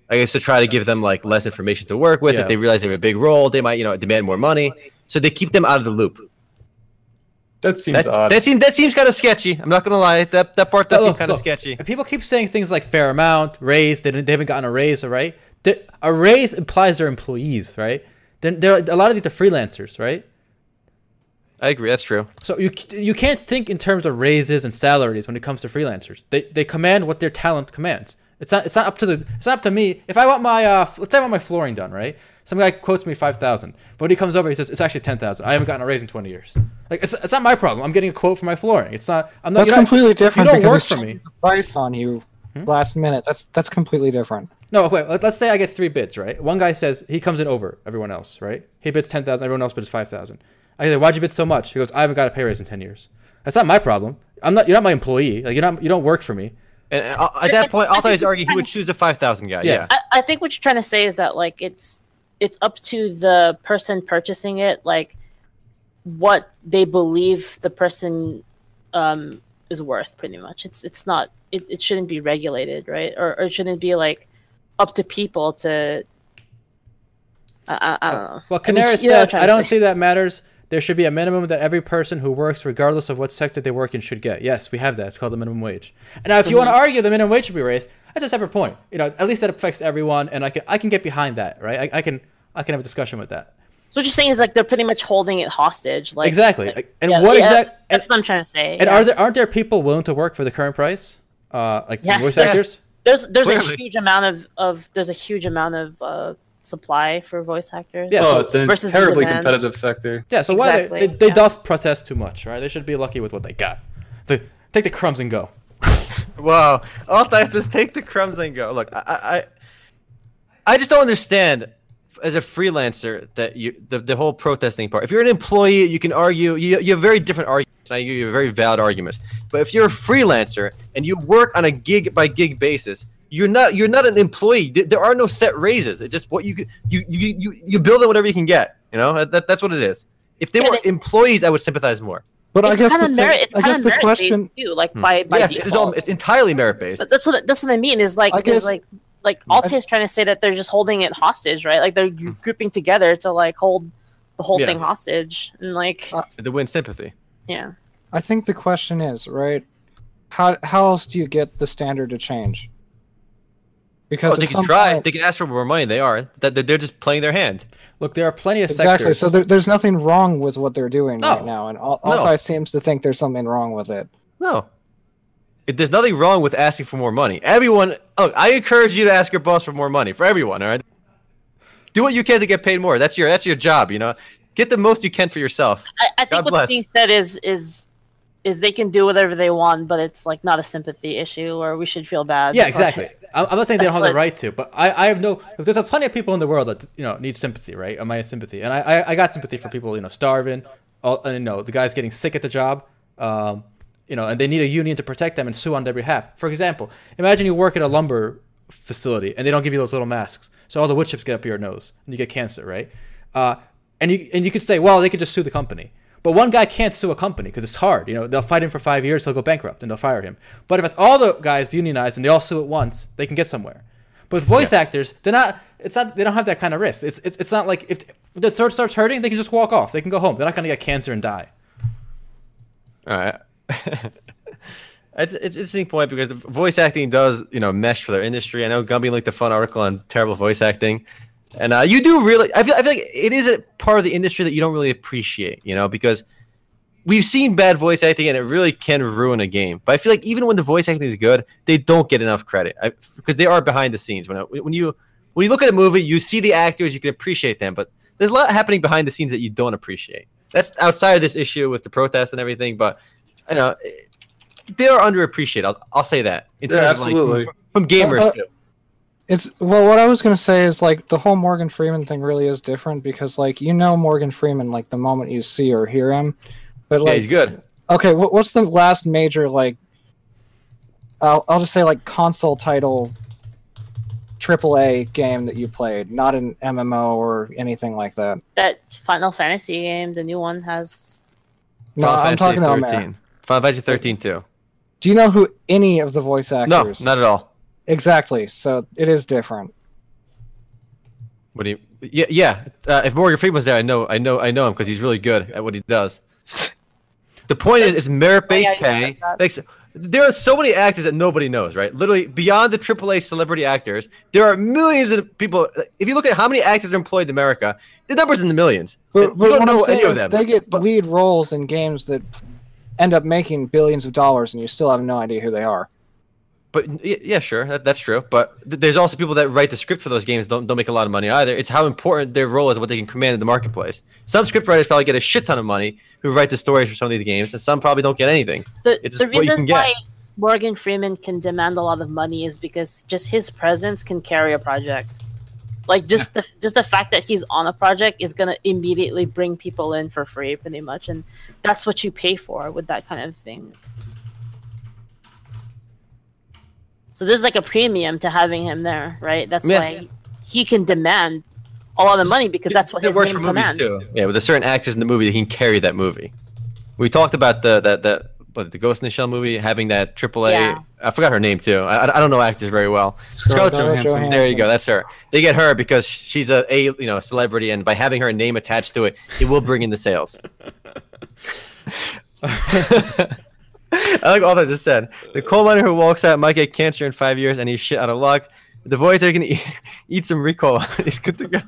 Speaker 2: I guess to try to give them like less information to work with.
Speaker 1: Yeah.
Speaker 2: If they realize they have a big role, they might you know demand more money. So they keep them out of the loop.
Speaker 3: That seems
Speaker 2: That,
Speaker 3: odd.
Speaker 2: that seems that seems kind of sketchy. I'm not gonna lie. That that part does
Speaker 1: But
Speaker 2: seem kind of sketchy.
Speaker 1: if People keep saying things like fair amount, raise. They, didn't- they haven't gotten a raise, right? The- a raise implies they're employees, right? Then there a lot of these are freelancers, right?
Speaker 2: I agree. That's true.
Speaker 1: So you you can't think in terms of raises and salaries when it comes to freelancers. They they command what their talent commands. It's not it's not up to the it's not up to me. If I want my uh f- let's say I want my flooring done, right? Some guy quotes me five thousand, but when he comes over, he says it's actually ten thousand. I haven't gotten a raise in twenty years. Like it's, it's not my problem. I'm getting a quote for my flooring. It's not. I'm not.
Speaker 4: That's
Speaker 1: you're not-
Speaker 4: completely different.
Speaker 1: You don't work for me. Hmm?
Speaker 4: Price on you last minute. That's that's completely different.
Speaker 1: No, wait. let- Let's say I get three bids, right? One guy says he comes in over everyone else, right? He bids ten thousand. Everyone else bids five thousand. I say, why'd you bid so much? He goes, I haven't got a pay raise in ten years. That's not my problem. I'm not. You're not my employee. Like you're not. You don't work for me.
Speaker 2: And uh, at that point, I'll always argue he would choose the five thousand guy.
Speaker 1: Yeah.
Speaker 2: yeah.
Speaker 5: I, I think what you're trying to say is that like it's it's up to the person purchasing it, like what they believe the person um, is worth. Pretty much, it's it's not. It, it shouldn't be regulated, right? Or, or it shouldn't be like up to people to. I, I, I don't know.
Speaker 1: Well,
Speaker 5: I mean,
Speaker 1: Canary
Speaker 5: you know what I'm
Speaker 1: said, I don't see that matters. There should be a minimum that every person who works, regardless of what sector they work in, should get. Yes, we have that. It's called the minimum wage. And now, if you want
Speaker 5: Mm-hmm.
Speaker 1: to argue the minimum wage should be raised, that's a separate point. You know, at least that affects everyone, and I can I can get behind that, right? I, I can I can have a discussion with that.
Speaker 5: So what you're saying is like they're pretty much holding it hostage. Like
Speaker 1: Exactly. And
Speaker 5: Yeah,
Speaker 1: what
Speaker 5: yeah,
Speaker 1: exact?
Speaker 5: That's what I'm trying to say.
Speaker 1: and
Speaker 5: yeah.
Speaker 1: are there aren't there people willing to work for the current price? Uh, like
Speaker 5: Yes,
Speaker 1: voice
Speaker 5: there's-
Speaker 1: actors.
Speaker 5: there's there's a huge amount of, of there's a huge amount of uh, supply for voice actors.
Speaker 1: Yeah,
Speaker 3: oh,
Speaker 1: so-
Speaker 3: it's a
Speaker 5: versus
Speaker 3: terribly competitive sector.
Speaker 1: Yeah. So why
Speaker 5: Exactly,
Speaker 1: they they, they
Speaker 5: yeah.
Speaker 1: doth protest too much, right? They should be lucky with what they got. The, take the crumbs and go. (laughs)
Speaker 2: Wow. All that says take the crumbs and go. Look, I, I, I just don't understand as a freelancer that you the, the whole protesting part. If you're an employee, you can argue. You, you have very different arguments. and I give you very valid arguments. But if you're a freelancer and you work on a gig by gig basis, you're not you're not an employee. There- There are no set raises. It's just what you you you you, you build it whatever you can get. You know that, that's what it is. If they
Speaker 5: And
Speaker 2: were
Speaker 5: it-
Speaker 2: employees, I would sympathize more.
Speaker 4: But
Speaker 5: it's
Speaker 4: I guess
Speaker 5: kind
Speaker 4: the
Speaker 5: of
Speaker 4: thing-
Speaker 5: merit. It's
Speaker 4: I
Speaker 5: kind
Speaker 4: guess
Speaker 5: of
Speaker 4: the
Speaker 5: merit
Speaker 4: question.
Speaker 5: based too, like hmm. by by
Speaker 2: yes, it's all it's entirely merit based.
Speaker 5: But that's what that's what I mean. Is like
Speaker 4: I
Speaker 5: is
Speaker 4: guess-
Speaker 5: like like Alte is trying to say that they're just holding it hostage, right? Like they're grouping together to like hold the whole
Speaker 2: Yeah.
Speaker 5: thing hostage, and like
Speaker 4: Uh,
Speaker 2: To win sympathy.
Speaker 5: yeah,
Speaker 4: I think the question is right. How how else do you get the standard to change? Because
Speaker 2: Oh, they can
Speaker 4: some
Speaker 2: try.
Speaker 4: point-
Speaker 2: They can ask for more money. They are. That that they're just playing their hand.
Speaker 1: Look, there are plenty of
Speaker 4: exactly.
Speaker 1: sectors.
Speaker 4: So there, there's nothing wrong with what they're doing
Speaker 1: No.
Speaker 4: right now, and Al-
Speaker 2: No.
Speaker 4: Seems to think there's something wrong with it.
Speaker 2: No. It, there's nothing wrong with asking for more money. Everyone, look, I encourage you to ask your boss for more money for everyone. All right. Do what you can to get paid more. That's your that's your job. You know, get the most you can for yourself.
Speaker 5: I, I
Speaker 2: God
Speaker 5: think what's being said is is is they can do whatever they want, but it's like not a sympathy issue, or we should feel bad.
Speaker 1: Yeah, exactly. I'm I'm not saying they don't have the right to, but I, I have no. There's a plenty of people in the world that you know need sympathy, right? Am I sympathy? And I, I, I got sympathy for people you know starving, all, and you know the guys getting sick at the job, um, you know, and they need a union to protect them and sue on their behalf. For example, imagine you work at a lumber facility and they don't give you those little masks, so all the wood chips get up your nose and you get cancer, right? Uh, and you and you could say, well, they could just sue the company. But one guy can't sue a company because it's hard. You know, they'll fight him for five years, he'll go bankrupt, and they'll fire him. But if all the guys unionize and they all sue at once, they can get somewhere. But with voice actors, they're not. It's not. They don't have that kind of risk. It's it's, it's not like if If their throat starts hurting, they can just walk off. They can go home. They're not gonna get cancer and die.
Speaker 2: All right. (laughs) it's it's an interesting point because the voice acting does you know mesh for their industry. I know Gumby linked a fun article on terrible voice acting, and uh, you do really. I feel I feel like it is a part of the industry that you don't really appreciate. You know because we've seen bad voice acting and it really can ruin a game. But I feel like even when the voice acting is good, they don't get enough credit because they are behind the scenes. When when you when you look at a movie, you see the actors, you can appreciate them, but there's a lot happening behind the scenes that you don't appreciate. That's outside of this issue with the protests and everything, but you know they are underappreciated. I'll, I'll say that. In
Speaker 3: Yeah,
Speaker 2: terms of, like,
Speaker 3: absolutely.
Speaker 2: from, from gamers.
Speaker 4: Uh. It's well, what I was gonna say is like the whole Morgan Freeman thing really is different because like you know Morgan Freeman like the moment you see or hear him, but
Speaker 2: yeah,
Speaker 4: like
Speaker 2: he's good.
Speaker 4: okay, what, what's the last major like? I'll I'll just say like console title, AAA game that you played, not an MMO or anything like that.
Speaker 5: That Final Fantasy game, the new one has.
Speaker 4: No,
Speaker 2: Final
Speaker 4: I'm
Speaker 2: Fantasy
Speaker 4: talking about
Speaker 2: 13.
Speaker 4: Matt.
Speaker 2: Final Fantasy 13 too.
Speaker 4: Do you know who any of the voice actors?
Speaker 2: No, not at all.
Speaker 4: exactly. So it is different.
Speaker 2: What do you? Yeah, yeah. Uh, if Morgan Freeman was there, I know, I know, I know him because he's really good at what he does. the point is, it's merit-based
Speaker 5: Oh, yeah,
Speaker 2: pay.
Speaker 5: said that.
Speaker 2: Like, there are so many actors that nobody knows, right? Literally, beyond the AAA celebrity actors, there are millions of people. If you look at how many actors are employed in America, the numbers in the millions.
Speaker 4: But,
Speaker 2: you don't know any of them.
Speaker 4: They get
Speaker 2: But-
Speaker 4: lead roles in games that end up making billions of dollars, and you still have no idea who they are.
Speaker 2: But yeah, sure, that, that's true. But th- there's also people that write the script for those games don't don't make a lot of money either. It's how important their role is, what they can command in the marketplace. Some script writers probably get a shit ton of money who write the stories for some of these games, and some probably don't get anything.
Speaker 5: The,
Speaker 2: It's
Speaker 5: the reason
Speaker 2: can get.
Speaker 5: why Morgan Freeman can demand a lot of money is because just his presence can carry a project. Like just the just the fact that he's on a project is gonna immediately bring people in for free, pretty much, and that's what you pay for with that kind of thing. So there's like a premium to having him there, right? That's
Speaker 2: Yeah.
Speaker 5: why he can demand a lot of money because that's what
Speaker 2: It
Speaker 5: his
Speaker 2: works
Speaker 5: name
Speaker 2: for movies
Speaker 5: commands.
Speaker 2: too. Yeah, with a certain actors in the movie that can carry that movie. We talked about the that that but the Ghost in the Shell movie having that AAA.
Speaker 5: Yeah.
Speaker 2: I forgot her name too. I, I- I don't know actors very well. Scarlett
Speaker 4: Scarlett
Speaker 2: Johansson. There you go. That's her. They get her because she's a, a you know celebrity, and by having her name attached to it, it will bring in the sales. (laughs) (laughs) I like all that just said. The coal miner who walks out might get cancer in five years, and he's shit out of luck. The voyager can eat, (laughs) eat some Ricola. he's good to go.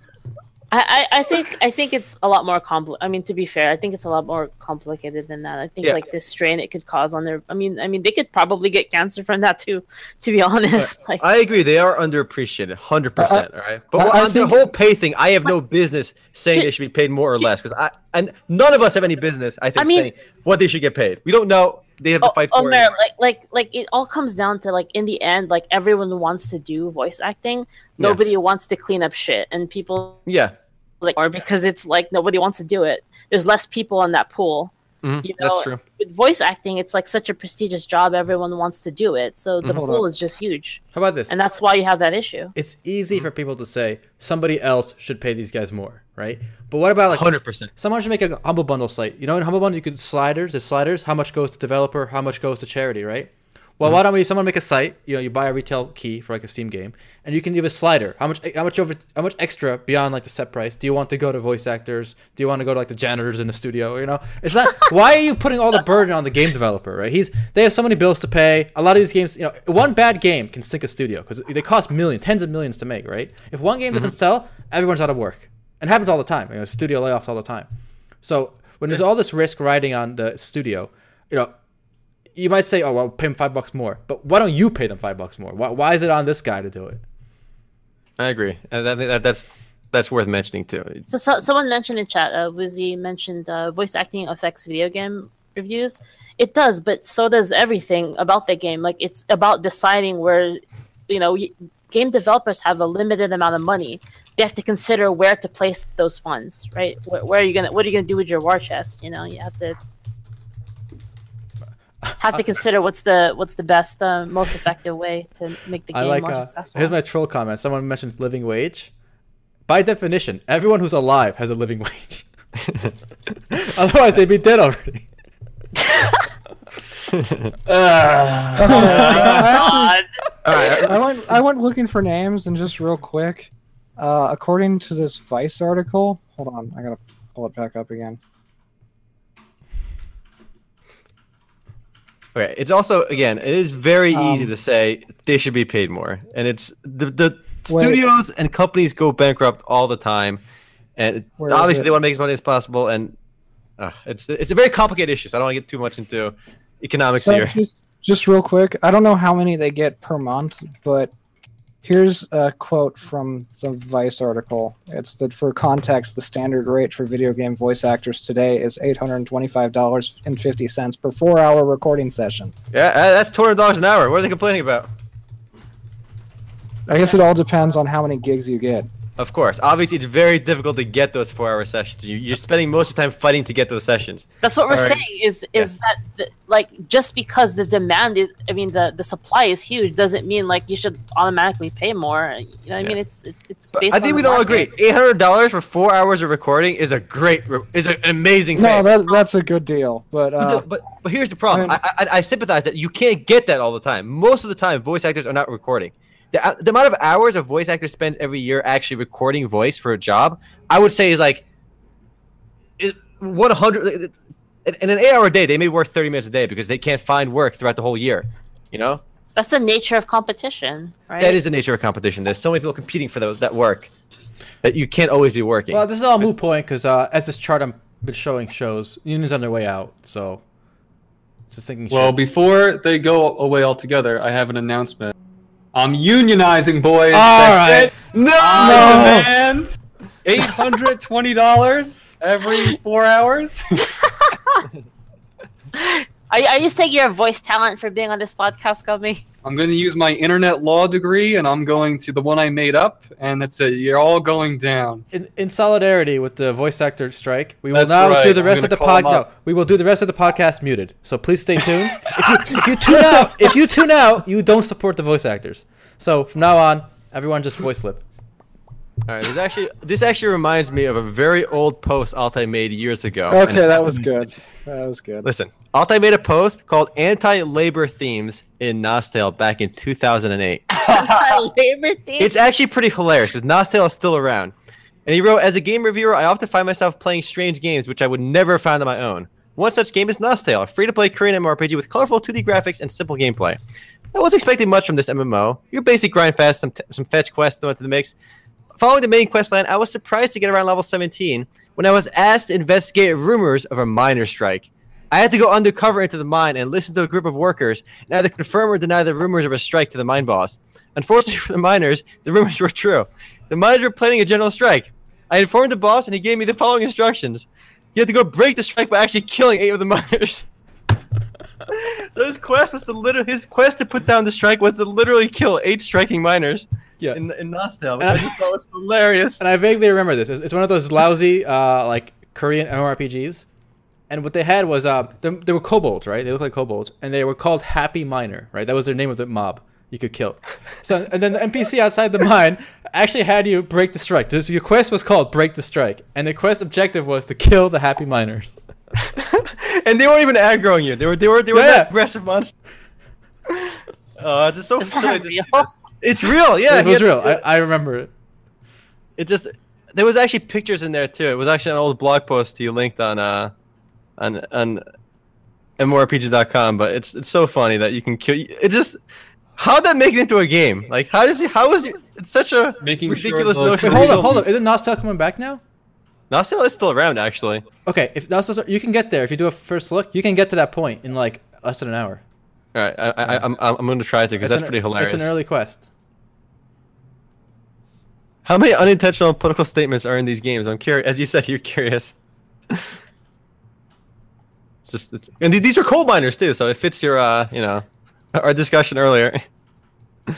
Speaker 5: I, I I think I think it's a lot more compli I mean, to be fair, I think it's a lot more complicated than that. I think
Speaker 2: Yeah.
Speaker 5: like this strain it could cause on their. I mean, I mean, they could probably get cancer from that too. To be (laughs) honest, like
Speaker 2: I agree. They are underappreciated, hundred percent. All right, but
Speaker 4: I- I
Speaker 2: on the whole pay thing, I have no business saying they should be paid more or less because I and none of us have any business. I think
Speaker 5: I mean-
Speaker 2: saying what they should get paid. We don't know. They have to
Speaker 5: oh,
Speaker 2: fight
Speaker 5: oh,
Speaker 2: for
Speaker 5: Mer,
Speaker 2: it.
Speaker 5: like like like it all comes down to like in the end, like everyone wants to do voice acting. Nobody wants to clean up shit, and people
Speaker 2: Yeah,
Speaker 5: like or (laughs) because it's like nobody wants to do it. There's less people in that pool.
Speaker 2: mhm,
Speaker 5: You know,
Speaker 2: that's true.
Speaker 5: With voice acting, it's like such a prestigious job. Everyone wants to do it, so the
Speaker 2: Mhm.
Speaker 5: pool is just huge,
Speaker 1: How about this?
Speaker 5: and that's why you have that issue.
Speaker 1: it's easy for people to say somebody else should pay these guys more, right? But what about like
Speaker 2: Hundred percent.
Speaker 1: someone should make a humble bundle site? You know, in humble bundle you could sliders. The sliders, how much goes to developer, how much goes to charity, right? Well, why don't we? Someone make a site. You know, you buy a retail key for like a Steam game, and you can give a slider. How much? How much over? How much extra beyond like the set price? Do you want to go to voice actors? Do you want to go to like the janitors in the studio? You know, it's not. (laughs) why are you putting all the burden on the game developer? Right? He's they have so many bills to pay. A lot of these games, you know, one bad game can sink a studio because they cost millions, tens of millions to make. Right? If one game doesn't mm-hmm. sell, everyone's out of work. And it happens all the time. You know, studio layoffs all the time. So when there's all this risk riding on the studio, you know, you might say, "Oh, well, pay him five bucks more," but why don't you pay them five bucks more? Why, why is it on this guy to do it?
Speaker 2: I agree, and I think that, that's that's worth mentioning too.
Speaker 5: So, so someone mentioned in chat, uh, Wizzy mentioned uh, voice acting affects video game reviews. It does, but so does everything about the game. Like it's about deciding where, you know, game developers have a limited amount of money. They have to consider where to place those funds, right? Where, where are you gonna? What are you gonna do with your war chest? You know, you have to have to consider what's the what's the best, uh, most effective way to make the
Speaker 1: I
Speaker 5: game
Speaker 1: like.
Speaker 5: more
Speaker 1: Uh,
Speaker 5: successful.
Speaker 1: here's my troll comment. Someone mentioned living wage. By definition, everyone who's alive has a living (laughs) wage. (laughs) Otherwise, they'd be dead already. (laughs)
Speaker 5: God.
Speaker 2: all right,
Speaker 4: I went I went looking for names and just real quick. Uh, according to this Vice article, hold on. I gotta pull it back up again.
Speaker 2: Okay, it's also again, it is very easy
Speaker 4: Um,
Speaker 2: to say they should be paid more, and it's the the
Speaker 4: Wait.
Speaker 2: studios and companies go bankrupt all the time, and obviously they want to make as much money as possible, and uh, it's it's a very complicated issue. So I don't want to get too much into economics
Speaker 4: So
Speaker 2: here.
Speaker 4: just, just real quick, I don't know how many they get per month, but here's a quote from the Vice article. It's that for context, the standard rate for video game voice actors today is eight hundred and twenty-five dollars and fifty cents per four-hour recording session.
Speaker 2: Yeah, uh, that's two hundred dollars an hour. What are they complaining about?
Speaker 4: I guess it all depends on how many gigs you get.
Speaker 2: Of course, obviously, it's very difficult to get those four-hour sessions. You, you're spending most of the time fighting to get those sessions.
Speaker 5: That's what we're
Speaker 2: Alright.
Speaker 5: saying is is that the, like just because the demand is I mean the the supply is huge doesn't mean like you should automatically pay more. You know what I
Speaker 2: Yeah.
Speaker 5: mean it's it, it's based
Speaker 2: I think
Speaker 5: the
Speaker 2: we'd all agree, eight hundred dollars for four hours of recording is a great, re- is a- an amazing.
Speaker 4: No, that, that's a good deal, but
Speaker 2: But,
Speaker 4: uh,
Speaker 2: the- but but here's the problem.
Speaker 4: I
Speaker 2: I, I, I sympathize that you can't get that all the time. Most of the time, voice actors are not recording. The, uh, the amount of hours a voice actor spends every year actually recording voice for a job, I would say is like, is one hundred. In in an eight-hour day, they may work thirty minutes a day because they can't find work throughout the whole year. You know,
Speaker 5: That's the nature of competition, right?
Speaker 2: that is the nature of competition. There's so many people competing for those that work that you can't always be working.
Speaker 1: Well, this is all moot point because uh, as this chart I'm been showing shows, unions on their way out. So it's just thinking.
Speaker 3: Well,
Speaker 1: shit.
Speaker 3: before they go away altogether, I have an announcement. I'm unionizing, boys.
Speaker 1: All
Speaker 3: That's
Speaker 1: right.
Speaker 3: it.
Speaker 2: no,
Speaker 3: I demand eight hundred twenty dollars every four hours. (laughs)
Speaker 5: Are, are you saying you're a voice talent for being on this podcast, Gummy?
Speaker 3: I'm going to use my internet law degree, and I'm going to the one I made up, and that's it. You're all going down.
Speaker 1: in, in solidarity with the voice actor strike, we will
Speaker 3: That's
Speaker 1: now
Speaker 3: right.
Speaker 1: do the rest of the
Speaker 3: call
Speaker 1: pod. No, we will do the rest of the podcast muted. So please stay tuned. if you if you tune out, if you tune out, you don't support the voice actors. So from now on, everyone just voice lip.
Speaker 2: All right, this actually this actually reminds me of a very old post Altai made years ago.
Speaker 4: okay,
Speaker 2: And-
Speaker 4: that was good. That was good.
Speaker 2: Listen, Altai made a post called "Anti-Labor Themes in Nostale" back in 2008. (laughs)
Speaker 5: Anti-labor thing.
Speaker 2: It's actually pretty hilarious because Nostale is still around. And he wrote, "As a game reviewer, I often find myself playing strange games which I would never have found on my own. One such game is Nostale, a free-to-play Korean MMORPG with colorful 2D graphics and simple gameplay. I wasn't expecting much from this MMO. Your basic grind fast, some, t- some fetch quests thrown into the mix. Following the main quest line, I was surprised to get around level 17 when I was asked to investigate rumors of a miner strike. I had to go undercover into the mine and listen to a group of workers and either confirm or deny the rumors of a strike to the mine boss. Unfortunately (laughs) for the miners, the rumors were true. The miners were planning a general strike. I informed the boss and he gave me the following instructions. You had to go break the strike by actually killing eight of the (laughs) miners. so his quest was to literally his quest to put down the strike was to literally kill eight striking miners
Speaker 1: Yeah.
Speaker 2: in in Nostale, which I just thought it was hilarious.
Speaker 1: And I vaguely remember this. It's, it's one of those lousy, uh, like Korean MMORPGs. And what they had was uh, they, they were kobolds, right? They looked like kobolds, and they were called Happy Miner, right? That was their name of the mob you could kill. So, and then the NPC outside the mine actually had you break the strike. So your quest was called Break the Strike, and the quest objective was to kill the Happy Miners. (laughs)
Speaker 2: and they weren't even aggroing you. They were they were they were
Speaker 1: Yeah, yeah.
Speaker 2: aggressive monsters. (laughs) Oh, it's just so
Speaker 5: Is
Speaker 2: silly.
Speaker 5: real?
Speaker 2: It's real, yeah.
Speaker 1: it was
Speaker 2: had-
Speaker 1: real. I, I remember it.
Speaker 2: it just there was actually pictures in there too. It was actually an old blog post you linked on uh on on MMORPG.com, but it's it's so funny that you can kill. It just how'd that make it into a game? Like how does he? How is it? It's such a
Speaker 3: Making
Speaker 2: ridiculous
Speaker 3: the-
Speaker 2: notion.
Speaker 1: Wait, hold
Speaker 2: of
Speaker 1: up, hold up. Isn't Nostal coming back now?
Speaker 2: Nostale is still around actually.
Speaker 1: Okay, if Nostal, you can get there if you do a first look. You can get to that point in like less than an hour.
Speaker 2: All right, I, I, I'm I'm I'm going to try it because that's
Speaker 1: an,
Speaker 2: pretty hilarious.
Speaker 1: It's an early quest.
Speaker 2: How many unintentional political statements are in these games? I'm curious. As you said, you're curious. (laughs) it's just, it's, and th- these are coal miners too, so it fits your, uh, you know, our discussion earlier. (laughs)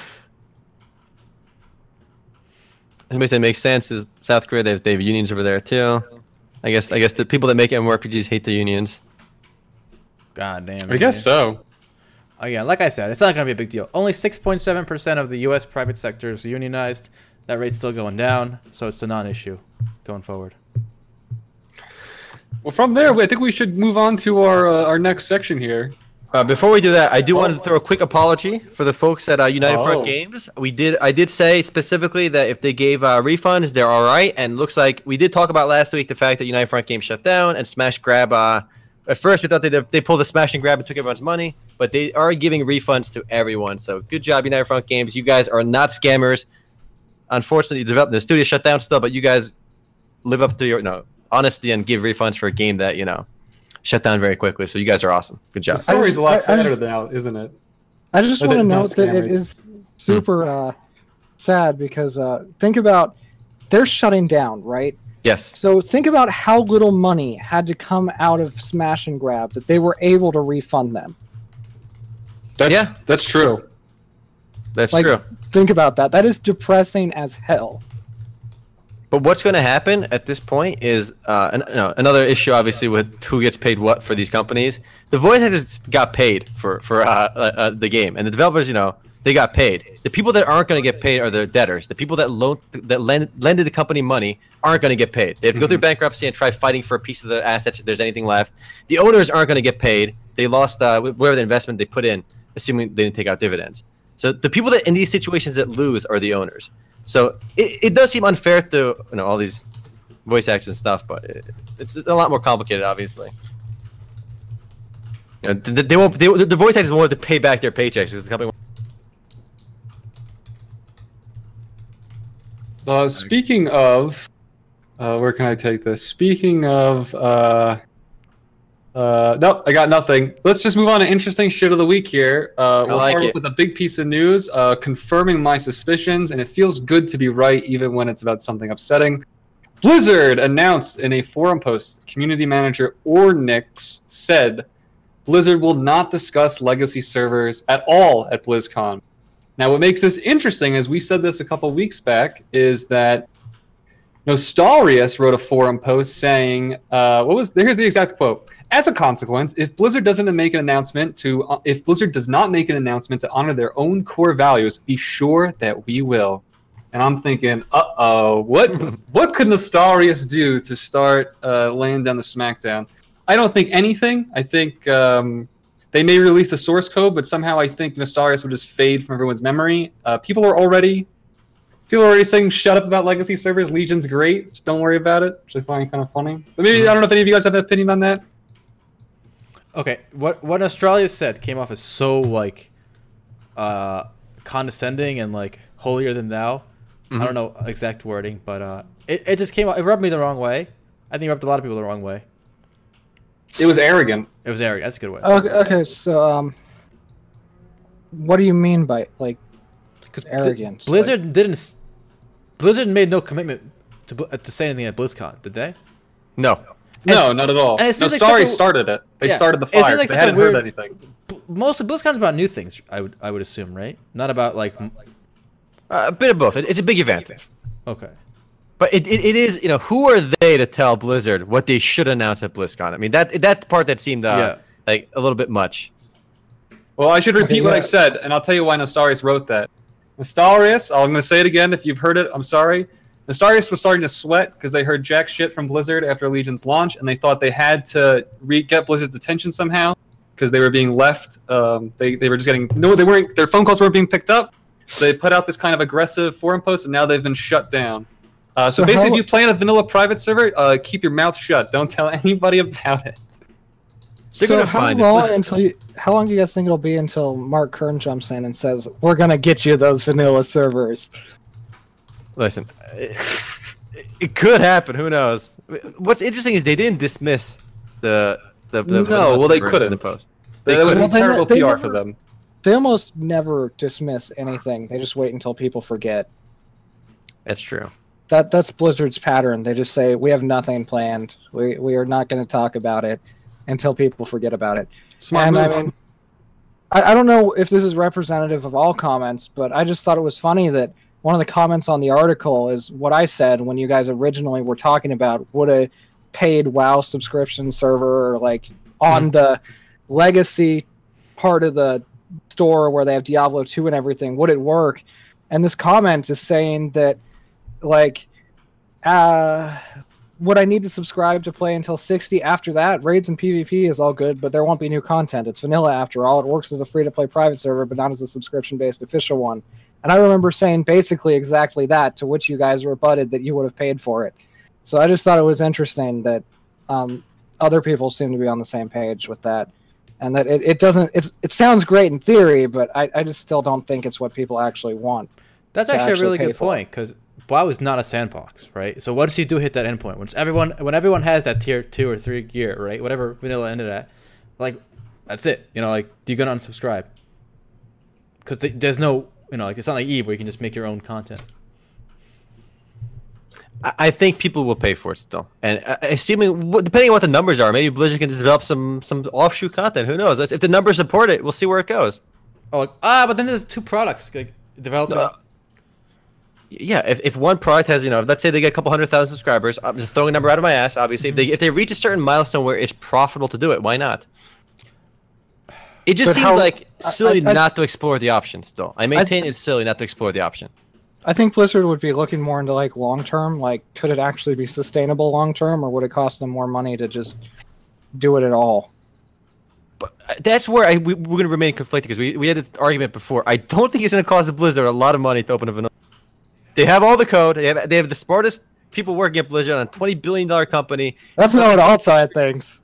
Speaker 2: Somebody said makes sense. Is South Korea? They have, they have unions over there too. I guess I guess the people that make MMORPGs hate the unions.
Speaker 1: God damn. It.
Speaker 3: I guess so.
Speaker 1: Oh yeah, like I said, it's not going to be a big deal. Only 6.7% of the U.S. private sector is unionized. That rate's still going down, so it's a non-issue going forward.
Speaker 3: Well, from there, I think we should move on to our uh, our next section here.
Speaker 2: Uh, before we do that, I do want to throw a quick apology for the folks at uh, United
Speaker 3: Oh.
Speaker 2: Front Games. We did, I did say specifically that if they gave uh, refunds, they're all right. And looks like we did talk about last week the fact that United Front Games shut down and Smash Grab. Uh, at first, we thought they they pulled the Smash and Grab and took everyone's money, but they are giving refunds to everyone. So good job, United Front Games. You guys are not scammers. Unfortunately, the the studio shut down still, but you guys live up to your no honesty and give refunds for a game that you know shut down very quickly. So you guys are awesome. Good job.
Speaker 3: The story's
Speaker 4: just-
Speaker 3: a lot
Speaker 4: I- I
Speaker 3: sadder
Speaker 4: just-
Speaker 3: now, isn't it?
Speaker 4: I just
Speaker 3: Or
Speaker 4: want to
Speaker 3: the- not
Speaker 4: note that it
Speaker 3: scammers.
Speaker 4: is super uh, sad because uh, think about they're shutting down, right?
Speaker 2: Yes.
Speaker 4: So think about how little money had to come out of Smash and Grab that they were able to refund them.
Speaker 3: That's,
Speaker 2: Yeah.
Speaker 3: that's true.
Speaker 2: That's
Speaker 4: Like-
Speaker 2: true.
Speaker 4: Think about that. That is depressing as hell.
Speaker 2: But what's going to happen at this point is uh, an, no, another issue, obviously, with who gets paid what for these companies. The voice actors got paid for for uh, uh, uh, the game, and the developers, you know, they got paid. The people that aren't going to get paid are the debtors. The people that loan that lend, lended the company money aren't going to get paid. They have to go through bankruptcy and try fighting for a piece of the assets if there's anything left. The owners aren't going to get paid. They lost uh, whatever the investment they put in, assuming they didn't take out dividends. So the people that in these situations that lose are the owners. So it, it does seem unfair to you know all these voice acts and stuff, but it, it's a lot more complicated, obviously. You know, they, they won't. They, the voice actors won't have to pay back their paychecks because the company.
Speaker 3: Uh, speaking of, uh, where can I take this? Speaking of, uh, uh, nope, I got nothing. Let's just move on to interesting shit of the week here. Uh, we'll
Speaker 2: like
Speaker 3: start
Speaker 2: it.
Speaker 3: with a big piece of news, uh, confirming my suspicions, and it feels good to be right, even when it's about something upsetting. Blizzard announced in a forum post, community manager Ornyx said Blizzard will not discuss legacy servers at all at BlizzCon. Now, what makes this interesting, as we said this a couple weeks back, is that Nostalrius wrote a forum post saying, uh, "What was here's the exact quote." As a consequence, if Blizzard doesn't make an announcement to, uh, if Blizzard does not make an announcement to honor their own core values, be sure that we will. And I'm thinking, uh oh, what (laughs) what could Nostalrius do to start uh, laying down the smackdown? I don't think anything. I think um, they may release the source code, but somehow I think Nostalrius would just fade from everyone's memory. Uh, people are already people are already saying shut up about legacy servers. Legion's great. Just don't worry about it, which I find kind of funny. But maybe I don't know if any of you guys have an opinion on that.
Speaker 1: Okay, what what Nostalrius said came off as so like uh condescending and like holier than thou. I don't know exact wording, but uh it, it just came out it rubbed me the wrong way. I think it rubbed a lot of people the wrong way.
Speaker 3: It was arrogant.
Speaker 1: It was arrogant. That's a good way.
Speaker 4: Okay, okay so um, what do you mean by like?
Speaker 1: Because
Speaker 4: arrogance,
Speaker 1: Blizzard didn't Blizzard made no commitment to to say anything at BlizzCon, did they?
Speaker 2: No.
Speaker 3: No, not at all.
Speaker 1: and
Speaker 3: No,
Speaker 1: it seems like
Speaker 3: Starry
Speaker 1: a-
Speaker 3: started it. They
Speaker 1: Yeah.
Speaker 3: started the fire.
Speaker 1: like
Speaker 3: they hadn't
Speaker 1: weird-
Speaker 3: heard anything.
Speaker 1: Most of BlizzCon's about new things. I would I would assume, right? Not about like
Speaker 2: Uh, a bit of both. It, it's a big event.
Speaker 1: okay.
Speaker 2: But it, it, it is, you know, who are they to tell Blizzard what they should announce at BlizzCon? I mean, that that's the part that seemed uh,
Speaker 1: Yeah.
Speaker 2: like a little bit much.
Speaker 3: Well, I should repeat
Speaker 4: Okay,
Speaker 3: what I said, and I'll tell you why Nostalrius wrote that. Nostalrius, I'm going to say it again. If you've heard it, I'm sorry. Nostalrius was starting to sweat because they heard jack shit from Blizzard after Legion's launch, and they thought they had to re- get Blizzard's attention somehow because they were being left. Um, they, they were just getting no, they weren't. Their phone calls weren't being picked up. So they put out this kind of aggressive forum post, and now they've been shut down. Uh, so,
Speaker 4: So
Speaker 3: basically,
Speaker 4: how-
Speaker 3: if you play on a vanilla private server, uh, keep your mouth shut. Don't tell (laughs) anybody about it.
Speaker 2: They're
Speaker 4: so
Speaker 2: gonna
Speaker 4: how long until you? How long do you guys think it'll be until Mark Kern jumps in and says, "We're gonna get you those vanilla servers"?
Speaker 2: Listen, it, (laughs) it could happen. Who knows? What's interesting is they didn't dismiss the the. the
Speaker 3: No,
Speaker 2: vanilla
Speaker 3: well, they couldn't.
Speaker 2: the post.
Speaker 3: That
Speaker 2: They
Speaker 3: would be
Speaker 4: couldn't.
Speaker 3: terrible
Speaker 4: They
Speaker 3: PR
Speaker 4: never-
Speaker 3: for them.
Speaker 4: They almost never dismiss anything. They just wait until people forget.
Speaker 2: That's true.
Speaker 4: That that's Blizzard's pattern. They just say, "We have nothing planned. We we are not going to talk about it until people forget about it."
Speaker 3: Smart
Speaker 4: and
Speaker 3: move.
Speaker 4: I mean, I, I don't know if this is representative of all comments, but I just thought it was funny that one of the comments on the article is what I said when you guys originally were talking about would a paid WoW subscription server or like on the legacy part of the store where they have Diablo 2 and everything, would it work? And this comment is saying that like uh would I need to subscribe to play until 60? After that, raids and PvP is all good, but there won't be new content. It's vanilla after all. It works as a free to play private server, but not as a subscription based official one. And I remember saying basically exactly that, to which you guys rebutted that you would have paid for it. So I just thought it was interesting that um, other people seem to be on the same page with that. And that it, it doesn't, it's, it sounds great in theory, but I, I just still don't think it's what people actually want.
Speaker 1: That's
Speaker 4: to
Speaker 1: actually a really good
Speaker 4: for.
Speaker 1: point because WoW is not a sandbox, right? So once you do hit that endpoint, once everyone when everyone has that tier two or three gear, right? Whatever vanilla ended at, like that's it. You know, like do you gonna unsubscribe? Because there's no, you know, like it's not like Eve where you can just make your own content.
Speaker 2: I think people will pay for it still, and uh, assuming depending on what the numbers are, maybe Blizzard can develop some some offshoot content. Who knows? If the numbers support it, we'll see where it goes.
Speaker 1: Oh, like, ah, but then there's two products like developing.
Speaker 2: Uh, Yeah, if, if one product has, you know, let's say they get a couple hundred thousand subscribers, I'm just throwing a number out of my ass. Obviously, if they if they reach a certain milestone where it's profitable to do it, why not? It just
Speaker 4: But
Speaker 2: seems
Speaker 4: how-
Speaker 2: like silly
Speaker 4: I- I-
Speaker 2: not to explore the option. Still, I maintain it's silly not to explore the option.
Speaker 4: I think Blizzard would be looking more into like long term. Like, could it actually be sustainable long term, or would it cost them more money to just do it at all?
Speaker 2: But uh, that's where I we, we're going to remain conflicted because we, we had this argument before. I don't think it's going to cost Blizzard a lot of money to open a vanilla. They have all the code. They have they have the smartest people working at Blizzard on a twenty billion dollar company.
Speaker 4: That's not what Altai thinks.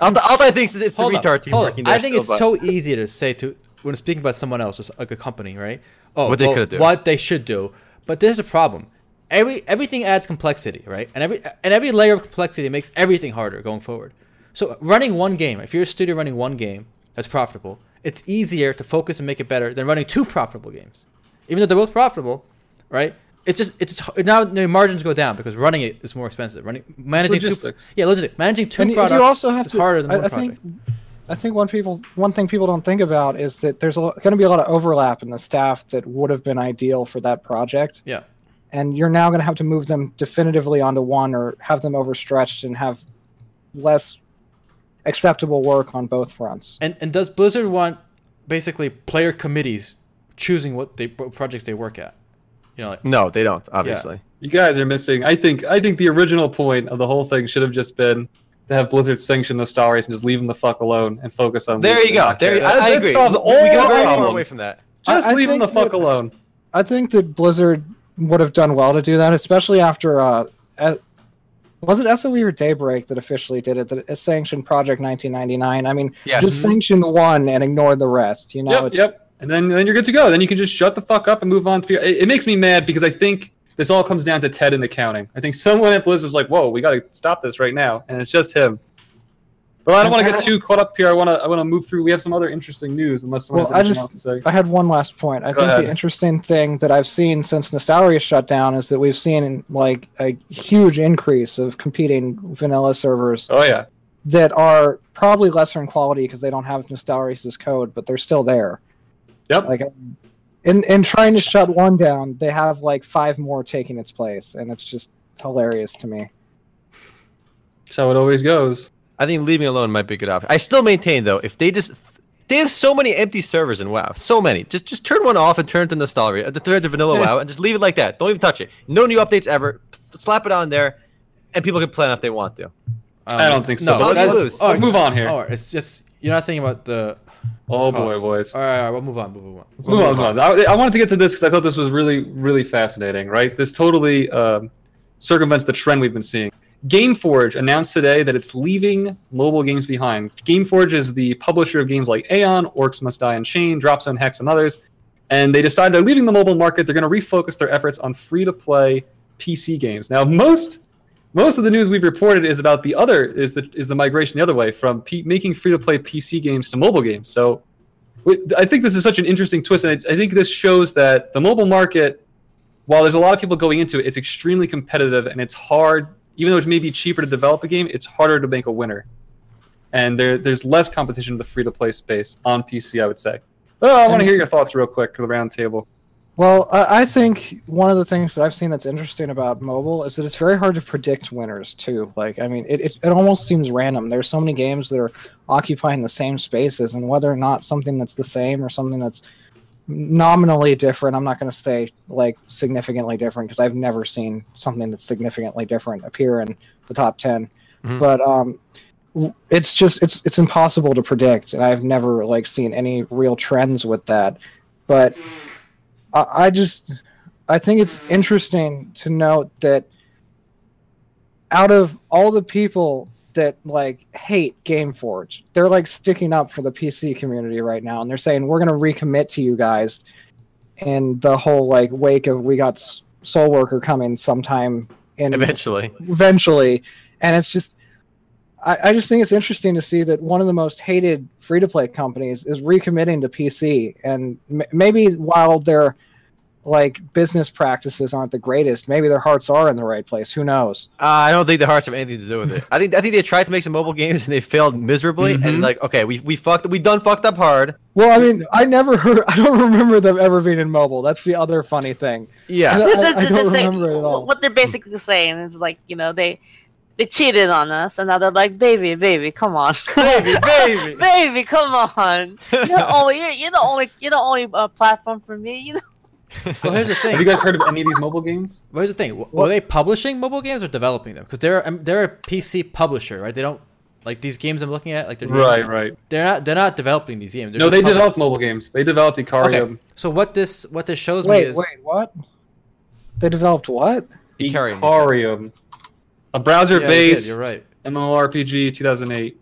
Speaker 2: Alta, Alta thinks it's the
Speaker 1: up,
Speaker 2: retard team working there.
Speaker 1: I think it's so easy to say to when speaking about someone else, or like a company, right? Oh,
Speaker 2: What they
Speaker 1: well,
Speaker 2: could do.
Speaker 1: what they should do. But there's a problem. Every everything adds complexity, right? And every and every layer of complexity makes everything harder going forward. So running one game, if you're a studio running one game that's profitable, it's easier to focus and make it better than running two profitable games. Even though they're both profitable, right? It's just it's now the margins go down because running it is more expensive. Running managing two,
Speaker 3: logistics.
Speaker 1: yeah, logistics. Managing two
Speaker 4: And
Speaker 1: products
Speaker 4: you also have
Speaker 1: is
Speaker 4: to.
Speaker 1: harder than
Speaker 4: I,
Speaker 1: one
Speaker 4: I
Speaker 1: project.
Speaker 4: think. I think one people one thing people don't think about is that there's going to be a lot of overlap in the staff that would have been ideal for that project,
Speaker 1: yeah.
Speaker 4: and you're now going to have to move them definitively onto one or have them overstretched and have less acceptable work on both fronts.
Speaker 1: And and does Blizzard want basically player committees choosing what they what projects they work at? You know, like,
Speaker 2: No, they don't. Obviously.
Speaker 3: You guys are missing. I think. I think the original point of the whole thing should have just been to have Blizzard sanction those star race and just leave them the fuck alone and focus on.
Speaker 2: There you go. There,
Speaker 3: care.
Speaker 2: I,
Speaker 3: That-
Speaker 2: I agree.
Speaker 3: solves
Speaker 2: we,
Speaker 3: all
Speaker 2: we got very far
Speaker 3: problems.
Speaker 2: away from that.
Speaker 3: Just
Speaker 4: I- I
Speaker 3: leave them the
Speaker 4: think
Speaker 3: fuck
Speaker 4: that-
Speaker 3: alone.
Speaker 4: I think that Blizzard would have done well to do that, especially after uh, uh, was it SOE or Daybreak that officially did it? That sanctioned Project 1999. I mean,
Speaker 2: Yes.
Speaker 4: just sanction one and ignore the rest. You know,
Speaker 3: Yep,
Speaker 4: it's,
Speaker 3: yep. And then then you're good to go. Then you can just shut the fuck up and move on to. Your, it, it makes me mad because I think this all comes down to Ted and accounting. I think someone at Blizzard was like, "Whoa, we got to stop this right now," and it's just him. But I don't want to get too caught up here. I want to I want to move through. We have some other interesting news, unless someone
Speaker 4: Well,
Speaker 3: has
Speaker 4: I
Speaker 3: anything
Speaker 4: just-
Speaker 3: else to say.
Speaker 4: I had one last point. I
Speaker 3: Go
Speaker 4: think
Speaker 3: ahead.
Speaker 4: the interesting thing that I've seen since Nostalrius shut down is that we've seen like a huge increase of competing vanilla servers
Speaker 3: Oh yeah,
Speaker 4: that are probably lesser in quality because they don't have Nostalrius's code, but they're still there.
Speaker 3: Yep.
Speaker 4: Like, in in trying to shut one down, they have like five more taking its place, and it's just hilarious to me.
Speaker 3: That's how it always goes.
Speaker 2: I think leaving alone might be a good option. I still maintain though, if they just they have so many empty servers in WoW, so many. Just just turn one off and turn it to Nostalrius, uh, turn it to Vanilla (laughs) WoW, and just leave it like that. Don't even touch it. No new updates ever. Slap it on there, and people can play it if they want to.
Speaker 3: I don't think so,
Speaker 2: but let's
Speaker 1: that's-
Speaker 2: lose.
Speaker 3: Let's move on here.
Speaker 1: Oh, it's just you're not thinking about the.
Speaker 3: Oh
Speaker 1: cost.
Speaker 3: boy, boys.
Speaker 1: All right, all right, we'll move on. Move on.
Speaker 3: Let's move on. Move on. I, I wanted to get to this because I thought this was really, really fascinating. Right, this totally um, circumvents the trend we've been seeing. GameForge announced today that it's leaving mobile games behind. GameForge is the publisher of games like Aion, Orcs Must Die Unchained, Drop Zone Hex, and others. And they decided they're leaving the mobile market. They're going to refocus their efforts on free-to-play PC games. Now, most most of the news we've reported is about the other is the is the migration the other way from P- making free-to-play PC games to mobile games. So I think this is such an interesting twist, and I, I think this shows that the mobile market, while there's a lot of people going into it, it's extremely competitive and it's hard. Even though it may be cheaper to develop a game, it's harder to make a winner, and there there's less competition in the free to play space on PC. I would say. Oh, I want to hear your thoughts real quick for the round table.
Speaker 4: Well, I I think one of the things that I've seen that's interesting about mobile is that it's very hard to predict winners too. Like, I mean, it, it, it almost seems random. There's so many games that are occupying the same spaces, and whether or not something that's the same or something that's nominally different. I'm not going to say like significantly different because I've never seen something that's significantly different appear in the top 10.
Speaker 2: Mhm.
Speaker 4: But um, it's just it's it's impossible to predict, and I've never like seen any real trends with that. But I, I just I think it's interesting to note that out of all the people that like hate GameForge, they're like sticking up for the PC community right now, and they're saying we're gonna recommit to you guys. And the whole like wake of we got Soul Worker coming sometime in
Speaker 2: Eventually.
Speaker 4: eventually, and it's just. I, I just think it's interesting to see that one of the most hated free to play companies is recommitting to PC, and m- maybe while their like business practices aren't the greatest, maybe their hearts are in the right place. Who knows?
Speaker 2: Uh, I don't think the hearts have anything to do with it. (laughs) I think I think they tried to make some mobile games and they failed miserably.
Speaker 3: Mhm.
Speaker 2: And like, okay, we we fucked, we done fucked up hard.
Speaker 4: Well, I mean, I never heard. (laughs) I don't remember them ever being in mobile. That's the other funny thing.
Speaker 2: Yeah,
Speaker 4: I-
Speaker 5: They're-
Speaker 4: I don't
Speaker 5: saying-
Speaker 4: remember it at all.
Speaker 5: What they're basically saying is like, you know, they they cheated on us, and now they're like, baby, baby, come on, (laughs)
Speaker 2: baby, baby. (laughs)
Speaker 5: baby, come on. You're the (laughs) only, you're, you're the only, you're the only uh, platform for me. You know,
Speaker 1: Well, here's the thing.
Speaker 3: Have you guys heard of any of these mobile games?
Speaker 1: Well, here's the thing. W- Were they publishing mobile games or developing them? Because they're they're a PC publisher, right? They don't like these games I'm looking at. Like they're
Speaker 3: Right, right.
Speaker 1: They're not they're not developing these games. They're
Speaker 3: No, they
Speaker 1: publishing-
Speaker 3: developed mobile games. They developed Ikariam.
Speaker 1: Okay. So what this what this shows me is
Speaker 4: wait, what? They developed what?
Speaker 2: Ikariam, you said.
Speaker 3: Ikariam. A browser-based
Speaker 1: did, right.
Speaker 3: MMORPG 2008.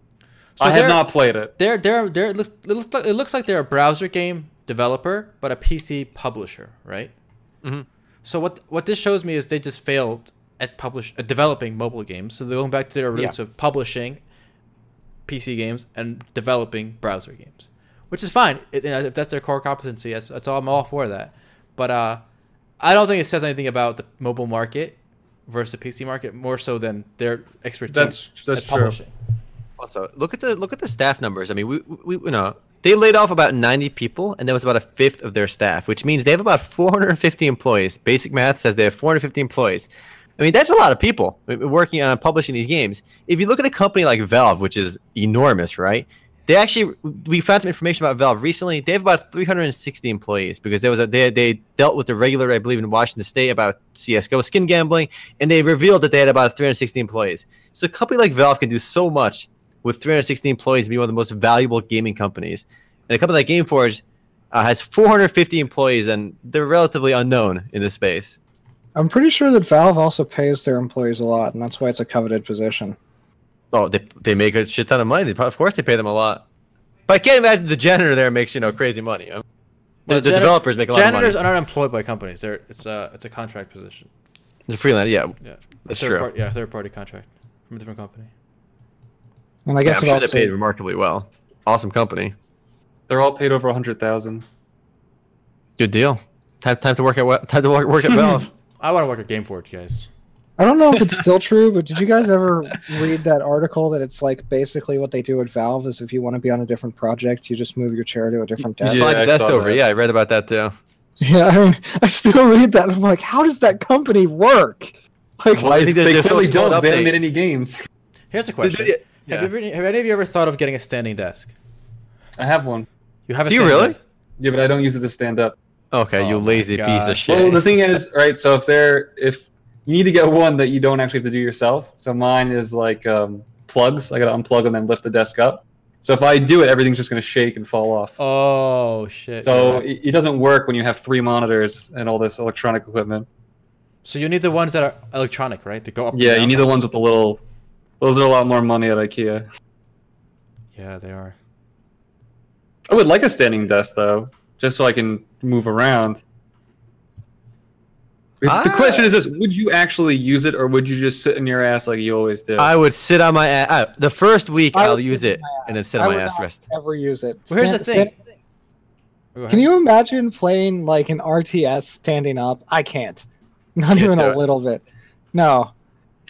Speaker 1: So
Speaker 3: I have not played it.
Speaker 1: They're they're they're it looks, it looks like, it looks like they're a browser game developer, but a PC publisher, right?
Speaker 2: Mhm.
Speaker 1: So what what this shows me is they just failed at publish at developing mobile games. So they're going back to their roots
Speaker 2: Yeah.
Speaker 1: of publishing PC games and developing browser games, which is fine It- if that's their core competency. That's, that's all I'm all for that. But uh, I don't think it says anything about the mobile market versus the PC market more so than their expertise
Speaker 3: That's that's
Speaker 1: at
Speaker 3: true.
Speaker 1: publishing.
Speaker 2: Also, look at the look at the staff numbers. I mean, we, we you know they laid off about 90 people, and that was about a fifth of their staff, which means they have about 450 employees. Basic math says they have 450 employees. I mean, that's a lot of people uh, working on publishing these games. If you look at a company like Valve, which is enormous, right? They actually we found some information about Valve recently. They have about 360 employees because there was a they they dealt with the regular, I believe, in Washington State about CS:GO skin gambling, and they revealed that they had about 360 employees. So a company like Valve can do so much with 360 employees and be one of the most valuable gaming companies. And a company like GameForge uh, has 450 employees, and they're relatively unknown in this space.
Speaker 4: I'm pretty sure that Valve also pays their employees a lot, and that's why it's a coveted position.
Speaker 2: Oh, they they make a shit ton of money. They, of course, they pay them a lot. But I can't imagine the janitor there makes you know crazy money. Um, The,
Speaker 1: The
Speaker 2: the
Speaker 1: jani-
Speaker 2: developers make a lot of money.
Speaker 1: Janitors are not employed by companies. They're it's a it's a contract position.
Speaker 2: The freelance, yeah.
Speaker 1: Yeah,
Speaker 2: That's
Speaker 1: third
Speaker 2: true.
Speaker 1: Part, yeah, third party contract from a different company.
Speaker 4: And I
Speaker 2: yeah
Speaker 4: guess
Speaker 2: I'm sure
Speaker 4: also,
Speaker 2: they paid remarkably well. Awesome company.
Speaker 3: They're all paid over a 100,000.
Speaker 2: Good deal. Time, time to work at what? Time to work, work at Valve. (laughs)
Speaker 1: I want to work at GameForge, guys.
Speaker 4: I don't know if it's still true, but did you guys ever read that article that it's like basically what they do at Valve is if you want to be on a different project, you just move your chair to a different
Speaker 2: You
Speaker 4: desk.
Speaker 3: Yeah,
Speaker 2: slide
Speaker 3: I
Speaker 2: desk over.
Speaker 3: that.
Speaker 2: Yeah, I read about that too.
Speaker 4: Yeah, I mean, I still read that. And I'm like, how does that company work? Like,
Speaker 2: Why do you think
Speaker 3: they
Speaker 2: they're, they're so
Speaker 3: clearly don't.
Speaker 2: to
Speaker 3: They haven't made any games.
Speaker 1: Here's a question:
Speaker 2: they- yeah.
Speaker 1: have, you ever, have any of you ever thought of getting a standing desk?
Speaker 3: I have one.
Speaker 1: You have a
Speaker 2: Do you really?
Speaker 1: desk.
Speaker 3: Yeah, but I don't use it to stand up.
Speaker 2: Okay, you
Speaker 1: Oh my
Speaker 2: lazy piece of shit.
Speaker 3: Well, the thing is, right? So if they're if you need to get one that you don't actually have to do yourself. So mine is like um, plugs. I got to unplug and then lift the desk up. So if I do it, everything's just going to shake and fall off.
Speaker 1: Oh shit!
Speaker 3: so
Speaker 1: you're
Speaker 3: it, it doesn't work when you have three monitors and all this electronic equipment.
Speaker 1: so you need the ones that are electronic, right? To go up.
Speaker 3: Yeah, you need the ones with the little. Those are a lot more money at IKEA.
Speaker 1: Yeah, they are.
Speaker 3: I would like a standing desk though, just so I can move around. The- The
Speaker 2: Ah.
Speaker 3: question is this: Would you actually use it, or would you just sit in your ass like you always do?
Speaker 2: I would sit on my ass. Uh, the first week,
Speaker 4: I
Speaker 2: I'll use it and then sit
Speaker 4: I
Speaker 2: on
Speaker 4: would
Speaker 2: my ass
Speaker 4: not
Speaker 2: rest.
Speaker 4: ever use it.
Speaker 1: Well, here's the thing.
Speaker 4: stand- Can you imagine playing like an RTS standing up? I can't. (laughs) Not
Speaker 2: Can't
Speaker 4: even a
Speaker 2: it.
Speaker 4: little bit. No.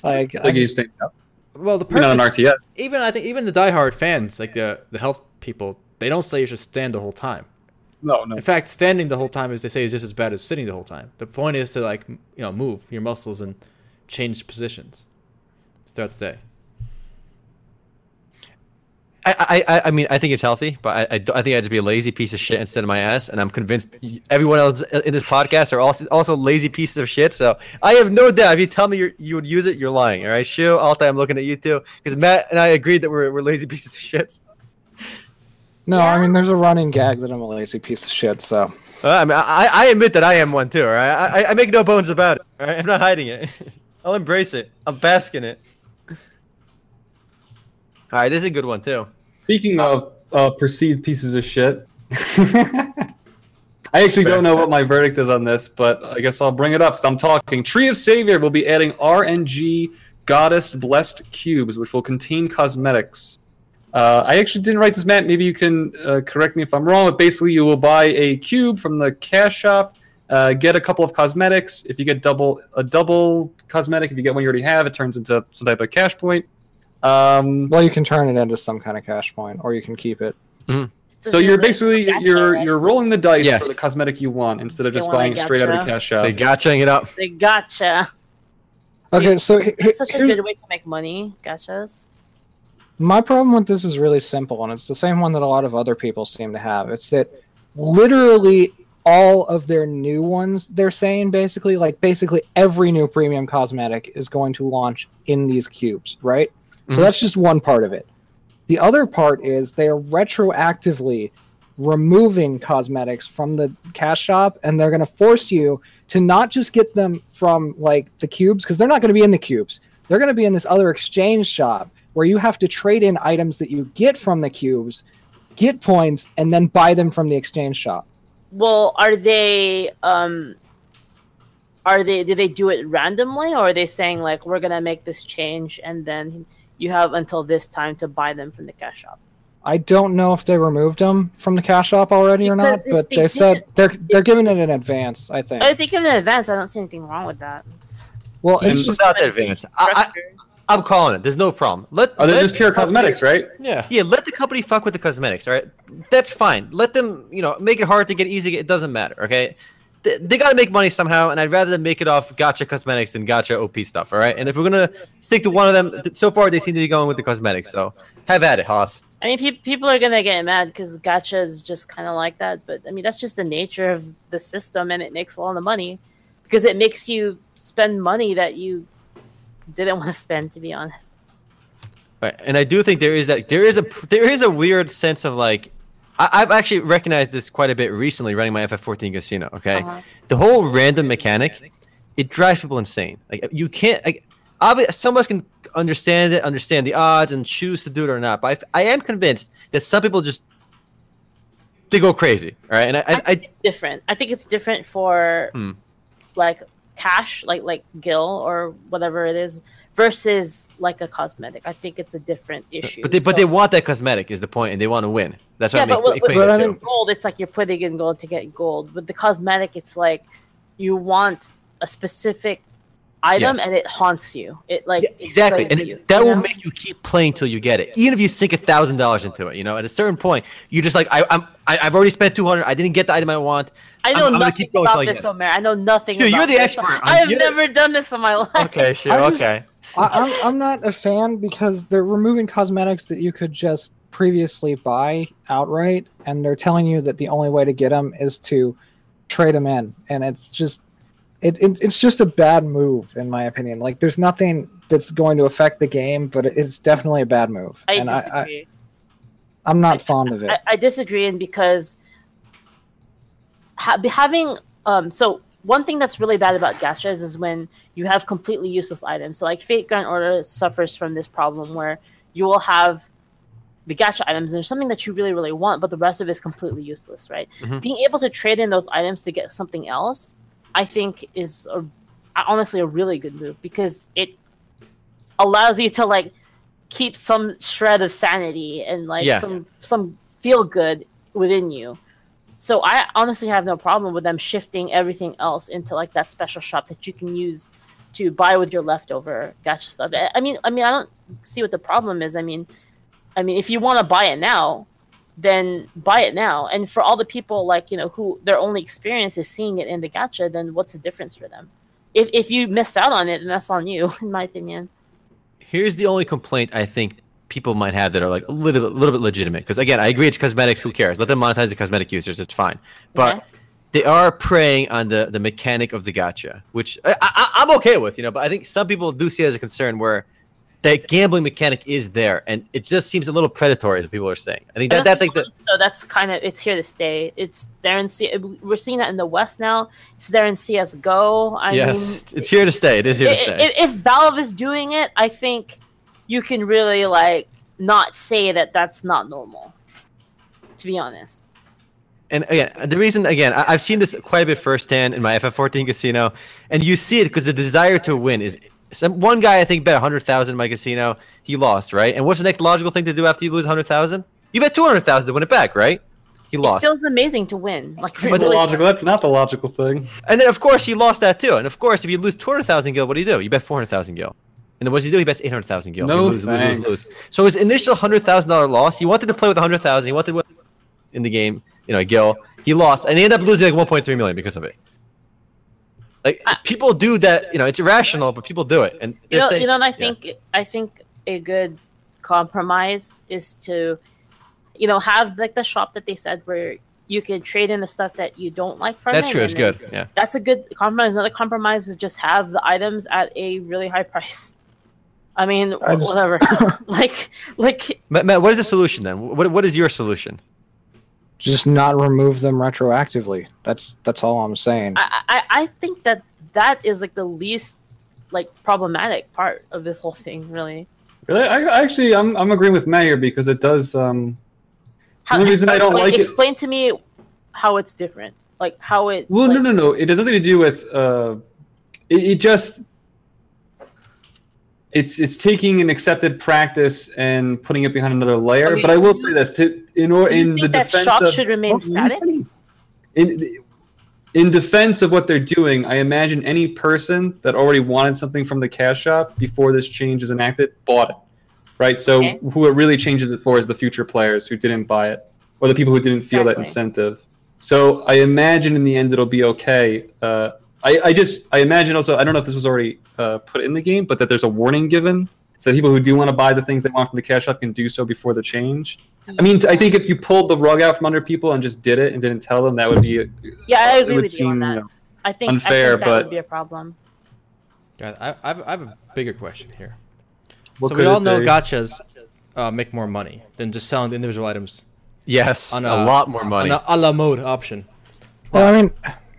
Speaker 4: Like, I
Speaker 3: Like you
Speaker 4: just-
Speaker 3: stand up.
Speaker 1: Well, the
Speaker 3: You're not an
Speaker 1: purpose,
Speaker 3: RTS.
Speaker 1: even I think even the diehard fans, like the the health people, they don't say you should stand the whole time.
Speaker 3: No, no.
Speaker 1: In fact, standing the whole time is they say is just as bad as sitting the whole time. The point is to like you know move your muscles and change positions throughout the day.
Speaker 2: I, I, I mean, I think it's healthy, but I, I, I think I'd just be a lazy piece of shit instead of my ass. And I'm convinced everyone else in this podcast are also, also lazy pieces of shit. So I have no doubt if you tell me you're, you would use it, you're lying. All right, Shu, Alta, I'm looking at you too. Because Matt and I agreed that we're, we're lazy (laughs) pieces of shit.
Speaker 4: No,
Speaker 5: Yeah.
Speaker 4: I mean there's a running gag that I'm a lazy piece of shit. So
Speaker 2: Uh, I mean, I, I admit that I am one too. All right, I, I- I make no bones about it. All right, I'm not hiding it. (laughs) I'll embrace it. I'll bask in it. All right, this is a good one too.
Speaker 3: Speaking of uh, perceived pieces of shit, (laughs) I actually don't know what my verdict is on this, but I guess I'll bring it up because I'm talking. Tree of Savior will be adding RNG Goddess Blessed cubes, which will contain cosmetics. Uh, I actually didn't write this, Matt. Maybe you can uh, correct me if I'm wrong. But basically, you will buy a cube from the cash shop, uh, get a couple of cosmetics. If you get double a double cosmetic, if you get one you already have, it turns into some type of cash point. Um,
Speaker 4: well, you can turn it into some kind of cash point, or you can keep it.
Speaker 3: So you're basically
Speaker 5: Gacha,
Speaker 3: you're
Speaker 5: right?
Speaker 3: you're rolling the dice
Speaker 2: Yes.
Speaker 3: for the cosmetic you want instead of just buying it straight out of the cash shop.
Speaker 2: They gotchaing it up.
Speaker 5: They gotcha.
Speaker 4: Okay, so
Speaker 5: It's such a good way to make money. Gotchas.
Speaker 4: My problem with this is really simple, and it's the same one that a lot of other people seem to have. It's that literally all of their new ones, they're saying basically, like basically every new premium cosmetic is going to launch in these cubes, right?
Speaker 2: Mhm.
Speaker 4: So that's just one part of it. The other part is they are retroactively removing cosmetics from the cash shop, and they're going to force you to not just get them from like the cubes, because they're not going to be in the cubes. They're going to be in this other exchange shop where you have to trade in items that you get from the cubes, get points, and then buy them from the exchange shop.
Speaker 5: Well, are they um are they did they do it randomly or are they saying like we're gonna make this change and then you have until this time to buy them from the cash shop?
Speaker 4: I don't know if they removed them from the cash shop already or not, but
Speaker 5: they
Speaker 4: they, said they're they're giving it in advance. I think.
Speaker 5: I think in advance I don't see anything wrong with that. It's
Speaker 4: well,
Speaker 2: And
Speaker 4: it's just
Speaker 2: without the advance, I, I, I'm calling it. There's no problem. Let
Speaker 3: Oh, they're
Speaker 2: let
Speaker 3: just pure cosmetics, right?
Speaker 1: Yeah.
Speaker 2: Yeah, let the company fuck with the cosmetics. All right, that's fine. Let them, you know, make it hard to get easy. It doesn't matter. Okay, they, they got to make money somehow, and I'd rather them make it off gotcha cosmetics than gotcha OP stuff. All right, and if we're gonna stick to one of them, th- so far they seem to be going with the cosmetics. So have at it, Haas.
Speaker 5: I mean, pe- people are gonna get mad because gacha is just kind of like that. But I mean, that's just the nature of the system, and it makes a lot of money because it makes you spend money that you didn't want to spend. To be honest,
Speaker 2: Right, and I do think there is that there is a there is a weird sense of like I, I've actually recognized this quite a bit recently running my FF14 casino. Okay,
Speaker 5: Uh-huh.
Speaker 2: the whole random mechanic it drives people insane. Like you can't like obviously some of us can understand it, understand the odds, and choose to do it or not. But I am convinced that some people just they go crazy. All right, and I I, I
Speaker 5: it's different. I think it's different for
Speaker 2: Hmm.
Speaker 5: like cash, like like Gil or whatever it is, versus like a cosmetic. I think it's a different issue.
Speaker 2: but they but they want that cosmetic is the point, and they want to win. That's what
Speaker 5: yeah, but with, with,
Speaker 2: equating it
Speaker 4: I
Speaker 2: to.
Speaker 4: mean-
Speaker 5: gold, it's like you're putting in gold to get gold. With the cosmetic, it's like you want a specific item
Speaker 2: Yes.
Speaker 5: and it haunts you. It like
Speaker 2: Yeah,
Speaker 5: it
Speaker 2: exactly, and it-
Speaker 5: you,
Speaker 2: that
Speaker 5: you
Speaker 2: will
Speaker 5: know?
Speaker 2: make you keep playing till you get it. Even if you sink a thousand dollars into it, you know, at a certain point, you're just like I, I'm I, I've already spent two hundred. I didn't get the item I want.
Speaker 5: I
Speaker 2: I'm-
Speaker 5: know
Speaker 2: I'm
Speaker 5: nothing
Speaker 2: keep going till
Speaker 5: about
Speaker 2: I
Speaker 5: this. Omer. I know nothing.
Speaker 2: Dude, you're the
Speaker 5: this.
Speaker 2: expert.
Speaker 5: I have
Speaker 2: You're-
Speaker 5: never done this in my life.
Speaker 2: Okay, sure,
Speaker 4: I just-
Speaker 2: okay.
Speaker 4: I, I'm I'm not a fan because they're removing cosmetics that you could just previously buy outright, and they're telling you that the only way to get them is to trade them in, and it's just it, it it's just a bad move in my opinion. Like there's nothing that's going to affect the game, but it's definitely a bad move,
Speaker 5: I
Speaker 4: and I, I
Speaker 5: disagree.
Speaker 4: I'm not fond of it.
Speaker 5: I, I disagree, and because ha- having um, so one thing that's really bad about gachas is when you have completely useless items. So like Fate Grand Order suffers from this problem where you will have the gacha items and there's something that you really really want, but the rest of it is completely useless, right?
Speaker 2: Mhm.
Speaker 5: Being able to trade in those items to get something else, I think, is a, honestly a really good move because it allows you to like keep some shred of sanity and like
Speaker 2: Yeah.
Speaker 5: some some feel good within you. So I honestly have no problem with them shifting everything else into like that special shop that you can use to buy with your leftover gacha stuff. I- I mean, I mean, I don't see what the problem is. I mean, I mean, if you want to buy it now, then buy it now. And for all the people like you know who their only experience is seeing it in the gacha, then what's the difference for them? If if you miss out on it, then that's on you, (laughs) in my opinion.
Speaker 2: Here's the only complaint I think people might have that are like a little bit, little bit legitimate. Because again, I agree it's cosmetics. Who cares? Let them monetize the cosmetic users. It's fine. But they are preying on the the mechanic of the gotcha, which I, I, I'm okay with. You know, but I think some people do see it as a concern where that gambling mechanic is there, and it just seems a little predatory. As people are saying. I think that that's like the
Speaker 5: so that's kind of it's here to stay. It's there in C. We're seeing that in the West now. It's there in CS:GO. I
Speaker 2: yes,
Speaker 5: mean,
Speaker 2: it's here to stay. It is here to stay.
Speaker 5: if Valve is doing it, I think you can really like not say that that's not normal. To be honest,
Speaker 2: and again, the reason again, I, I've seen this quite a bit firsthand in my FF14 casino, and you see it because the desire to win is. Some one guy I think bet hundred thousand in my casino. He lost, right? And what's the next logical thing to do after you lose hundred thousand? You bet two hundred thousand to win it back, right? He lost.
Speaker 5: it
Speaker 2: lost,
Speaker 5: feels amazing to win. Like
Speaker 3: But the logical, that's not the logical thing.
Speaker 2: and then of course he lost that too. And of course, if you lose two hundred thousand gil, what do you do? You bet four hundred thousand gil. And then what does he do? He bets eight hundred thousand gil.
Speaker 3: No
Speaker 2: lose, lose, lose,
Speaker 3: thanks.
Speaker 2: lose. So his initial hundred thousand dollar loss, he wanted to play with hundred thousand. He wanted to win in the game, you know, gil. He lost, and he ended up losing like one point three million because of it. Like
Speaker 5: I-
Speaker 2: people do that, you know, it's irrational, but people do it, and
Speaker 5: you know,
Speaker 2: saying-
Speaker 5: you know, and I
Speaker 2: yeah.
Speaker 5: think I think a good compromise is to, you know, have like the shop that they said where you can trade in the stuff that you don't like from
Speaker 2: that's
Speaker 5: it,
Speaker 2: true. It's
Speaker 5: and then-
Speaker 2: good. Yeah.
Speaker 5: That's a good compromise. Another compromise is just have the items at a really high price. I mean,
Speaker 4: I just-
Speaker 5: whatever. (coughs) like, like
Speaker 2: Matt, Matt, what is the solution then? What what is your solution?
Speaker 4: Just not remove them retroactively. That's that's all I'm saying.
Speaker 5: I, I, I think that that is like the least like problematic part of this whole thing, really.
Speaker 3: Really, I, I actually, I'm, I'm agreeing with Matt here because it does. Um,
Speaker 5: How,
Speaker 3: The only reason I don't
Speaker 5: explain,
Speaker 3: like it-
Speaker 5: explain to me how it's different, like how it.
Speaker 3: well,
Speaker 5: like,
Speaker 3: no, no, no. It has nothing to do with. Uh, it, it just. It's it's taking an accepted practice and putting it behind another layer.
Speaker 5: Okay.
Speaker 3: But I will say this: to in or in the
Speaker 5: that
Speaker 3: defense
Speaker 5: shops
Speaker 3: of
Speaker 5: should remain
Speaker 3: Oh,
Speaker 5: static?
Speaker 3: In, in defense of what they're doing, I imagine any person that already wanted something from the cash shop before this change is enacted bought it, right? So
Speaker 5: Okay.
Speaker 3: who it really changes it for is the future players who didn't buy it, or the people who didn't feel that incentive. So I imagine in the end it'll be okay. Uh, I, I just I imagine also I don't know if this was already uh, put in the game, but that there's a warning given so that people who do want to buy the things they want from the cash shop can do so before the change. I mean, I think if you pulled the rug out from under people and just did it and didn't tell them, that would be
Speaker 5: Yeah, I
Speaker 3: it
Speaker 5: agree
Speaker 3: would
Speaker 5: with you on
Speaker 3: seem
Speaker 5: that.
Speaker 3: you know,
Speaker 5: I think
Speaker 3: unfair,
Speaker 5: I think that
Speaker 3: but-
Speaker 5: would be a problem.
Speaker 1: Guys, I, I, have, I have a bigger question here.
Speaker 3: What
Speaker 1: so we all know
Speaker 3: be?
Speaker 1: gotchas uh, make more money than just selling the individual items
Speaker 2: Yes,
Speaker 1: On
Speaker 2: a,
Speaker 1: a-
Speaker 2: lot more money.
Speaker 1: on the a la mode option.
Speaker 4: well, I mean,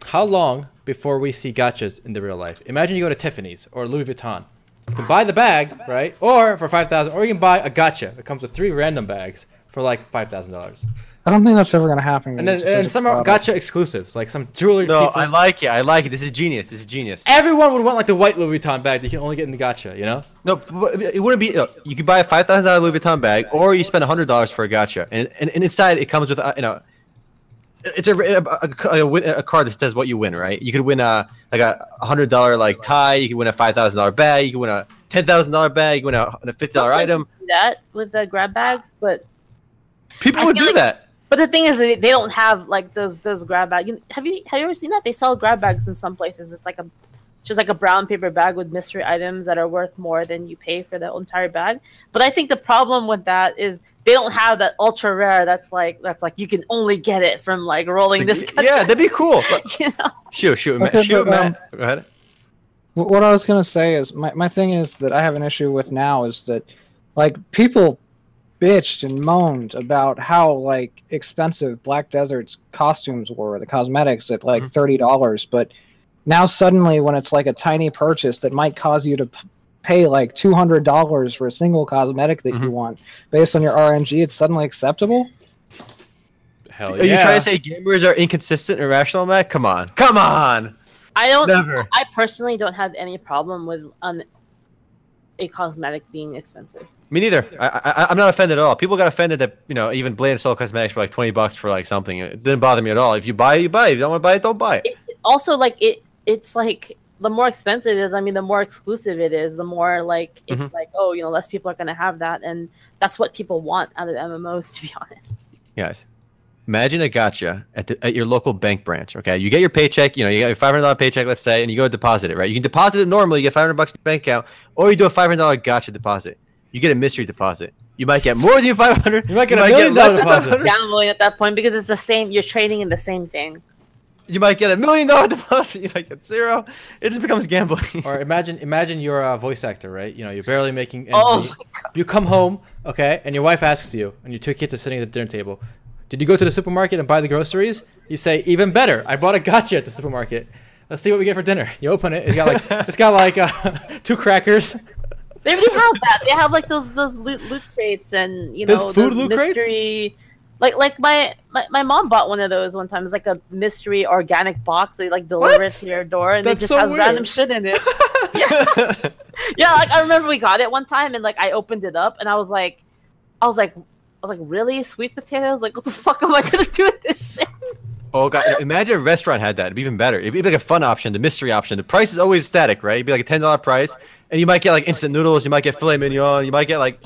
Speaker 1: How long before we see gotchas in the real life? Imagine you go to Tiffany's or Louis Vuitton. You can buy the bag, right? Or for five thousand, or you can buy a gotcha. that comes with three random bags for like five thousand dollars.
Speaker 4: I don't think that's ever going to happen.
Speaker 1: And then and some are
Speaker 4: product.
Speaker 1: gotcha exclusives, like some jewelry
Speaker 2: no,
Speaker 1: pieces.
Speaker 2: I like it. I like it. This is genius. This is genius.
Speaker 1: Everyone would want like the white Louis Vuitton bag that you can only get in the gotcha, you know?
Speaker 2: No, but it wouldn't be. no, You could buy a five thousand dollar Louis Vuitton bag, or you spend hundred dollars for a gotcha, and, and and inside it comes with uh, you know, it's a a, a, a, win- a card that says what you win, right? You could win a like a hundred dollar like tie. You could win a five thousand dollar bag. You could win a ten thousand dollar bag. You could win a, a fifty dollar item.
Speaker 5: that with the grab bags, but
Speaker 2: People
Speaker 5: I
Speaker 2: would do
Speaker 5: like-
Speaker 2: that.
Speaker 5: but the thing is they, they don't have like those those grab bags. Have you have you ever seen that? They sell grab bags in some places. It's like a just like a brown paper bag with mystery items that are worth more than you pay for the entire bag. But I think the problem with that is they don't have that ultra rare. That's like that's like you can only get it from like rolling this.
Speaker 2: yeah, that'd be cool. But, (laughs)
Speaker 5: you know.
Speaker 2: shoot, shoot,
Speaker 4: Okay,
Speaker 2: shoot,
Speaker 4: but, um,
Speaker 2: Go ahead.
Speaker 4: What I was gonna say is my, my thing is that I have an issue with now is that like people bitched and moaned about how like expensive Black Desert's costumes were, the cosmetics at like
Speaker 2: Mhm.
Speaker 4: thirty dollars, but now suddenly when it's like a tiny purchase that might cause you to p- pay like two hundred dollars for a single cosmetic that you
Speaker 2: Mhm.
Speaker 4: want based on your RNG, it's suddenly acceptable.
Speaker 1: Hell yeah!
Speaker 2: Are you trying to say gamers are inconsistent, and irrational, Matt? Come on, come on.
Speaker 5: I don't.
Speaker 2: Never.
Speaker 5: I personally don't have any problem with an a cosmetic being expensive.
Speaker 2: Me neither. I, I, I'm not offended at all. People got offended that you know even Blade and Soul Cosmetics for like 20 bucks for like something. It didn't bother me at all. If you buy it, you buy it. If you don't want to buy it, don't buy it.
Speaker 5: Also, like it, it's like the more expensive it is. I mean, the more exclusive it is. The more like it's
Speaker 2: Mhm.
Speaker 5: like oh, you know, less people are gonna have that, and that's what people want out of MMOs. (laughs) To be honest,
Speaker 2: Yes. Imagine a gotcha at, the, at your local bank branch. Okay, you get your paycheck. You know, you get your five hundred dollar paycheck, let's say, and you go deposit it. Right, you can deposit it normally. You get five hundred bucks in your bank account, or you do a five hundred dollar gotcha deposit. you get a mystery deposit. You might get more than your 500.
Speaker 1: You might get a
Speaker 2: get
Speaker 1: million
Speaker 2: less
Speaker 1: dollar deposit.
Speaker 2: 500.
Speaker 5: Gambling at that point because it's the same. You're trading in the same thing.
Speaker 2: You might get a million dollar (laughs) deposit. You might get zero. It just becomes gambling.
Speaker 1: Or imagine imagine you're a voice actor, right? You know, you're barely making ends
Speaker 5: Oh
Speaker 1: meet. You come home, okay, and your wife asks you, and your two kids are sitting at the dinner table. Did you go to the supermarket and buy the groceries? You say, even better. I bought a gotcha at the supermarket. Let's see what we get for dinner. You open it. It's got like (laughs) it's got like uh, (laughs) two crackers.
Speaker 5: They already have that. They have like those those loot, loot crates and you
Speaker 1: There's
Speaker 5: know
Speaker 1: food
Speaker 5: those
Speaker 1: loot crates?
Speaker 5: Mystery. Like like my, my my mom bought one of those one time. It's like a mystery organic box. They like deliver
Speaker 1: What?
Speaker 5: it to your door, and
Speaker 1: That's
Speaker 5: it just
Speaker 1: so
Speaker 5: has random shit in it. (laughs) yeah. yeah, like I remember we got it one time, and like I opened it up, and I was like, I was like, I was like, really sweet potatoes? Like, what the fuck am I gonna do with this shit?
Speaker 2: oh god! Imagine a restaurant had that. It'd be even better. It'd be like a fun option, the mystery option. The price is always static, right? It'd be like a ten dollar price, and you might get like instant noodles. You might get filet mignon. You might get like.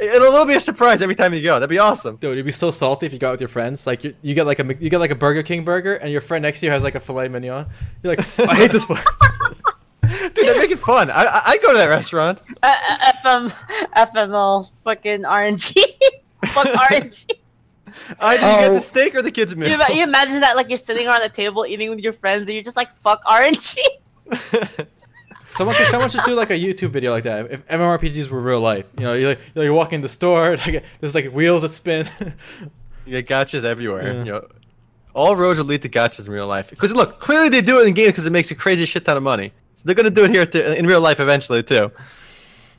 Speaker 2: It'll, it'll be a surprise every time you go. That'd be awesome.
Speaker 1: Dude, you'd be so salty if you got with your friends. Like you, you get like a you get like a Burger King burger, and your friend next to you has like a filet mignon. You're like, I hate this. place." (laughs)
Speaker 2: Dude, that make it fun. I I I'd go to that restaurant.
Speaker 5: Uh, uh, FM FML fucking RNG. (laughs) Fuck (laughs) RNG.
Speaker 2: I did you get
Speaker 4: Oh.
Speaker 2: the steak or the kids meal.
Speaker 5: You, you imagine that like you're sitting around the table eating with your friends, and you're just like, "Fuck RNG."
Speaker 1: Someone should, someone should do like a YouTube video like that. If MMORPGs were real life, you know, you're like, you're walking the store, (laughs) like there's like wheels that spin. (laughs)
Speaker 2: You get gotchas everywhere.
Speaker 1: Yeah.
Speaker 2: You know, all roads will lead to gotchas in real life. Because look, clearly they do it in games because it makes a crazy shit ton of money. So they're gonna do it here to, in real life eventually too.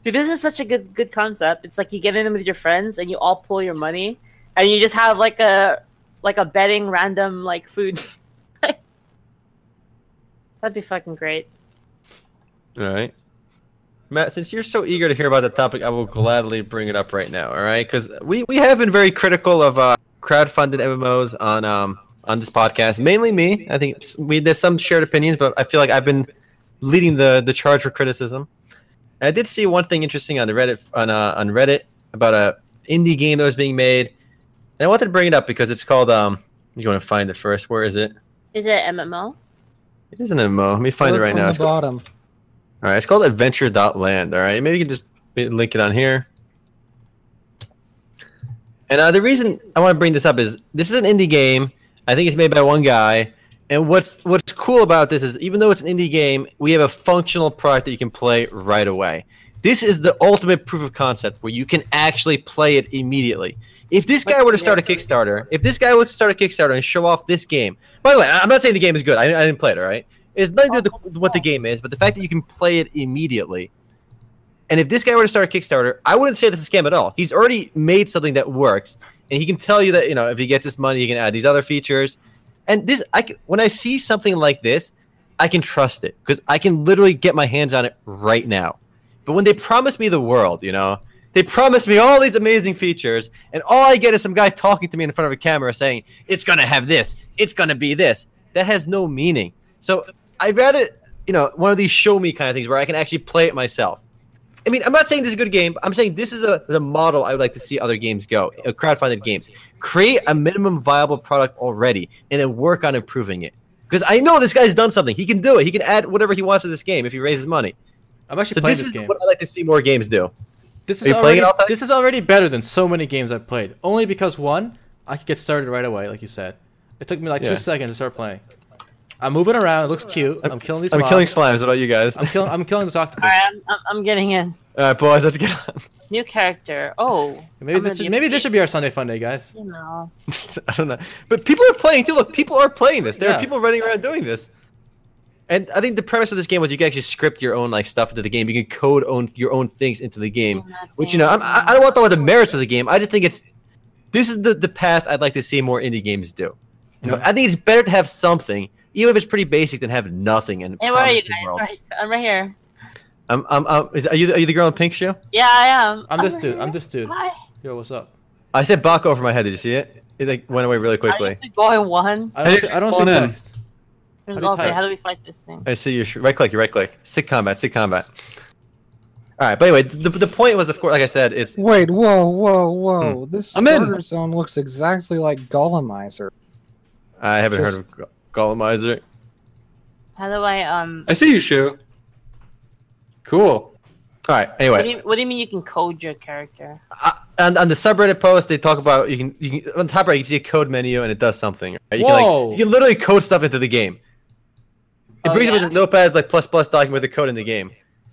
Speaker 5: Dude, this is such a good good concept. It's like you get in with your friends, and you all pull your money, and you just have like a like a betting random like food. (laughs) That'd be fucking great.
Speaker 2: All right, Matt. Since you're so eager to hear about the topic, I will gladly bring it up right now. All right, because we, we have been very critical of uh, crowdfunded MMOs on um on this podcast. Mainly me. I think we there's some shared opinions, but I feel like I've been leading the the charge for criticism. And I did see one thing interesting on the Reddit on uh, on Reddit about a indie game that was being made, and I wanted to bring it up because it's called um. You want to find it first? Where is it?
Speaker 5: Is it MMO?
Speaker 2: It is an MMO. Let me find it right now.
Speaker 4: the
Speaker 2: It's called,
Speaker 4: bottom.
Speaker 2: All right, it's called Adventure.land. All right, maybe you can just link it on here. And uh, the reason I want to bring this up is this is an indie game. I think it's made by one guy. And what's what's cool about this is even though it's an indie game, we have a functional product that you can play right away. This is the ultimate proof of concept where you can actually play it immediately. If this guy were to start a? Kickstarter, if this guy were to start a Kickstarter and show off this game, by the way, I'm not saying the game is good. I, I didn't play it. All right, it's nothing to do with what the oh. game is, but the fact that you can play it immediately. And if this guy were to start a Kickstarter, I wouldn't say this is a scam at all. He's already made something that works, and he can tell you that you know if he gets this money, he can add these other features. And this, I can, when I see something like this, I can trust it because I can literally get my hands on it right now. But when they promise me the world, you know, they promise me all these amazing features, and all I get is some guy talking to me in front of a camera saying it's gonna have this, it's gonna be this. That has no meaning. So I'd rather, you know, one of these show me kind of things where I can actually play it myself. I mean, I'm not saying this is a good game. I'm saying this is a the model I would like to see other games go, uh, crowdfunded games. Create a minimum viable product already, and then work on improving it. Because I know this guy's done something. He can do it. He can add whatever he wants to this game if he raises money.
Speaker 1: I'm actually
Speaker 2: So
Speaker 1: playing
Speaker 2: this
Speaker 1: this
Speaker 2: is
Speaker 1: game.
Speaker 2: what I like to see more games do.
Speaker 1: This is already this is already better than so many games I've played. Only because one, I could get started right away, like you said. It took me like
Speaker 2: Yeah.
Speaker 1: two seconds to start playing. I'm moving around. It looks cute. I'm, killing these.
Speaker 2: I'm
Speaker 1: mobs.
Speaker 2: killing slimes. What about you guys?
Speaker 1: I'm killing. I'm killing this octopus.
Speaker 5: All right, I'm, I'm, I'm getting in.
Speaker 2: All right, boys, let's get on.
Speaker 5: New character. Oh,
Speaker 1: Maybe
Speaker 5: I'm
Speaker 1: this should,
Speaker 5: be
Speaker 1: maybe this should be our Sunday fun day, guys.
Speaker 5: You know. (laughs)
Speaker 2: I don't know, but people are playing too. Look, people are playing this. There
Speaker 1: Yeah.
Speaker 2: are people running around doing this. And I think the premise of this game was you can actually script your own like stuff into the game. You can code own your own things into the game. Which you know, I'm, I I don't want to talk about the merits of the game. I just think it's this is the the path I'd like to see more indie games do. You know, I think it's better to have something, even if it's pretty basic, then have nothing and
Speaker 5: Hey, where are you guys? Right, I'm right here.
Speaker 2: I'm, I'm, I'm, is, are you the- are you the girl in pink shoe?
Speaker 5: Yeah, I am.
Speaker 1: I'm this
Speaker 5: right
Speaker 1: dude.
Speaker 5: here.
Speaker 1: I'm this dude.
Speaker 5: Hi.
Speaker 1: Yo, what's up?
Speaker 2: I said Baka over my head. Did you see it? It like went away really
Speaker 5: I
Speaker 2: quickly.
Speaker 5: used to go one.
Speaker 1: I don't.
Speaker 3: Hey,
Speaker 1: see, I don't see
Speaker 3: spawn
Speaker 1: text. How do you
Speaker 5: also,
Speaker 1: type?
Speaker 5: how do we fight this thing?
Speaker 2: I see you. Right click. You right click. Sick combat. Sick combat. All right. But anyway, the, the point was, of course, like I said, it's
Speaker 4: Wait, whoa, whoa, whoa! Hmm. This
Speaker 3: I'm in.
Speaker 4: zone looks exactly like Golemizer.
Speaker 2: I haven't heard of Go- Golemizer.
Speaker 5: How do I um?
Speaker 3: I see you, Shu. Cool.
Speaker 2: All right.
Speaker 5: What
Speaker 2: Anyway,
Speaker 5: do, you, what do you mean you can code your character?
Speaker 2: uh, on, on the subreddit post, they talk about you can you can on top right you can see a code menu and it does something. Right? You can
Speaker 1: Whoa.
Speaker 2: like you can literally code stuff into the game. It
Speaker 5: Oh,
Speaker 2: brings up this notepad like plus plus document with the code in the game.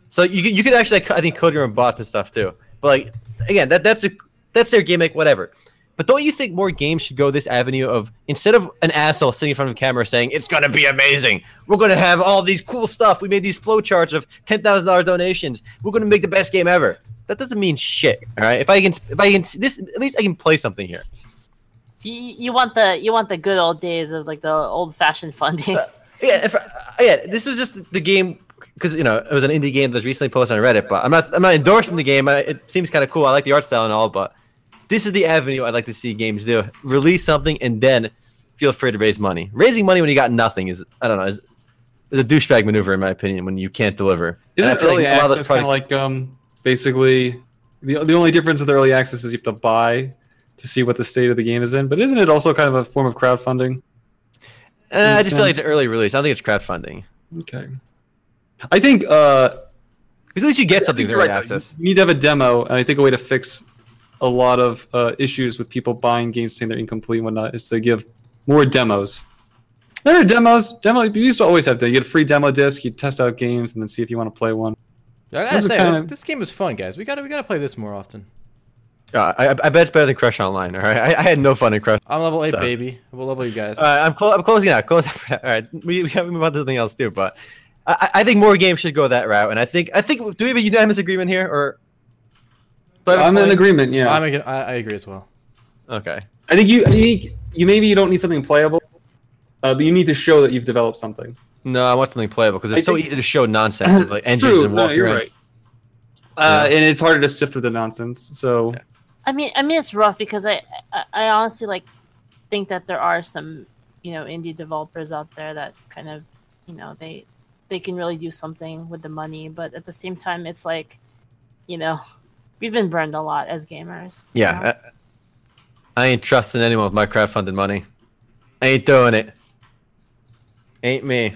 Speaker 2: So you could, you could actually I think code your own bots and stuff too. But like again, that that's a that's their gimmick, whatever. But don't you think more games should go this avenue of instead of an asshole sitting in front of a camera saying it's gonna be amazing, we're gonna have all these cool stuff. We made these flowcharts of ten thousand dollar donations. We're gonna make the best game ever. That doesn't mean shit. All right. If I can if I can this at least I can play something here.
Speaker 5: See, you want the you want the good old days of like the old fashioned funding.
Speaker 2: Yeah, if, uh, yeah. This was just the game because you know it was an indie game that was recently posted on Reddit. But I'm not I'm not endorsing the game. I, it seems kind of cool. I like the art style and all, but this is the avenue I'd like to see games do: release something and then feel free to raise money. Raising money when you got nothing is I don't know is, is a douchebag maneuver in my opinion when you can't deliver. And I
Speaker 3: Isn't
Speaker 2: feel
Speaker 3: early
Speaker 2: a lot of those
Speaker 3: access kind of like um basically the the only difference with early access is you have to buy to see what the state of the game is in. But isn't it also kind of a form of crowdfunding?
Speaker 2: Eh, I just feel like it's an early release. I don't think it's crowdfunding.
Speaker 3: Okay. I think uh,
Speaker 2: Because at least you get something with early
Speaker 3: right.
Speaker 2: access.
Speaker 3: You need to have a demo, and I think a way to fix a lot of uh, issues with people buying games saying they're incomplete and whatnot is to give more demos. There are demos. Demo. You used to always have to. You get a free demo disc. You test out games and then see if you want to play one.
Speaker 1: I gotta
Speaker 3: Those are
Speaker 1: say, this,
Speaker 3: kinda-
Speaker 1: this game is fun, guys. We gotta we gotta play this more often.
Speaker 2: Uh, I, I bet it's better than Crush Online. All right, I, I had no fun in Crush.
Speaker 1: I'm level eight,
Speaker 2: So-
Speaker 1: baby. We'll level you guys.
Speaker 2: All right, I'm, clo- I'm closing out. Close (laughs) out. All right, we, we have to move on to something else too. But I, I I think more games should go that route. And I think I think do we have a unanimous agreement here or? Do I have a
Speaker 3: I'm in agreement. Yeah.
Speaker 1: I'm ag- I, I agree as well.
Speaker 2: Okay.
Speaker 3: I think you. I think you maybe you don't need something playable, uh, but you need to show that you've developed something.
Speaker 2: No, I want something playable because it's
Speaker 3: I
Speaker 2: so easy to show nonsense with like engines
Speaker 3: True,
Speaker 2: and
Speaker 3: no, you're
Speaker 2: around.
Speaker 3: right. Uh,
Speaker 2: Yeah.
Speaker 3: And it's harder to sift through the nonsense. So
Speaker 5: I mean, I mean, it's rough because I, I, I honestly like think that there are some, you know, indie developers out there that kind of, you know, they, they can really do something with the money, but at the same time, it's like, you know, we've been burned a lot as gamers. you know?
Speaker 2: Yeah. I, I ain't trusting anyone with my crowdfunded money. I ain't doing it. Ain't me.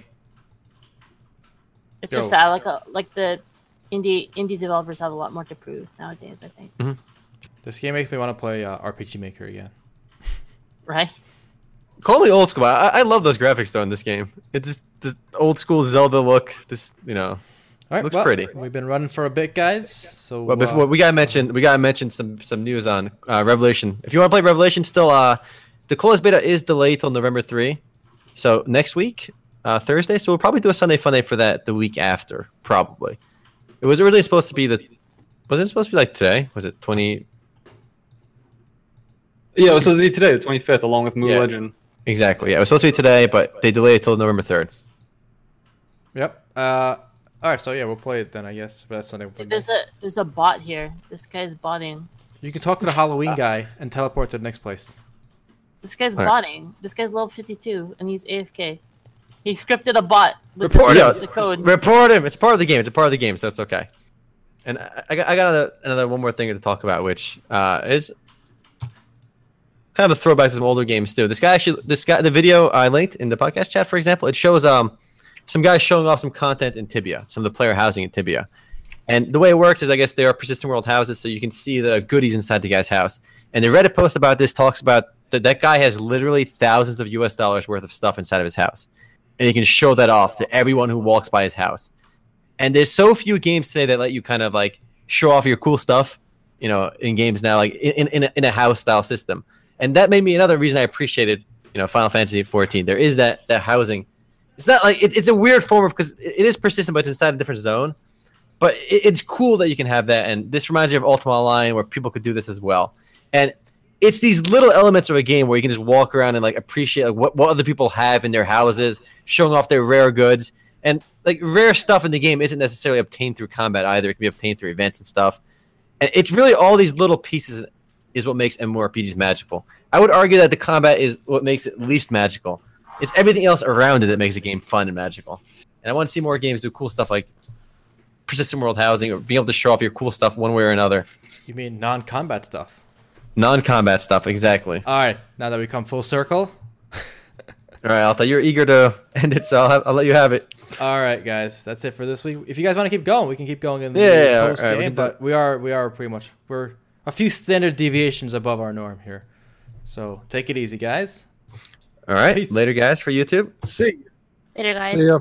Speaker 5: it's just sad. Like, a, like the indie indie developers have a lot more to prove nowadays. I think,
Speaker 1: This game makes me want to play uh, RPG Maker again. (laughs)
Speaker 5: right?
Speaker 2: Call me old school. I, I love those graphics though in this game. It's just the old school Zelda look. This you know.
Speaker 1: All right,
Speaker 2: Looks
Speaker 1: well,
Speaker 2: pretty.
Speaker 1: We've been running for a bit, guys. So
Speaker 2: Well,
Speaker 1: uh,
Speaker 2: we gotta mention, we gotta mention some some news on uh, Revelation. If you want to play Revelation, still, uh, the closed beta is delayed till November three, so next week, uh, Thursday. So we'll probably do a Sunday Fun Day for that the week after, probably. It was originally supposed to be the, was it supposed to be like today? Was it twenty?
Speaker 3: yeah, it was supposed to be today, the 25th, along with MU
Speaker 2: Yeah.
Speaker 3: Legend.
Speaker 2: Exactly. Yeah, it was supposed to be today, but they delayed it till November third.
Speaker 1: Yep. Uh, all right. So yeah, we'll play it then. I guess. But that's Sunday.
Speaker 5: There's a there's a bot here. This guy's botting.
Speaker 1: You can talk to the Halloween guy and teleport to the next place.
Speaker 5: This guy's
Speaker 2: Alright.
Speaker 5: botting. This guy's level 52 and he's AFK. He scripted a bot with
Speaker 1: Report
Speaker 5: the,
Speaker 2: him.
Speaker 5: the code.
Speaker 2: Report him. It's part of the game. It's a part of the game, so it's okay. And I, I got, I got another, another one more thing to talk about, which uh, is kind of a throwback to some older games too. This guy actually, this guy, the video I linked in the podcast chat, for example, it shows um some guys showing off some content in Tibia, some of the player housing in Tibia. And the way it works is, I guess they are persistent world houses, so you can see the goodies inside the guy's house. And the Reddit post about this talks about that that guy has literally thousands of U.S. dollars worth of stuff inside of his house, and he can show that off to everyone who walks by his house. And there's so few games today that let you kind of like show off your cool stuff, you know, in games now, like in in a, in a house style system. And that made me another reason I appreciated, you know, Final Fantasy 14. There is that that housing. It's not like it, it's a weird form of because it is persistent, but it's inside a different zone. But it, it's cool that you can have that, and this reminds me of Ultima Online, where people could do this as well. And it's these little elements of a game where you can just walk around and like appreciate like what, what other people have in their houses, showing off their rare goods. And like rare stuff in the game isn't necessarily obtained through combat either. It can be obtained through events and stuff. And it's really all these little pieces is what makes MMORPGs magical. I would argue that the combat is what makes it least magical. It's everything else around it that makes a game fun and magical. And I want to see more games do cool stuff like persistent world housing or being able to show off your cool stuff one way or another.
Speaker 1: You mean non combat stuff?
Speaker 2: Non combat stuff, exactly.
Speaker 1: All right, now that we come full circle. (laughs)
Speaker 2: All right, Alta, you're eager to (laughs) end it, so I'll, have, I'll, let you have it.
Speaker 1: All right, guys, that's it for this week. If you guys want to keep going, we can keep going in the
Speaker 2: yeah,
Speaker 1: post
Speaker 2: right,
Speaker 1: game.
Speaker 2: we
Speaker 1: but we are we are pretty much we're a few standard deviations above our norm here. So take it easy, guys.
Speaker 2: All right.
Speaker 1: Peace.
Speaker 2: Later, guys, for YouTube.
Speaker 3: See you.
Speaker 5: Later, guys.
Speaker 4: See ya.